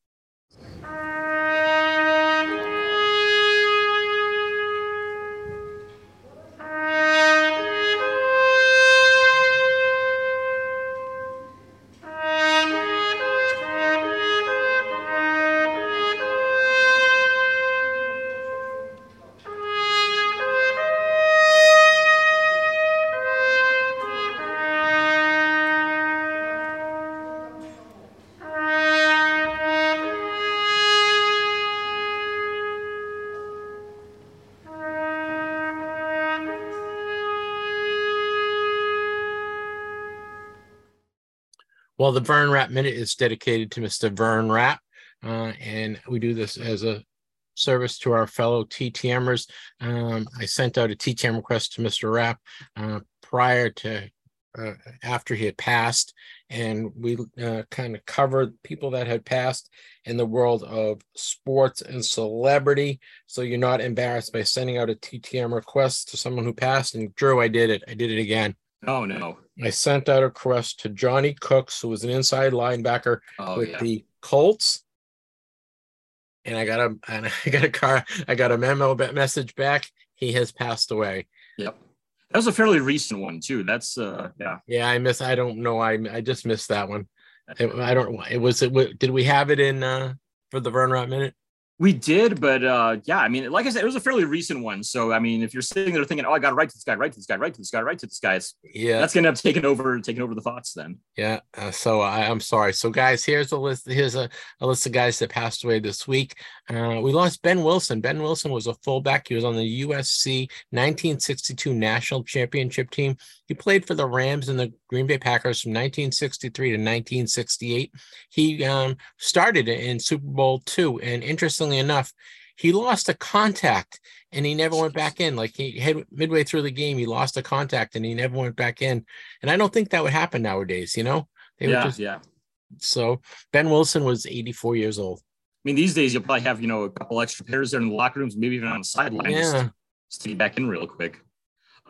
Well, the Vern Rapp Minute is dedicated to Mr. Vern Rapp, uh, and we do this as a service to our fellow TTMers. Um, I sent out a TTM request to Mr. Rapp uh, prior to uh, after he had passed, and we uh, kind of covered people that had passed in the world of sports and celebrity. So you're not embarrassed by sending out a TTM request to someone who passed. And Drew, I did it. I did it again. Oh no! I sent out a request to Johnie Cooks, who was an inside linebacker Oh with yeah. the Colts. And I got a and [LAUGHS] I got a car. I got a memo message back. He has passed away. Yep. That was a fairly recent one too. That's uh yeah. Yeah, I miss. I don't know. I I just missed that one. It- I don't. It was. It did we have it in uh for the Vern Rapp minute? We did, but uh yeah, I mean, like I said, it was a fairly recent one. So I mean, if you're sitting there thinking, oh, I gotta write to this guy, write to this guy, write to this guy, write to this guy, it's, Yeah, that's gonna have taken over taking over the thoughts then. yeah. Uh, so I, I'm sorry. So guys, here's a list. Here's a, a list of guys that passed away this week. Uh, we lost Ben Wilson. Ben Wilson was a fullback. He was on the USC 1962 National Championship team. He played for the Rams and the Green Bay Packers from 1963 to 1968. He um, started in Super Bowl two, and interestingly enough, he lost a contact and he never went back in. Like he had midway through the game, he lost a contact and he never went back in. And I don't think that would happen nowadays. You know, they yeah, would just yeah. So. Ben Wilson was 84 years old. Mean, these days you'll probably have, you know, a couple extra pairs there in the locker rooms, maybe even on the sidelines, Yeah, just to get back in real quick.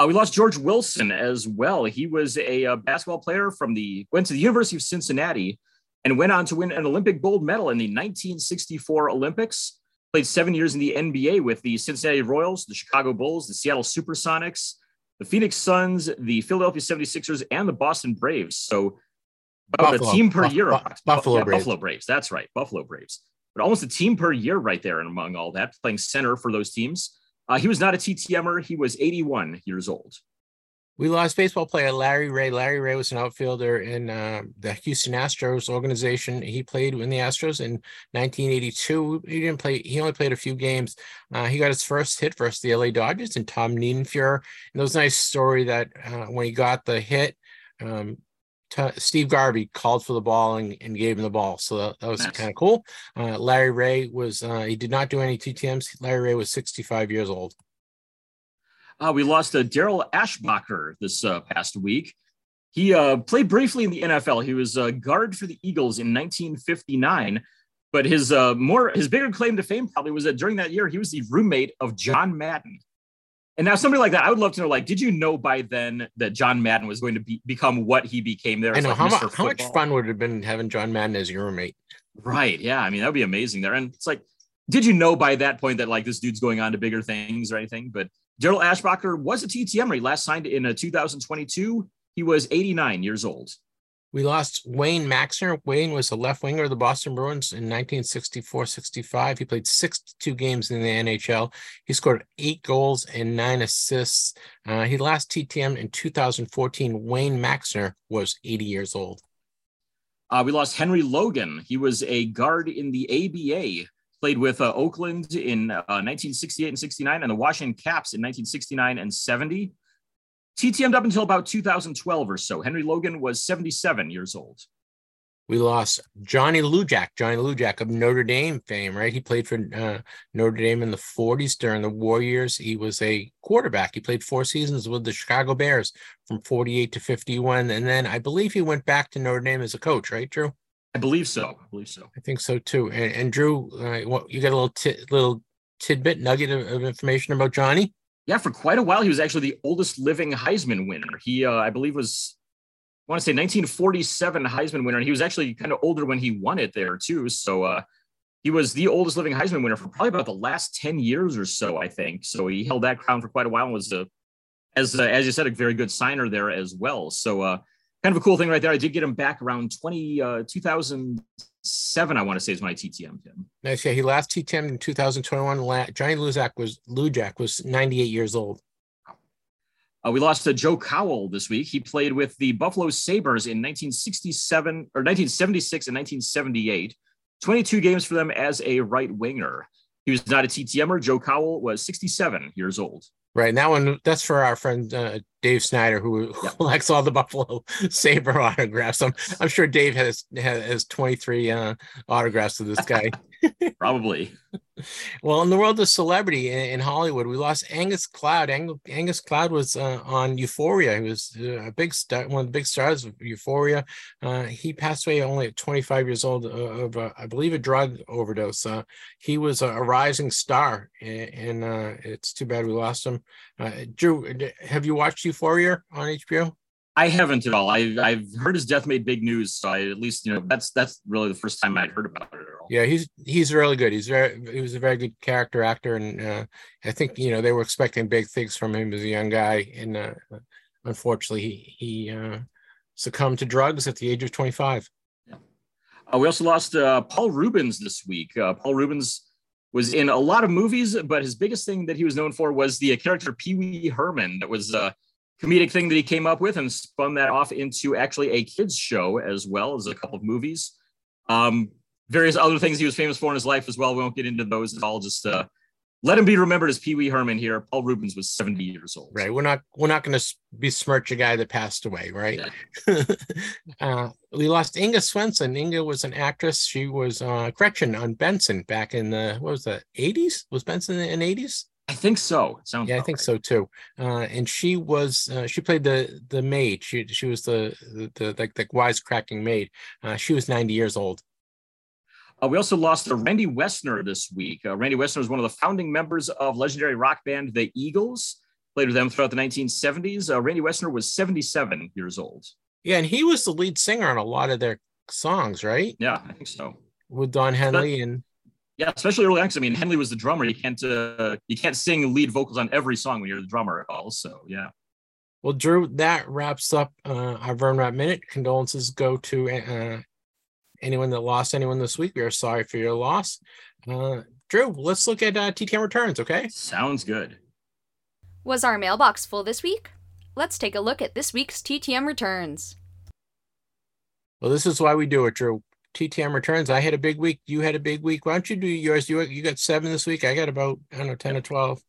Uh, we lost George Wilson as well. He was a, uh basketball player from the went to the University of Cincinnati and went on to win an Olympic gold medal in the 1964 Olympics. Played seven years in the NBA with the Cincinnati Royals, the Chicago Bulls, the Seattle Supersonics, the Phoenix Suns, the Philadelphia 76ers, and the Boston Braves. So about Buffalo. a team per Buff- year. Bu- Buffalo yeah, Braves. Buffalo Braves. That's right. Buffalo Braves. But almost a team per year right there. And among all that, playing center for those teams. Uh, he was not a TTMer. He was 81 years old. we lost baseball player Larry Ray. Larry Ray was an outfielder in uh, the Houston Astros organization. He played in the Astros in 1982. He didn't play. He only played a few games. Uh, he got his first hit versus the LA Dodgers and Tom Niedenfuer. And it was a nice story that uh, when he got the hit. Um, T- Steve Garvey called for the ball and, and gave him the ball. So that, that was Nice. kind of cool. Uh, Larry Ray was, uh, he did not do any TTMs. Larry Ray was 65 years old. Uh, we lost uh, Daryl Ashbacher this uh, past week. He uh, played briefly in the NFL. He was a guard for the Eagles in 1959. But his uh, more his bigger claim to fame probably was that during that year he was the roommate of John Madden. And now somebody like that, I would love to know. Like, did you know by then that John Madden was going to be, become what he became there? I know like, how, Mr. how much fun would it have been having John Madden as your roommate? Right. Yeah. I mean, that would be amazing there. And it's like, did you know by that point that like this dude's going on to bigger things or anything? But Daryl Ashbacher was a TTM. He last signed in uh, 2022. He was 89 years old. We lost Wayne Maxner. Wayne was a left winger of the Boston Bruins in 1964 65. He played 62 games in the NHL. He scored eight goals and nine assists. Uh, he last TTM in 2014. Wayne Maxner was 80 years old. Uh, we lost Henry Logan. He was a guard in the ABA. Played with uh, Oakland in uh, 1968 and 69 and the Washington Caps in 1969 and 70. TTM'd up until about 2012 or so. Henry Logan was 77 years old. We lost Johnny Lujack, Johnny Lujack of Notre Dame fame, right? He played for uh, Notre Dame in the 40s during the war years. He was a quarterback. He played four seasons with the Chicago Bears from 48 to 51. And then I believe he went back to Notre Dame as a coach, right, Drew? I believe so. I believe so. I think so too. And, and Drew, uh, you got a little ti- little tidbit nugget of, of information about Johnny? Yeah, for quite a while, he was actually the oldest living Heisman winner. He, uh, I believe, was I want to say 1947 Heisman winner, and he was actually kind of older when he won it there too. So uh, he was the oldest living Heisman winner for probably about the last 10 years or so, I think. So he held that crown for quite a while and was a, as uh, as you said, a very good signer there as well. So uh, kind of a cool thing right there. I did get him back around 20 uh, 2007, I want to say, is when I TTM'd him. Nice. Yeah, he last T10 in 2021. La- Johnny Lujack was Lujack was 98 years old. Uh, we lost to Joe Kowal this week. He played with the Buffalo Sabres in 1967 or 1976 and 1978. 22 games for them as a right winger. He was not a TTMer. Joe Kowal was 67 years old. Right. And that one, that's for our friend uh, Dave Snyder, who yep. collects all the Buffalo [LAUGHS] Saber autographs. I'm I'm sure Dave has has 23 uh, autographs of this guy. [LAUGHS] Probably. well, in the world of celebrity in, in Hollywood, we lost Angus Cloud. Ang- Angus Cloud was uh, on Euphoria. He was uh, a big star, one of the big stars of Euphoria. Uh, he passed away only at 25 years old uh, of, uh, I believe, a drug overdose. he was a, rising star, and, and it's too bad we lost him. Drew, have you watched Euphoria on HBO? I haven't at all. I, I've heard his death made big news, so I at least you know that's that's really the first time I'd heard about it at all. Yeah, he's he's really good. He's very he was a very good character actor, and uh, I think you know they were expecting big things from him as a young guy, and uh, unfortunately he he uh, succumbed to drugs at the age of twenty five. Yeah. Uh, we also lost uh, Paul Reubens this week. Uh, Paul Reubens was in a lot of movies, but his biggest thing that he was known for was the character Pee Wee Herman. That was comedic thing that he came up with and spun that off into actually a kids show as well as a couple of movies. Um, various other things he was famous for in his life as well. We won't get into those at all. Just uh, let him be remembered as Pee Wee Herman here. Paul Reubens was 70 years old. Right. We're not we're not going to besmirch a guy that passed away, right? Yeah. [LAUGHS] uh, we lost Inga Swenson. Inga was an actress. She was uh, Gretchen on Benson back in the what was the 80s? Was Benson in the 80s? I think so. sounds yeah, I think right. so too. Uh, and she was uh, she played the the maid. She she was the the, the like the wisecracking maid. Uh, she was ninety years old. Uh, we also lost Randy Meisner this week. Uh, Randy Meisner was one of the founding members of legendary rock band The Eagles. Played with them throughout the 1970s. Uh, Randy Meisner was 77 years old. Yeah, and he was the lead singer on a lot of their songs, right? Yeah, I think so. With Don Henley and yeah, especially early on. I mean, Henley was the drummer. You can't uh, you can't sing lead vocals on every song when you're the drummer at all. So yeah. Well, Drew, that wraps up uh, our Vern Rapp Minute. Condolences go to uh, anyone that lost anyone this week. We are sorry for your loss. Uh, Drew, let's look at uh, TTM returns, okay? Sounds good. Was our mailbox full this week? Let's take a look at this week's TTM returns. Well, this is why we do it, Drew. TTM returns. I had a big week. You had a big week. Why don't you do yours? You you got seven this week. I got about I don't know ten or twelve.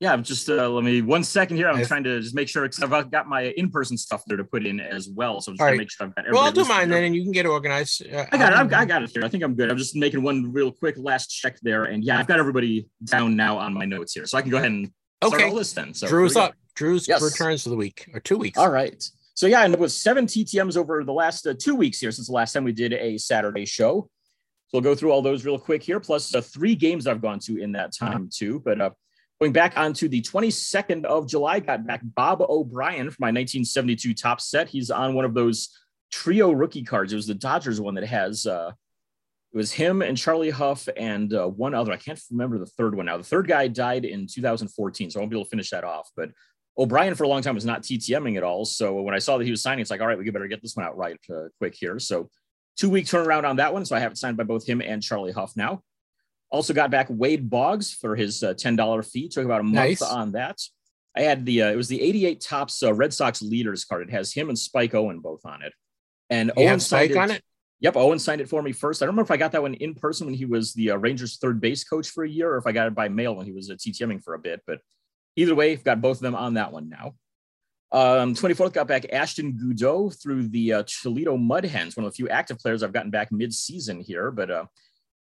Yeah, I'm just uh, let me one second here. I'm I've, trying to just make sure because I've got my in-person stuff there to put in as well. So I'm just right. to make sure I've got. Well, I'll do mine then, and you can get organized. Uh, I got it. I've, I got it here. I think I'm good. I'm just making one real quick last check there, and yeah, I've got everybody down now on my notes here, so I can go ahead and okay. start all this then. So Drew's up. Drew's yes. returns for the week or two weeks. All right. So yeah, I ended up with seven TTMs over the last uh, two weeks here since the last time we did a Saturday show. So we'll go through all those real quick here, plus uh, three games I've gone to in that time too. But uh, Going back onto the 22nd of July, got back Bob O'Brien for my 1972 Topps set. He's on one of those trio rookie cards. It was the Dodgers one that has uh, it was him and Charlie Hough and uh, one other. I can't remember the third one now. The third guy died in 2014, so I won't be able to finish that off. But O'Brien for a long time was not TTMing at all. So when I saw that he was signing, it's like, all right, we better get this one out right uh, quick here. So two week turnaround on that one. So I have it signed by both him and Charlie Hough now. Also got back Wade Boggs for his uh, $10 fee. Took about a month nice. on that. I had the, uh, it was the 88 Topps uh, Red Sox leaders card. It has him and Spike Owen both on it. And you Owen Spike on it? Yep, Owen signed it for me first. I don't remember if I got that one in person when he was the uh, Rangers third base coach for a year or if I got it by mail when he was uh, TTMing for a bit. But either way, got both of them on that one now. Um, 24th got back Ashton Goudeau through the uh, Toledo Mud Hens, one of the few active players I've gotten back mid-season here. But uh,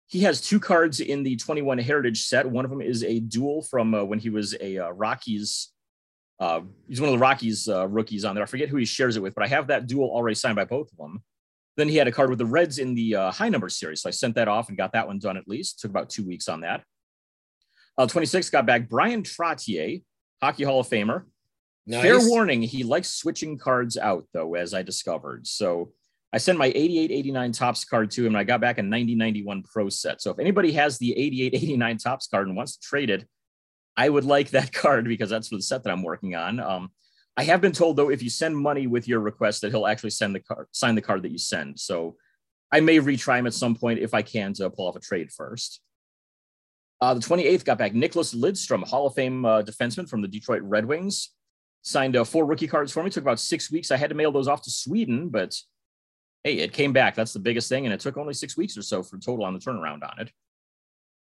he has two cards in the 21 Heritage set. One of them is a duel from uh, when he was a uh, Rockies. Uh, he's one of the Rockies uh, rookies on there. I forget who he shares it with, but I have that duel already signed by both of them. Then he had a card with the Reds in the high number series. So I sent that off and got that one done at least. Took about two weeks on that. Uh, 26 got back Bryan Trottier, Hockey Hall of Famer. Nice. Fair warning, he likes switching cards out, though, as I discovered. So I sent my 88 89 Topps card to him and I got back a 90 91 Pro set. So if anybody has the 88 89 Topps card and wants to trade it, I would like that [LAUGHS] card because that's for the set that I'm working on. Um, I have been told though, if you send money with your request, that he'll actually send the card, sign the card that you send. So I may retry him at some point if I can to pull off a trade first. Uh, the 28th got back Nicholas Lidstrom, Hall of Fame uh, defenseman from the Detroit Red Wings. Signed uh, four rookie cards for me. Took about six weeks. I had to mail those off to Sweden, but hey, it came back. That's the biggest thing. And it took only six weeks or so for total on the turnaround on it.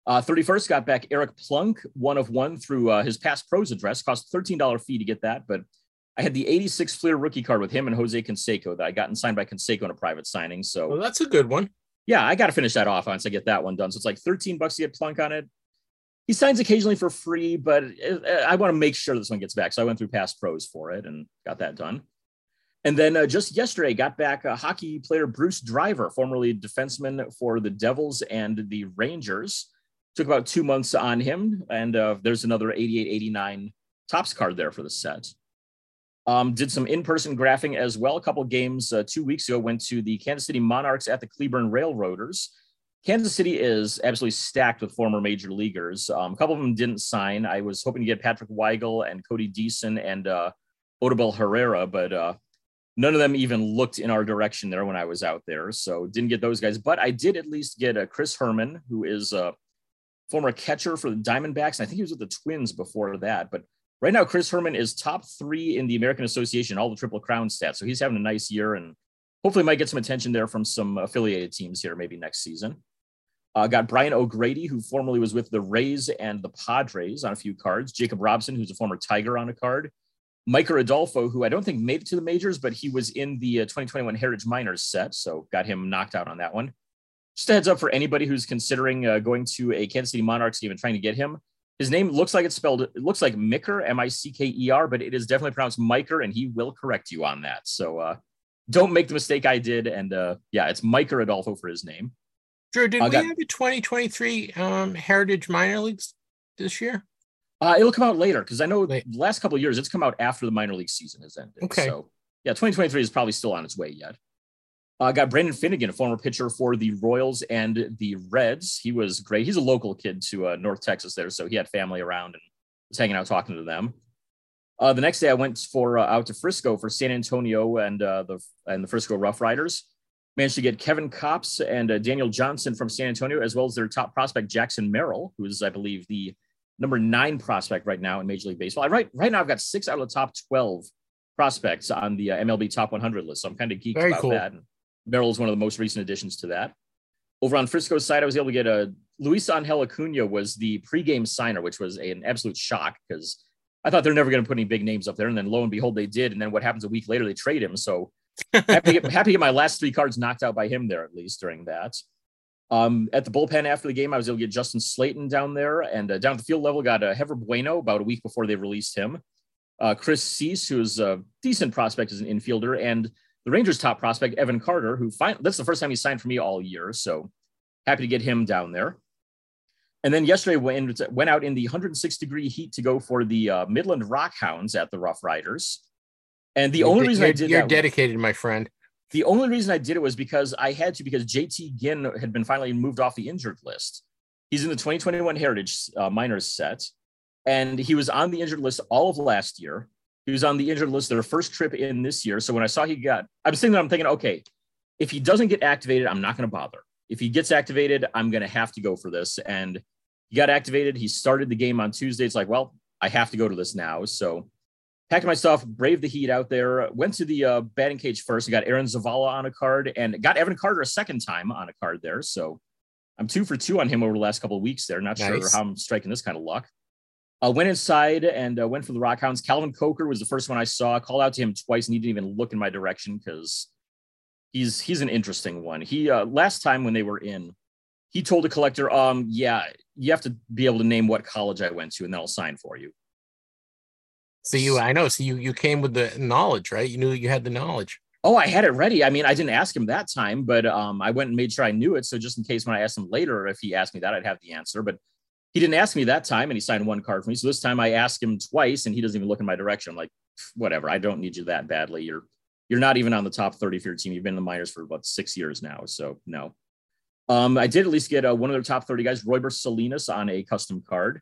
Uh, 31st got back Eric Plunk, one of one through uh, his past pros address. Cost $13 fee to get that, but I had the 86 Fleer rookie card with him and Jose Canseco that I got signed by Canseco in a private signing. So well, that's a good one. Yeah, I got to finish that off once I get that one done. So it's like 13 bucks to get Plunk on it. He signs occasionally for free, but I want to make sure this one gets back. So I went through past pros for it and got that done. And then uh, just yesterday, got back a hockey player Bruce Driver, formerly defenseman for the Devils and the Rangers. Took about two months on him, and uh, there's another 88 89 Topps card there for the set. Um, did some in-person graphing as well. A couple games uh, two weeks ago. Went to the Kansas City Monarchs at the Cleburne Railroaders. Kansas City is absolutely stacked with former major leaguers. Um, a couple of them didn't sign. I was hoping to get Patrick Weigel and Cody Deason and uh, Odubel Herrera, but uh, none of them even looked in our direction there when I was out there. So didn't get those guys. But I did at least get a uh, Chris Herrmann, who is a former catcher for the Diamondbacks. I think he was with the Twins before that. But right now, Chris Herrmann is top three in the American Association, all the Triple Crown stats. So he's having a nice year and hopefully might get some attention there from some affiliated teams here maybe next season. Uh, got Brian O'Grady, who formerly was with the Rays and the Padres on a few cards. Jacob Robson, who's a former Tiger on a card. Micker Adolfo, who I don't think made it to the majors, but he was in the uh, 2021 Heritage Minors set. So got him knocked out on that one. Just a heads up for anybody who's considering uh, going to a Kansas City Monarchs game and trying to get him. His name looks like it's spelled, it looks like Micker, M I C K E R, but it is definitely pronounced Miker, and he will correct you on that. So uh, don't make the mistake I did. And uh, yeah, it's Micker Adolfo for his name. Drew, did we got, have a 2023 um, Heritage Minor Leagues this year? Uh, it'll come out later because I know the last couple of years it's come out after the minor league season has ended. Okay. So yeah, 2023 is probably still on its way yet. Uh, got Brandon Finnegan, a former pitcher for the Royals and the Reds. He was great. He's a local kid to uh, North Texas there, so he had family around and was hanging out talking to them. Uh, the next day, I went for uh, out to Frisco for San Antonio and uh, the and the Frisco Rough Riders managed to get Kevin Kopps and uh, Daniel Johnson from San Antonio, as well as their top prospect, Jackson Merrill, who is, I believe, the number nine prospect right now in Major League Baseball. I right, right now, I've got six out of the top 12 prospects on the uh, MLB top 100 list. So I'm kind of geeked Very about cool. that. And Merrill is one of the most recent additions to that. Over on Frisco's side, I was able to get a Luis Angel Acuna was the pregame signer, which was a, an absolute shock because I thought they're never going to put any big names up there. And then lo and behold, they did. And then what happens a week later, they trade him. So happy, to get, happy to get my last three cards knocked out by him there at least during that. Um, at the bullpen after the game, I was able to get Justin Slayton down there, and uh, down at the field level, got uh, Hever Bueno about a week before they released him. Uh, Chris Seise, who's a decent prospect as an infielder, and the Rangers' top prospect Evan Carter, who fin- that's the first time he signed for me all year, so happy to get him down there. And then yesterday went, went out in the 106 degree heat to go for the uh, Midland Rockhounds at the Rough Riders. And the you're, only reason I did you're dedicated, was, my friend. The only reason I did it was because I had to because JT Ginn had been finally moved off the injured list. He's in the 2021 Heritage uh, Minors set, and he was on the injured list all of last year. He was on the injured list their first trip in this year. So when I saw he got, I'm sitting there, I'm thinking, okay, if he doesn't get activated, I'm not going to bother. If he gets activated, I'm going to have to go for this. And he got activated. He started the game on Tuesday. It's like, well, I have to go to this now. So packed my stuff, braved the heat out there, went to the uh, batting cage first. I got Aaron Zavala on a card and got Evan Carter a second time on a card there. So I'm two for two on him over the last couple of weeks there. Not nice. sure how I'm striking this kind of luck. Uh, went inside and uh, went for the Rockhounds. Calvin Coker was the first one I saw. I called out to him twice and he didn't even look in my direction because he's he's an interesting one. He uh, last time when they were in, he told a collector, um, yeah, you have to be able to name what college I went to and then I'll sign for you. So you, I know. So you, you came with the knowledge, right? You knew you had the knowledge. Oh, I had it ready. I mean, I didn't ask him that time, but um, I went and made sure I knew it. So just in case when I asked him later, if he asked me that, I'd have the answer. But he didn't ask me that time, and he signed one card for me. So this time I asked him twice, and he doesn't even look in my direction. I'm like, whatever. I don't need you that badly. You're you're not even on the top 30 for your team. You've been in the minors for about six years now. So no. Um, I did at least get uh, one of their top 30 guys, Royber Salinas, on a custom card.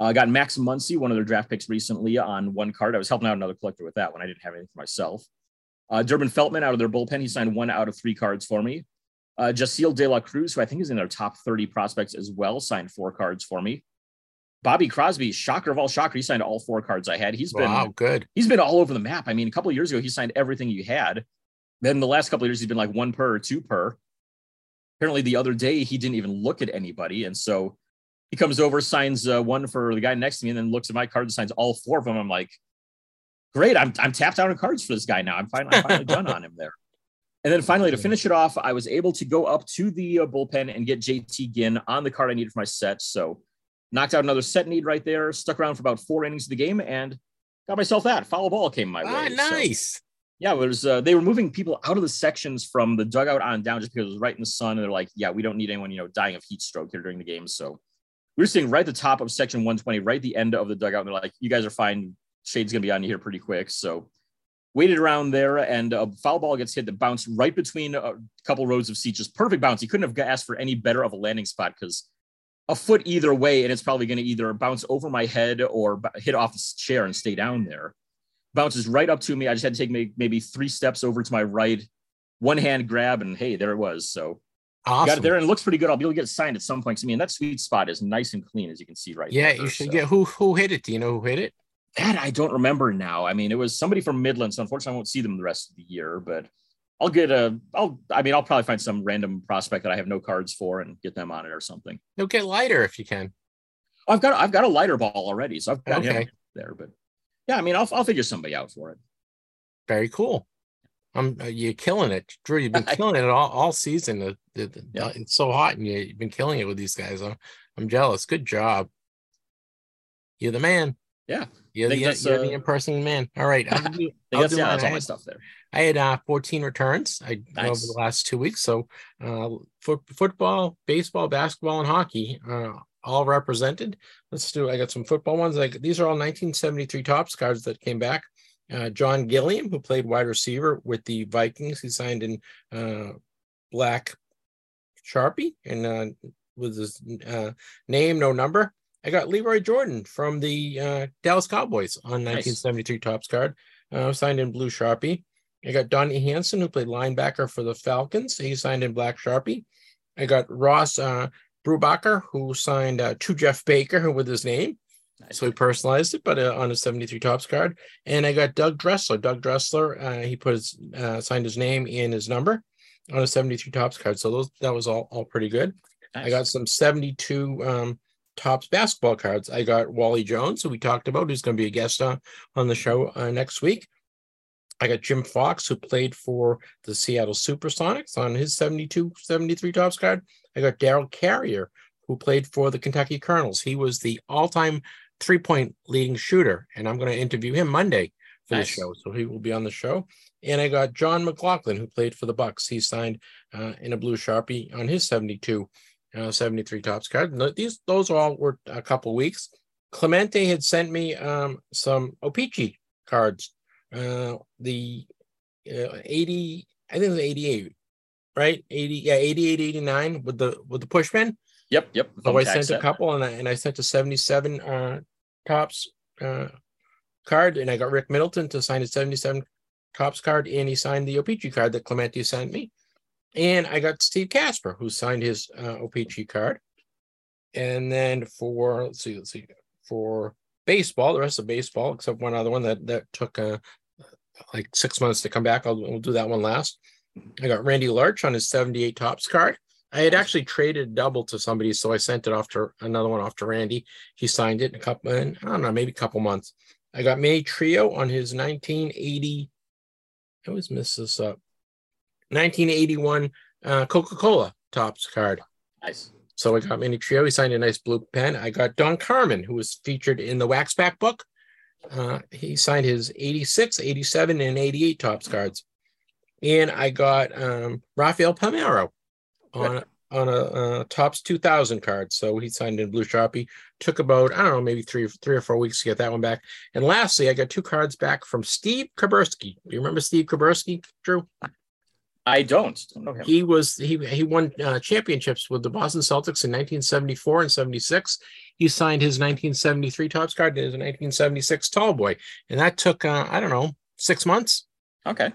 I uh, got Max Muncy, one of their draft picks recently, on one card. I was helping out another collector with that one. I didn't have anything for myself. Uh, Durbin Feltman out of their bullpen. He signed one out of three cards for me. Uh, De La Cruz, who I think is in their top 30 prospects as well, signed four cards for me. Bobby Crosby, shocker of all shocker, he signed all four cards I had. He's been wow, good. He's been all over the map. I mean, a couple of years ago, he signed everything you had. Then the last couple of years, he's been like one per or two per. Apparently, the other day he didn't even look at anybody, and so he comes over, signs uh, one for the guy next to me, and then looks at my card and signs all four of them. I'm like, great, I'm I'm tapped out of cards for this guy now. I'm finally, I'm finally done on him there. [LAUGHS] And then finally, to finish it off, I was able to go up to the uh, bullpen and get JT Ginn on the card I needed for my set. So knocked out another set need right there, stuck around for about four innings of the game, and got myself that. Foul ball came my Ah, way. So, nice. yeah, it was. Uh, they were moving people out of the sections from the dugout on down just because it was right in the sun, and they're like, "Yeah, we don't need anyone, you know, dying of heat stroke here during the game." So we were sitting right at the top of section 120, right at the end of the dugout, and they're like, "You guys are fine. Shade's gonna be on you here pretty quick." So waited around there, and a foul ball gets hit that bounced right between a couple rows of seats, just perfect bounce. He couldn't have asked for any better of a landing spot because a foot either way, and it's probably going to either bounce over my head or hit off the chair and stay down there. Bounces right up to me. I just had to take maybe three steps over to my right, one hand grab, and hey, there it was. So Awesome. got it there, and it looks pretty good. I'll be able to get it signed at some point. I mean, that sweet spot is nice and clean, as you can see right here. Yeah, there. you should So- get who who hit it. Do you know who hit it? that I don't remember now. I mean, it was somebody from Midland, so unfortunately, I won't see them the rest of the year. But I'll get a. I'll. I mean, I'll probably find some random prospect that I have no cards for and get them on it or something. You'll get lighter if you can. I've got. I've got a lighter ball already, so I've got Okay. him there. But yeah, I mean, I'll. I'll figure somebody out for it. Very cool. Um, uh, you're killing it, Drew. You've been [LAUGHS] killing it all, all season. The- the- the- Yeah. It's so hot, and you, you've been killing it with these guys. I'm, I'm jealous. Good job. You're the man. Yeah. You're, the, you're the uh, in-person man. All right. [LAUGHS] I'll do, I I'll do yeah, that's all my had- stuff there. I had uh, 14 returns I over the last two weeks. So uh, foot, football, baseball, basketball, and hockey uh, all represented. Let's do. I got some football ones. Like these are all 1973 Topps cards that came back. Uh, John Gilliam, who played wide receiver with the Vikings, he signed in uh, black sharpie and uh, with his uh, name, no number. I got Lee Roy Jordan from the uh, Dallas Cowboys on Nice. 1973 Topps card, uh, signed in blue sharpie. I got Donnie Hanson, who played linebacker for the Falcons. He signed in black sharpie. I got Ross uh, Brupbacher, who signed uh, to Jeff Baker, with his name. Nice. So he personalized it, but uh, on a 73 Topps card. And I got Doug Dressler. Doug Dressler, uh, he put his uh, signed his name and his number on a 73 Topps card. So those that was all all pretty good. I got some 72 um, Topps basketball cards. I got Wally Jones, who we talked about, who's going to be a guest on, on the show uh, next week. I got Jim Fox, who played for the Seattle Supersonics on his 72 73 Topps card. I got Darel Carrier, who played for the Kentucky Colonels. He was the all time three point leading shooter, and I'm going to interview him Monday for Nice. the show. So he will be on the show. And I got Jon McGlocklin, who played for the Bucks. He signed uh, in a blue sharpie on his 72 uh, 73 Topps card. These those all were a couple weeks. Clemente had sent me um, some O-Pee-Chee cards. Uh, the uh, 80, I think it was 88, right? 80, yeah, 88, 89 with the with the push pin. Yep. Yep. So I sent a couple, and I and I sent a 77 uh, Topps uh, card, and I got Rick Middleton to sign a 77 Topps card, and he signed the O-Pee-Chee card that Clemente sent me. And I got Steve Kasper, who signed his uh, O-Pee-Chee card. And then for let's see, let's see, for baseball, the rest of baseball, except one other one that that took uh, like six months to come back. I'll we'll do that one last. I got Randy Lerch on his 78 Topps card. I had actually traded a double to somebody, so I sent it off to another one off to Randy. He signed it in a couple, in, I don't know, maybe a couple months. I got May Trio on his 1980. I always miss this up. 1981 uh, Coca Cola Topps card. Nice. So I got Manny Trillo. He signed a nice blue pen. I got Don Carman, who was featured in the Wax Pack book. Uh, he signed his 86, 87, and 88 Topps cards. And I got um, Rafael Palmeiro on, on a uh, Topps 2000 card. So he signed in blue Sharpie. Took about, I don't know, maybe three, three or four weeks to get that one back. And lastly, I got two cards back from Steve Kuberski. Do you remember Steve Kuberski, Drew? I don't. Don't. He was he he won uh, championships with the Boston Celtics in 1974 and 76. He signed his 1973 Topps card and his 1976 tall boy, and that took uh, I don't know six months, Okay.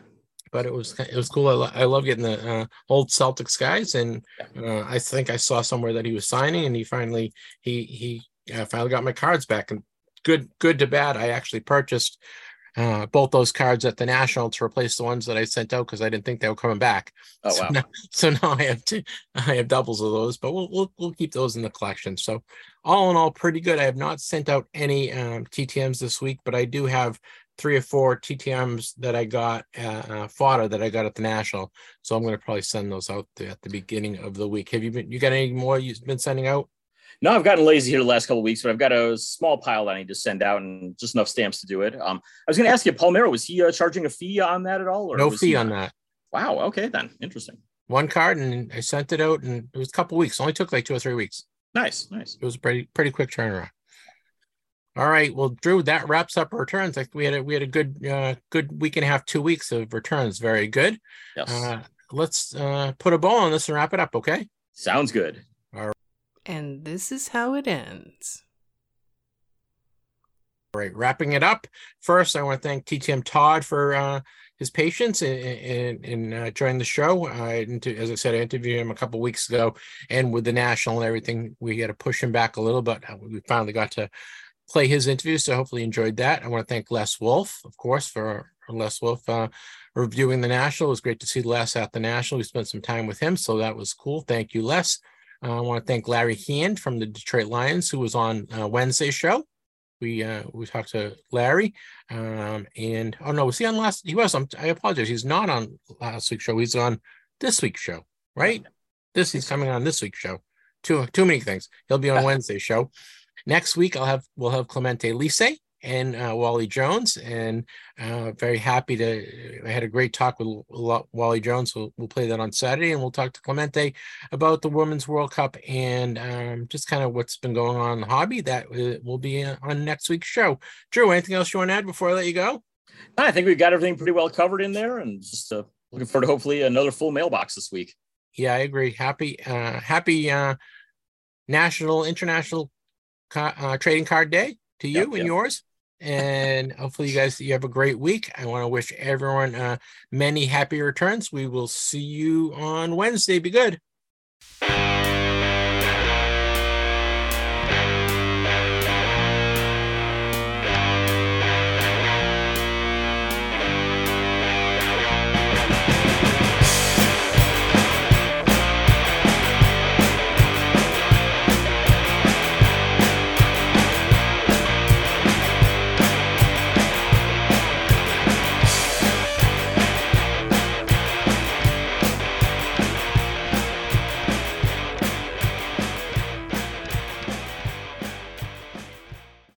But it was it was cool. I, lo- I love getting the uh, old Celtics guys, and uh, I think I saw somewhere that he was signing, and he finally he he uh, finally got my cards back, and good good to bad. I actually purchased uh, both those cards at the national to replace the ones that I sent out because I didn't think they were coming back. Oh so wow. Now, so now I have two, I have doubles of those, but we'll, we'll we'll keep those in the collection. So all in all, pretty good. I have not sent out any um, TTM's this week, but I do have three or four TTM's that I got uh, uh, fodder that I got at the national. So I'm going to probably send those out there at the beginning of the week. Have you been? You got any more you've been sending out? No, I've gotten lazy here the last couple of weeks, but I've got a small pile that I need to send out and just enough stamps to do it. Um, I was going to ask you, Palmeiro, was he uh, charging a fee on that at all? Or No fee on that. Wow. Okay, then interesting. One card, and I sent it out, and it was a couple weeks. Only took like two or three weeks. Nice, nice. It was a pretty pretty quick turnaround. All right, well, Drew, that wraps up our returns. Like we had a we had a good uh, good week and a half, two weeks of returns. Very good. Yes, Uh, let's uh, put a bow on this and wrap it up. Okay. sounds good. All right. And this is how it ends. All right, wrapping it up. First, I want to thank TTM Todd for uh, his patience in in, in uh, joining the show. I, as I said, I interviewed him a couple weeks ago, and with the national and everything, we had to push him back a little, but we finally got to play his interview. So hopefully, you enjoyed that. I want to thank Les Wolff, of course, for, for Les Wolff uh, reviewing the national. It was great to see Les at the national. We spent some time with him, so that was cool. Thank you, Les. Uh, I want to thank Larry Hand from the Detroit Lions, who was on uh, Wednesday's show we uh we talked to Larry um and oh no was he on last he was I'm, I apologize he's not on last week's show he's on this week's show right this he's coming on this week's show too too many things he'll be on [LAUGHS] Wednesday's show next week I'll have we'll have Clemente Lisi and uh, Wally Jones and uh very happy to I had a great talk with Wally Jones we'll, we'll play that on Saturday and we'll talk to Clemente about the Women's World Cup and um, just kind of what's been going on in the hobby. That uh, will be on next week's show. Drew, anything else you want to add before I let you go? I think we've got everything pretty well covered in there, and just uh, looking forward to hopefully another full mailbox this week. Yeah, I agree. Happy, uh, happy uh, National International uh, Trading Card Day to you Yep, and yep. yours. And [LAUGHS] hopefully, you guys you have a great week. I want to wish everyone uh, many happy returns. We will see you on Wednesday. Be good.